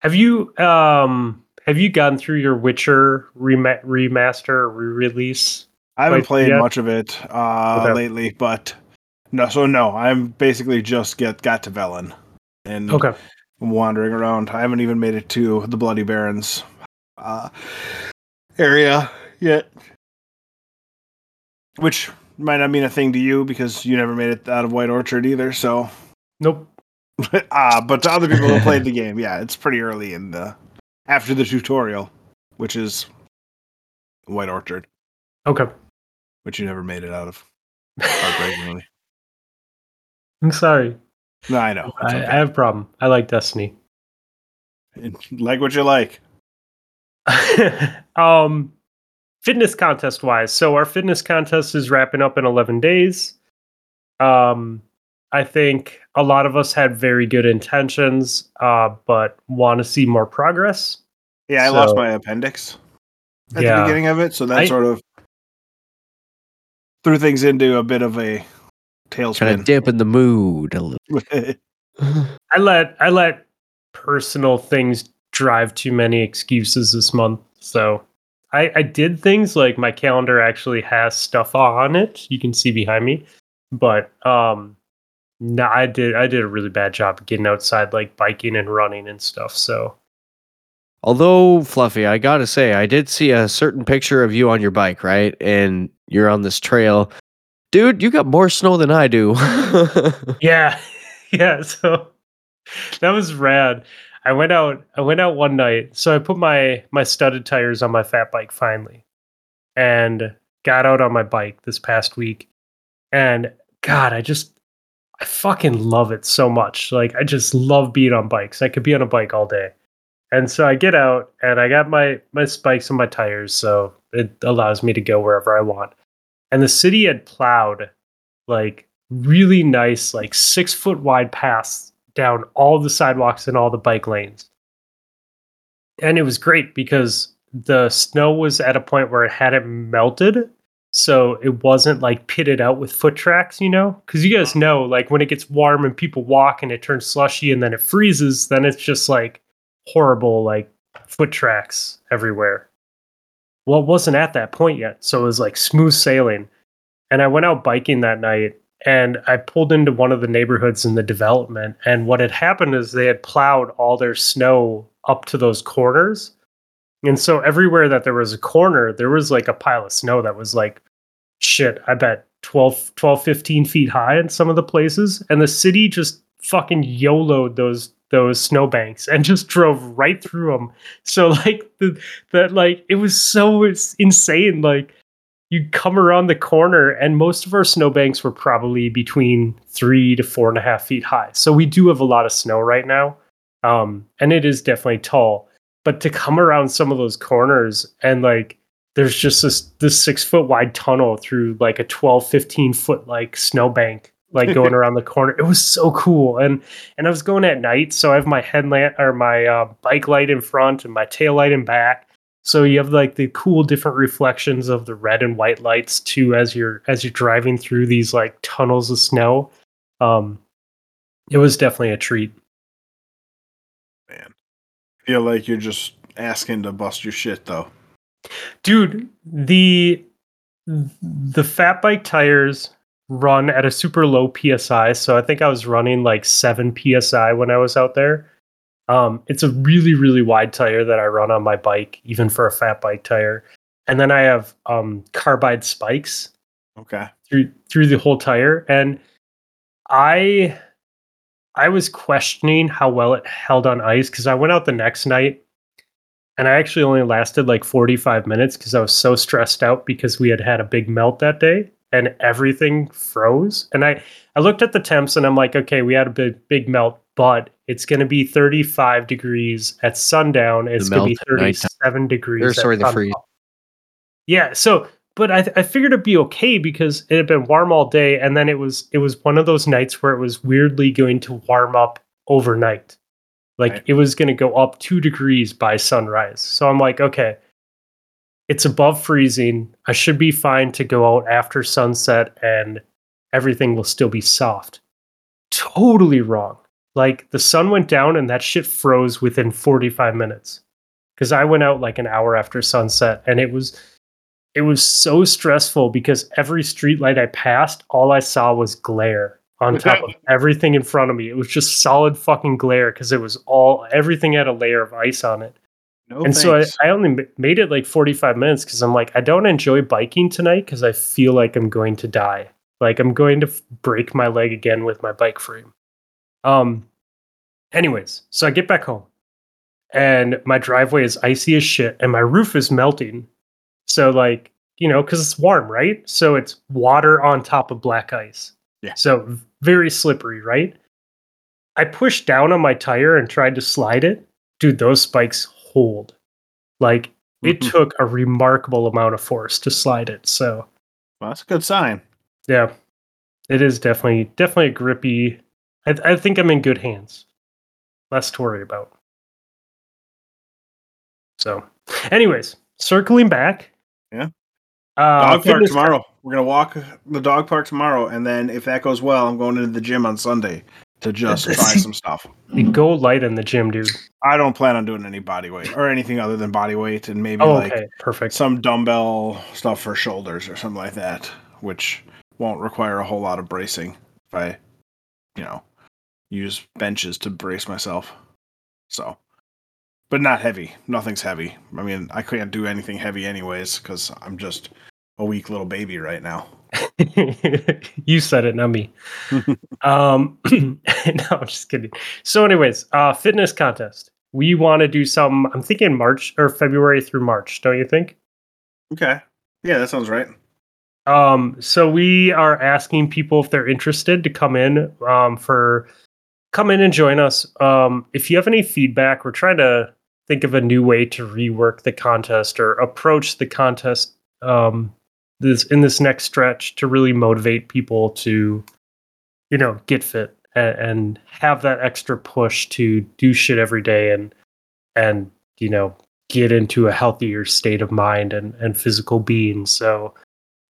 Have you um have you gone through your Witcher remaster re-release? I haven't played yet? much of it uh, okay. lately, but no. So no, I'm basically just get got to Velen and okay. I'm wandering around. I haven't even made it to the Bloody Barons uh, area yet, which might not mean a thing to you because you never made it out of White Orchard either. So nope. ah, but to other people who played the game, yeah, it's pretty early in the after the tutorial, which is White Orchard. Okay. Which you never made it out of. I'm sorry. No, I know. I, okay. I, have a problem. I like Destiny. Like what you like. um fitness contest wise. So our fitness contest is wrapping up in 11 days. Um I think a lot of us had very good intentions, uh, but want to see more progress. Yeah, I so, lost my appendix at yeah, the beginning of it, so that I, sort of threw things into a bit of a tailspin. Kind of dampen the mood a little. I let I let personal things drive too many excuses this month, so I, I did things like my calendar actually has stuff on it. You can see behind me, but um no, I did. I did a really bad job getting outside, like biking and running and stuff. So, although Fluffy, I gotta say, I did see a certain picture of you on your bike, right? And you're on this trail, dude. You got more snow than I do. yeah, yeah. So that was rad. I went out. I went out one night. So I put my my studded tires on my fat bike finally, and got out on my bike this past week. And God, I just I fucking love it so much. Like I just love being on bikes. I could be on a bike all day. And so I get out and I got my my spikes on my tires, so it allows me to go wherever I want. And the city had plowed like really nice, like six foot wide paths down all the sidewalks and all the bike lanes. And it was great because the snow was at a point where it hadn't melted so it wasn't like pitted out with foot tracks, you know? Because you guys uh-huh. know, like when it gets warm and people walk and it turns slushy and then it freezes, then it's just like horrible, like foot tracks everywhere. Well, it wasn't at that point yet, so it was like smooth sailing. And I went out biking that night and I pulled into one of the neighborhoods in the development. And what had happened is they had plowed all their snow up to those corners and so everywhere that there was a corner, there was like a pile of snow that was like, shit, I bet 12, 12 15 feet high in some of the places. And the city just fucking YOLO'd those those snowbanks and just drove right through them. So like the that like it was so insane. Like you'd come around the corner and most of our snowbanks were probably between three to four and a half feet high. So we do have a lot of snow right now. Um, and it is definitely tall but to come around some of those corners and like there's just this this six foot wide tunnel through like a 12 15 foot like snowbank like going around the corner it was so cool and and i was going at night so i have my headlamp or my uh, bike light in front and my tail light in back So you have like the cool different reflections of the red and white lights too as you're as you're driving through these like tunnels of snow. Um it was definitely a treat. Man. Feel like you're just asking to bust your shit though. Dude, the the fat bike tires run at a super low psi, so I think I was running like 7 psi when I was out there. Um, it's a really, really wide tire that I run on my bike, even for a fat bike tire. And then I have um, carbide spikes. Okay. Through through the whole tire, and I I was questioning how well it held on ice because I went out the next night, and I actually only lasted like 45 minutes because I was so stressed out because we had had a big melt that day and everything froze. And I I looked at the temps and I'm like, okay, we had a big big melt, but it's going to be 35 degrees at sundown. It's going to be 37 degrees. Or, sorry, the freeze. Yeah. So, but I, I figured it'd be okay because it had been warm all day, and then it was it was one of those nights where it was weirdly going to warm up overnight. Like right. it was going to go up two degrees by sunrise. So I'm like, okay, it's above freezing. I should be fine to go out after sunset, and everything will still be soft. Totally wrong. Like the sun went down and that shit froze within 45 minutes. Cuz I went out like an hour after sunset and it was it was so stressful because every street light I passed, all I saw was glare on top of everything in front of me. It was just solid fucking glare because it was all everything had a layer of ice on it. No and thanks. so I, I only made it like 45 minutes because I'm like, I don't enjoy biking tonight because I feel like I'm going to die. Like I'm going to break my leg again with my bike frame. Um, anyways, so I get back home and my driveway is icy as shit and my roof is melting. So, like, you know, because it's warm, right? So it's water on top of black ice. Yeah. So very slippery, right? I pushed down on my tire and tried to slide it. Dude, those spikes hold. Like, mm-hmm. it took a remarkable amount of force to slide it. So, well, that's a good sign. Yeah, it is definitely definitely a grippy I, I think I'm in good hands. Less to worry about. So, anyways, circling back. Yeah. Uh, dog park tomorrow. We're gonna walk the dog park tomorrow, and then if that goes well, I'm going into the gym on Sunday to just try some stuff. go light in the gym, dude. I don't plan on doing any body weight or anything other than body weight, and maybe oh, like okay. perfect some dumbbell stuff for shoulders or something like that, which won't require a whole lot of bracing if I, you know, use benches to brace myself. So, but not heavy. Nothing's heavy. I mean, I can't do anything heavy anyways because I'm just a weak little baby right now. you said it, not me. um, no, I'm just kidding. So, anyways, uh, fitness contest. We want to do some. I'm thinking March or February through March. Don't you think? Okay. Yeah, that sounds right. Um, so we are asking people if they're interested to come in um, for come in and join us. Um, if you have any feedback, we're trying to think of a new way to rework the contest or approach the contest um, this in this next stretch to really motivate people to, you know, get fit and, and have that extra push to do shit every day and and you know get into a healthier state of mind and, and physical being. So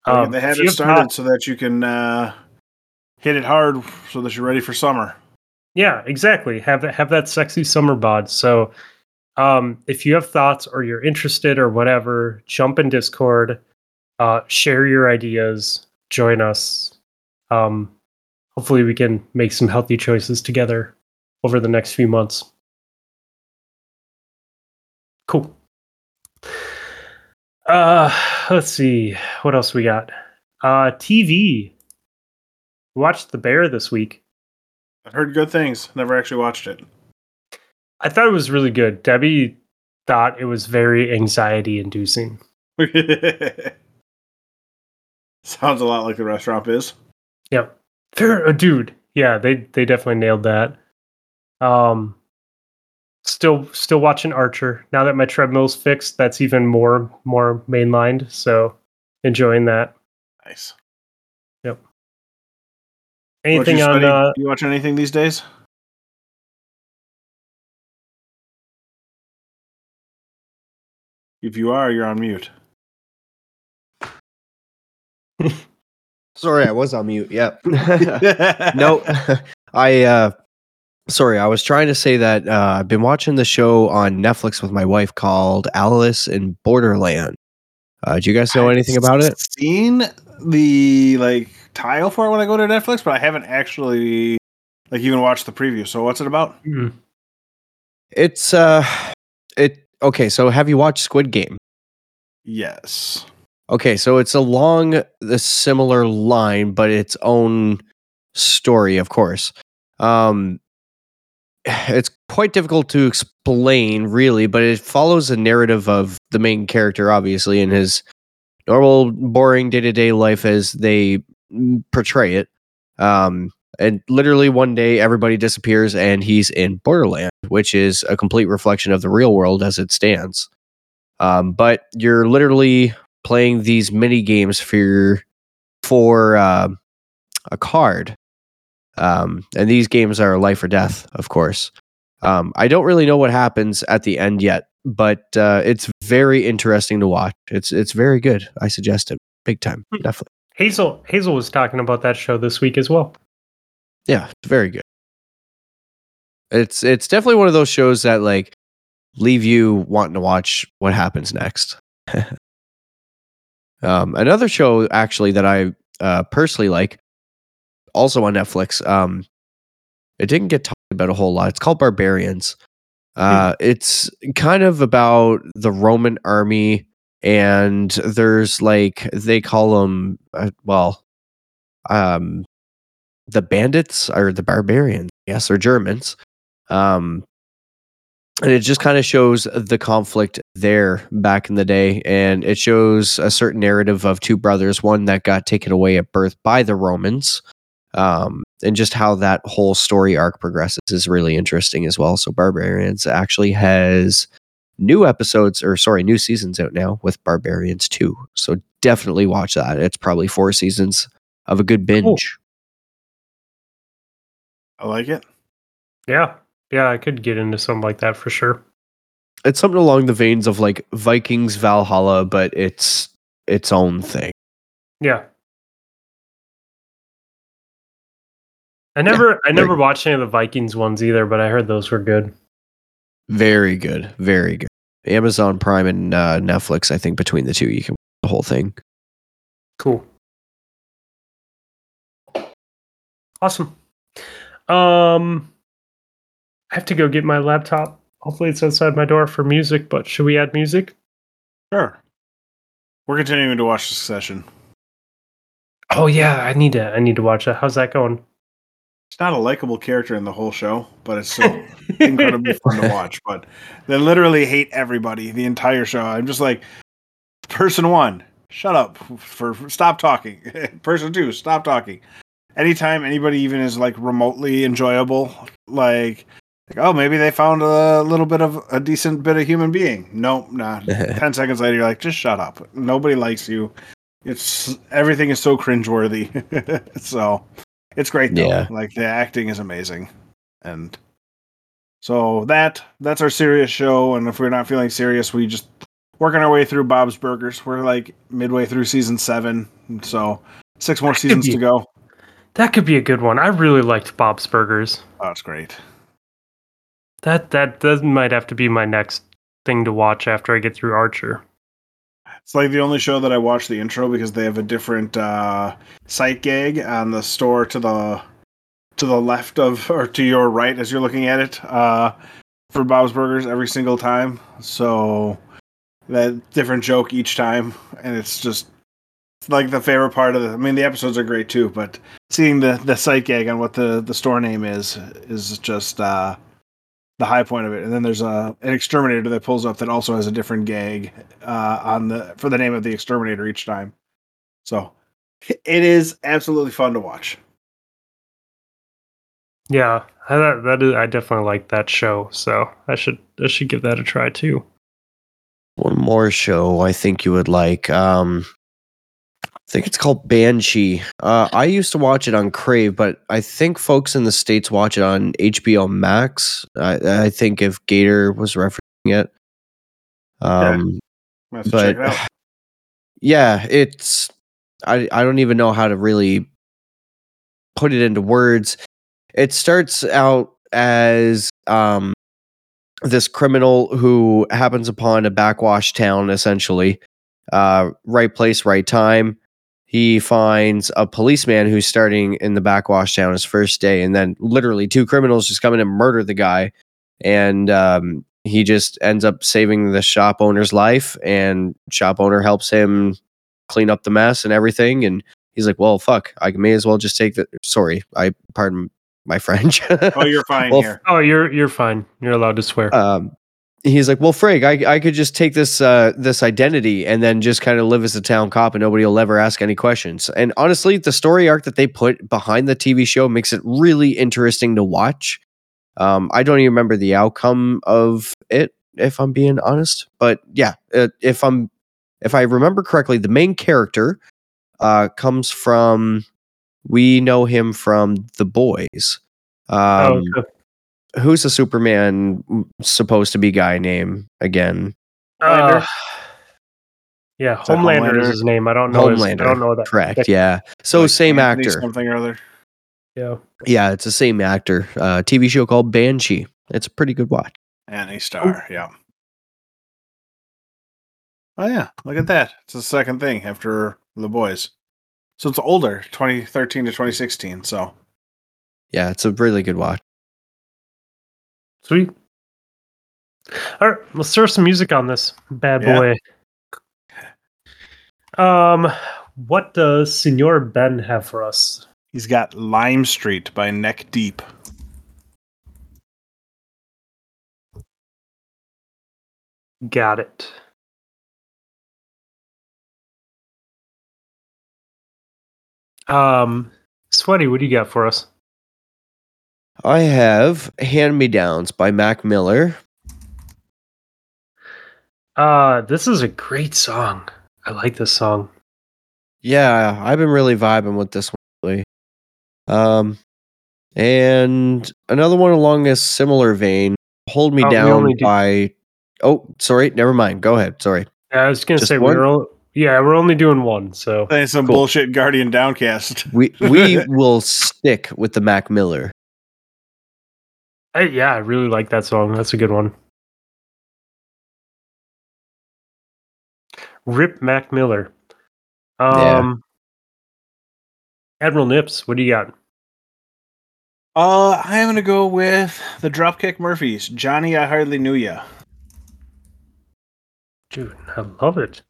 um, they have it started not, so that you can uh, hit it hard so that you're ready for summer. Yeah, exactly. Have that have that sexy summer bod. So um, if you have thoughts or you're interested or whatever, jump in Discord, uh, share your ideas, join us. Um, hopefully, we can make some healthy choices together over the next few months. Cool. Uh, let's see what else we got. Uh, TV. Watched The Bear this week. I've heard good things. Never actually watched it. I thought it was really good. Debbie thought it was very anxiety inducing. Sounds a lot like the restaurant is. Yep. Fair, uh, dude. Yeah, they they definitely nailed that. Um, still still watching Archer now that my treadmill's fixed. That's even more more mainlined. So enjoying that. Nice. Anything you on? Uh, you watch anything these days? If you are, you're on mute. sorry, I was on mute. Yeah. no, I uh sorry, I was trying to say that uh, I've been watching the show on Netflix with my wife called Alice in Borderland. Uh, do you guys know I've anything about it? Seen the like tile for it when I go to Netflix, but I haven't actually like even watched the preview. So what's it about? Mm. It's uh, it okay. So have you watched Squid Game? Yes. Okay, so it's along the similar line, but its own story, of course. Um, it's quite difficult to explain, really, but it follows a narrative of the main character, obviously, in his normal, boring day to day life as they portray it. Um, and literally one day, everybody disappears, and he's in Borderland, which is a complete reflection of the real world as it stands. Um, but you're literally playing these mini games for for uh, a card um, and these games are life or death, of course. Um, I don't really know what happens at the end yet, but uh, it's very interesting to watch. It's it's very good. I suggest it big time, hmm. definitely. Hazel Hazel was talking about that show this week as well. Yeah, very good. It's it's definitely one of those shows that like leave you wanting to watch what happens next. um, another show actually that I uh, personally like also on Netflix. Um, it didn't get talked about a whole lot. It's called Barbarians. Uh, hmm. It's kind of about the Roman army, and there's like they call them uh, well, um, the bandits or the barbarians. Yes, or Germans. Um, and it just kind of shows the conflict there back in the day and it shows a certain narrative of two brothers one that got taken away at birth by the romans um, and just how that whole story arc progresses is really interesting as well. So Barbarians actually has new episodes or sorry, new seasons out now with Barbarians 2. So definitely watch that. It's probably four seasons of a good binge. I like it. Yeah. Yeah, I could get into something like that for sure. It's something along the veins of like Vikings Valhalla, but it's its own thing. Yeah. I never yeah, I never watched any of the Vikings ones either, but I heard those were good. Very good, very good. Amazon Prime and uh, Netflix, I think between the two, you can the whole thing. Cool. Awesome. Um, I have to go get my laptop. Hopefully, it's outside my door for music. But should we add music? Sure. We're continuing to watch the Succession. Oh yeah, I need to. I need to watch that. How's that going? It's not a likable character in the whole show, but it's so incredibly fun to watch. But they literally hate everybody the entire show. I'm just like, person one, shut up for, for stop talking. person two, stop talking. Anytime anybody even is like remotely enjoyable, like, like oh maybe they found a little bit of a decent bit of human being. Nope, nah. Ten seconds later, you're like, just shut up. Nobody likes you. It's everything is so cringeworthy. so it's great though. Yeah. Like the acting is amazing. And so that that's our serious show and if we're not feeling serious, we just working our way through Bob's Burgers. We're like midway through season 7. So six more seasons be, to go. That could be a good one. I really liked Bob's Burgers. Oh, it's great. That that that might have to be my next thing to watch after I get through Archer. It's like the only show that I watch the intro because they have a different uh, sight gag on the store to the to the left of or to your right as you're looking at it uh, for Bob's Burgers every single time. So that different joke each time, and it's just it's like the favorite part of the. I mean, the episodes are great too, but seeing the the sight gag on what the the store name is is just uh, the high point of it. And then there's a an exterminator that pulls up that also has a different gag uh, on the for the name of the exterminator each time. So it is absolutely fun to watch. Yeah, that, that is, I definitely like that show. So I should I should give that a try too. One more show I think you would like. Um, I think it's called Banshee. Uh, I used to watch it on Crave, but I think folks in the states watch it on HBO Max. I, I think if Gator was referencing it, um, but it yeah, it's I I don't even know how to really put it into words. It starts out as um this criminal who happens upon a backwash town essentially. Uh right place, right time. He finds a policeman who's starting in the backwash town his first day, and then literally two criminals just come in and murder the guy. And um, he just ends up saving the shop owner's life, and shop owner helps him clean up the mess and everything. And he's like, "Well, fuck, I may as well just take the." Sorry, I pardon my French. oh, you're fine well, here. Oh, you're you're fine. You're allowed to swear. Um, he's like, "Well, Frig, I I could just take this uh this identity and then just kind of live as a town cop, and nobody will ever ask any questions." And honestly, the story arc that they put behind the TV show makes it really interesting to watch. Um, I don't even remember the outcome of it, if I'm being honest. But yeah, uh, if I'm if I remember correctly, the main character uh comes from we know him from The Boys. Um, oh, okay who's the Superman supposed to be guy name again? Uh, yeah, Homelander, Homelander, is his name. I don't know. Homelander. His, I don't know that. Correct. Yeah. So like same Anthony actor. Something or other. Yeah. Yeah, it's the same actor. Uh, TV show called Banshee. It's a pretty good watch. Antony Starr. Ooh. Yeah. Oh yeah, look at that. It's the second thing after The Boys. So it's older, 2013 to 2016. So. Yeah, it's a really good watch. Sweet. All right, let's throw some music on this bad boy. Yeah. Um, what does Senor Ben have for us? He's got Lime Street by Neck Deep. Got it. Um, Sweaty, what do you got for us? I have Hand Me Downs by Mac Miller. Uh, this is a great song. I like this song. Yeah, I've been really vibing with this one lately. Um, and another one along a similar vein, Hold Me oh, Down by. Oh, sorry. Never mind. Go ahead. Sorry. Yeah, I was gonna say one? we're all, yeah we're only doing one. So Playing some cool. bullshit Guardian Downcast. we we will stick with the Mac Miller. I, yeah, I really like that song. That's a good one. Rip Mac Miller. Um, yeah. Admiral Nips, what do you got? Uh, I'm gonna go with the Dropkick Murphys. Johnny, I hardly knew ya. Dude, I love it.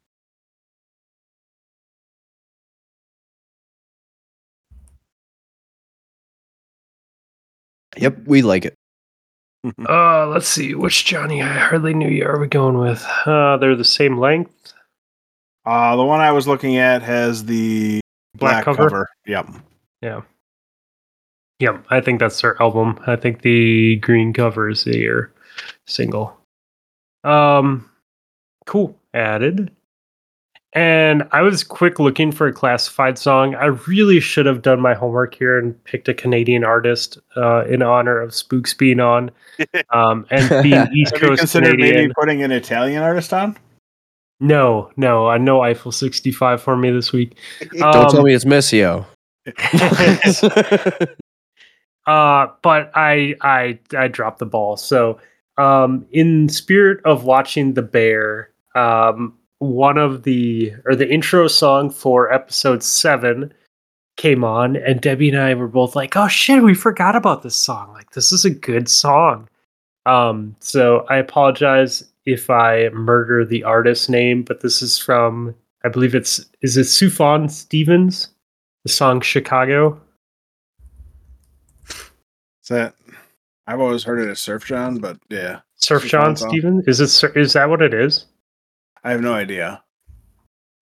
Yep, we like it. uh, let's see. Which Johnny I hardly knew you are we going with? Uh, they're the same length. Uh, the one I was looking at has the black, black cover. cover. Yep. Yeah. Yep. I think that's their album. I think the green cover is their single. Um, cool. Added. And I was quick looking for a classified song. I really should have done my homework here and picked a Canadian artist uh, in honor of Spooks being on, um, and being East have Coast Canadian. Maybe putting an Italian artist on? No, no, I know Eiffel 65 for me this week. Um, Don't tell me it's Messio. uh, but I, I, I dropped the ball. So, um, in spirit of watching the bear, um, one of the or the intro song for episode seven came on, and Debbie and I were both like, "Oh shit, we forgot about this song! Like, this is a good song." Um, so I apologize if I murder the artist name, but this is from I believe it's is it Sufjan Stevens, the song Chicago. Is that I've always heard it as Surf John, but yeah, Surf John Stevens. Is it is that what it is? I have no idea.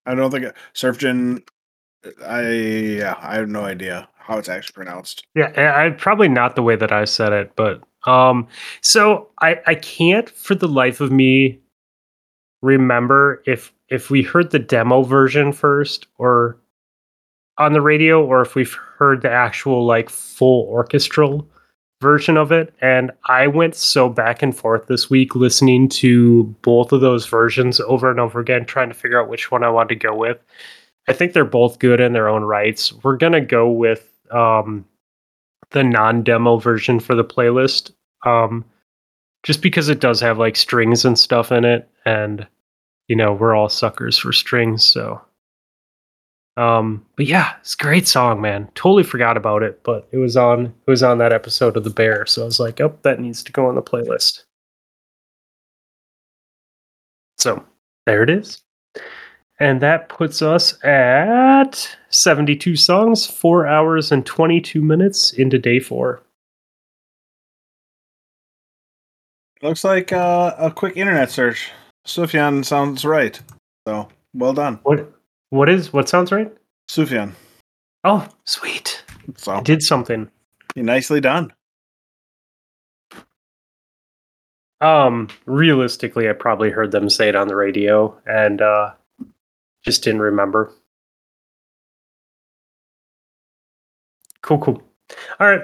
I don't think Surfgen. I yeah, I have no idea how it's actually pronounced. Yeah, I probably not the way that I said it, but um, so I I can't for the life of me remember if if we heard the demo version first or on the radio or if we've heard the actual like full orchestral version of it. And I went so back and forth this week listening to both of those versions over and over again, trying to figure out which one I wanted to go with. I think they're both good in their own rights. We're going to go with um, the non demo version for the playlist. Um, just because it does have like strings and stuff in it. And, you know, we're all suckers for strings. So um, but yeah, it's a great song, man. Totally forgot about it, but it was on it was on that episode of The Bear, so I was like, oh, that needs to go on the playlist. So there it is. And that puts us at 72 songs, four hours and 22 minutes into day four. Looks like uh, a quick internet search. Sufjan sounds right. So well done. What what is what sounds right? Sufjan. Oh, sweet. So I did something. you Nicely done. Um, realistically, I probably heard them say it on the radio and uh just didn't remember. Cool, cool. All right.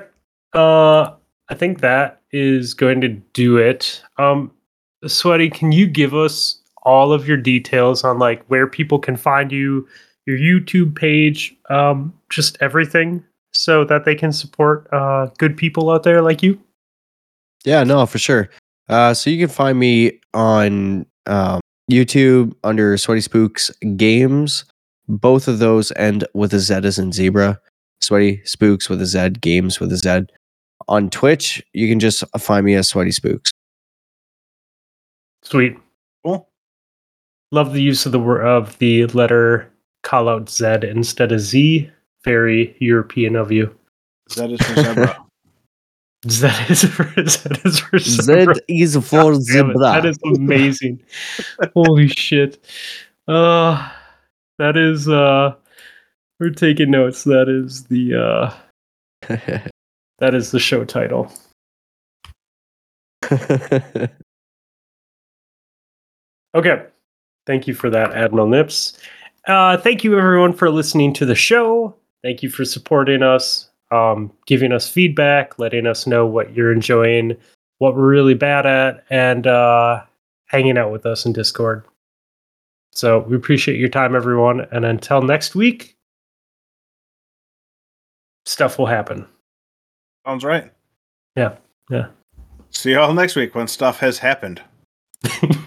Uh I think that is going to do it. Um Sweaty, can you give us all of your details on like where people can find you, your YouTube page, um, just everything, so that they can support uh, good people out there like you. Yeah, no, for sure. Uh, so you can find me on um, YouTube under Sweaty Spooks Games. Both of those end with a Z as in zebra. Sweaty Spooks with a Z, Games with a Z. On Twitch, you can just find me as Sweaty Spooks. Sweet. Cool. Love the use of the word of the letter call out Z instead of Z. Very European of you. Z is for zebra. Z is for Z is for zebra. Z is for zebra. That is amazing. Holy shit. Uh that is uh we're taking notes. That is the uh that is the show title. okay. Thank you for that, Admiral Nips. Uh, thank you, everyone, for listening to the show. Thank you for supporting us, um, giving us feedback, letting us know what you're enjoying, what we're really bad at, and uh, hanging out with us in Discord. So we appreciate your time, everyone. And until next week, stuff will happen. Sounds right. Yeah. Yeah. See y'all next week when stuff has happened.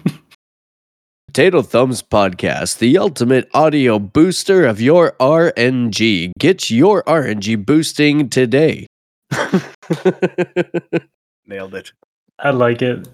Potato Thumbs Podcast, the ultimate audio booster of your RNG. Get your RNG boosting today. Nailed it. I like it.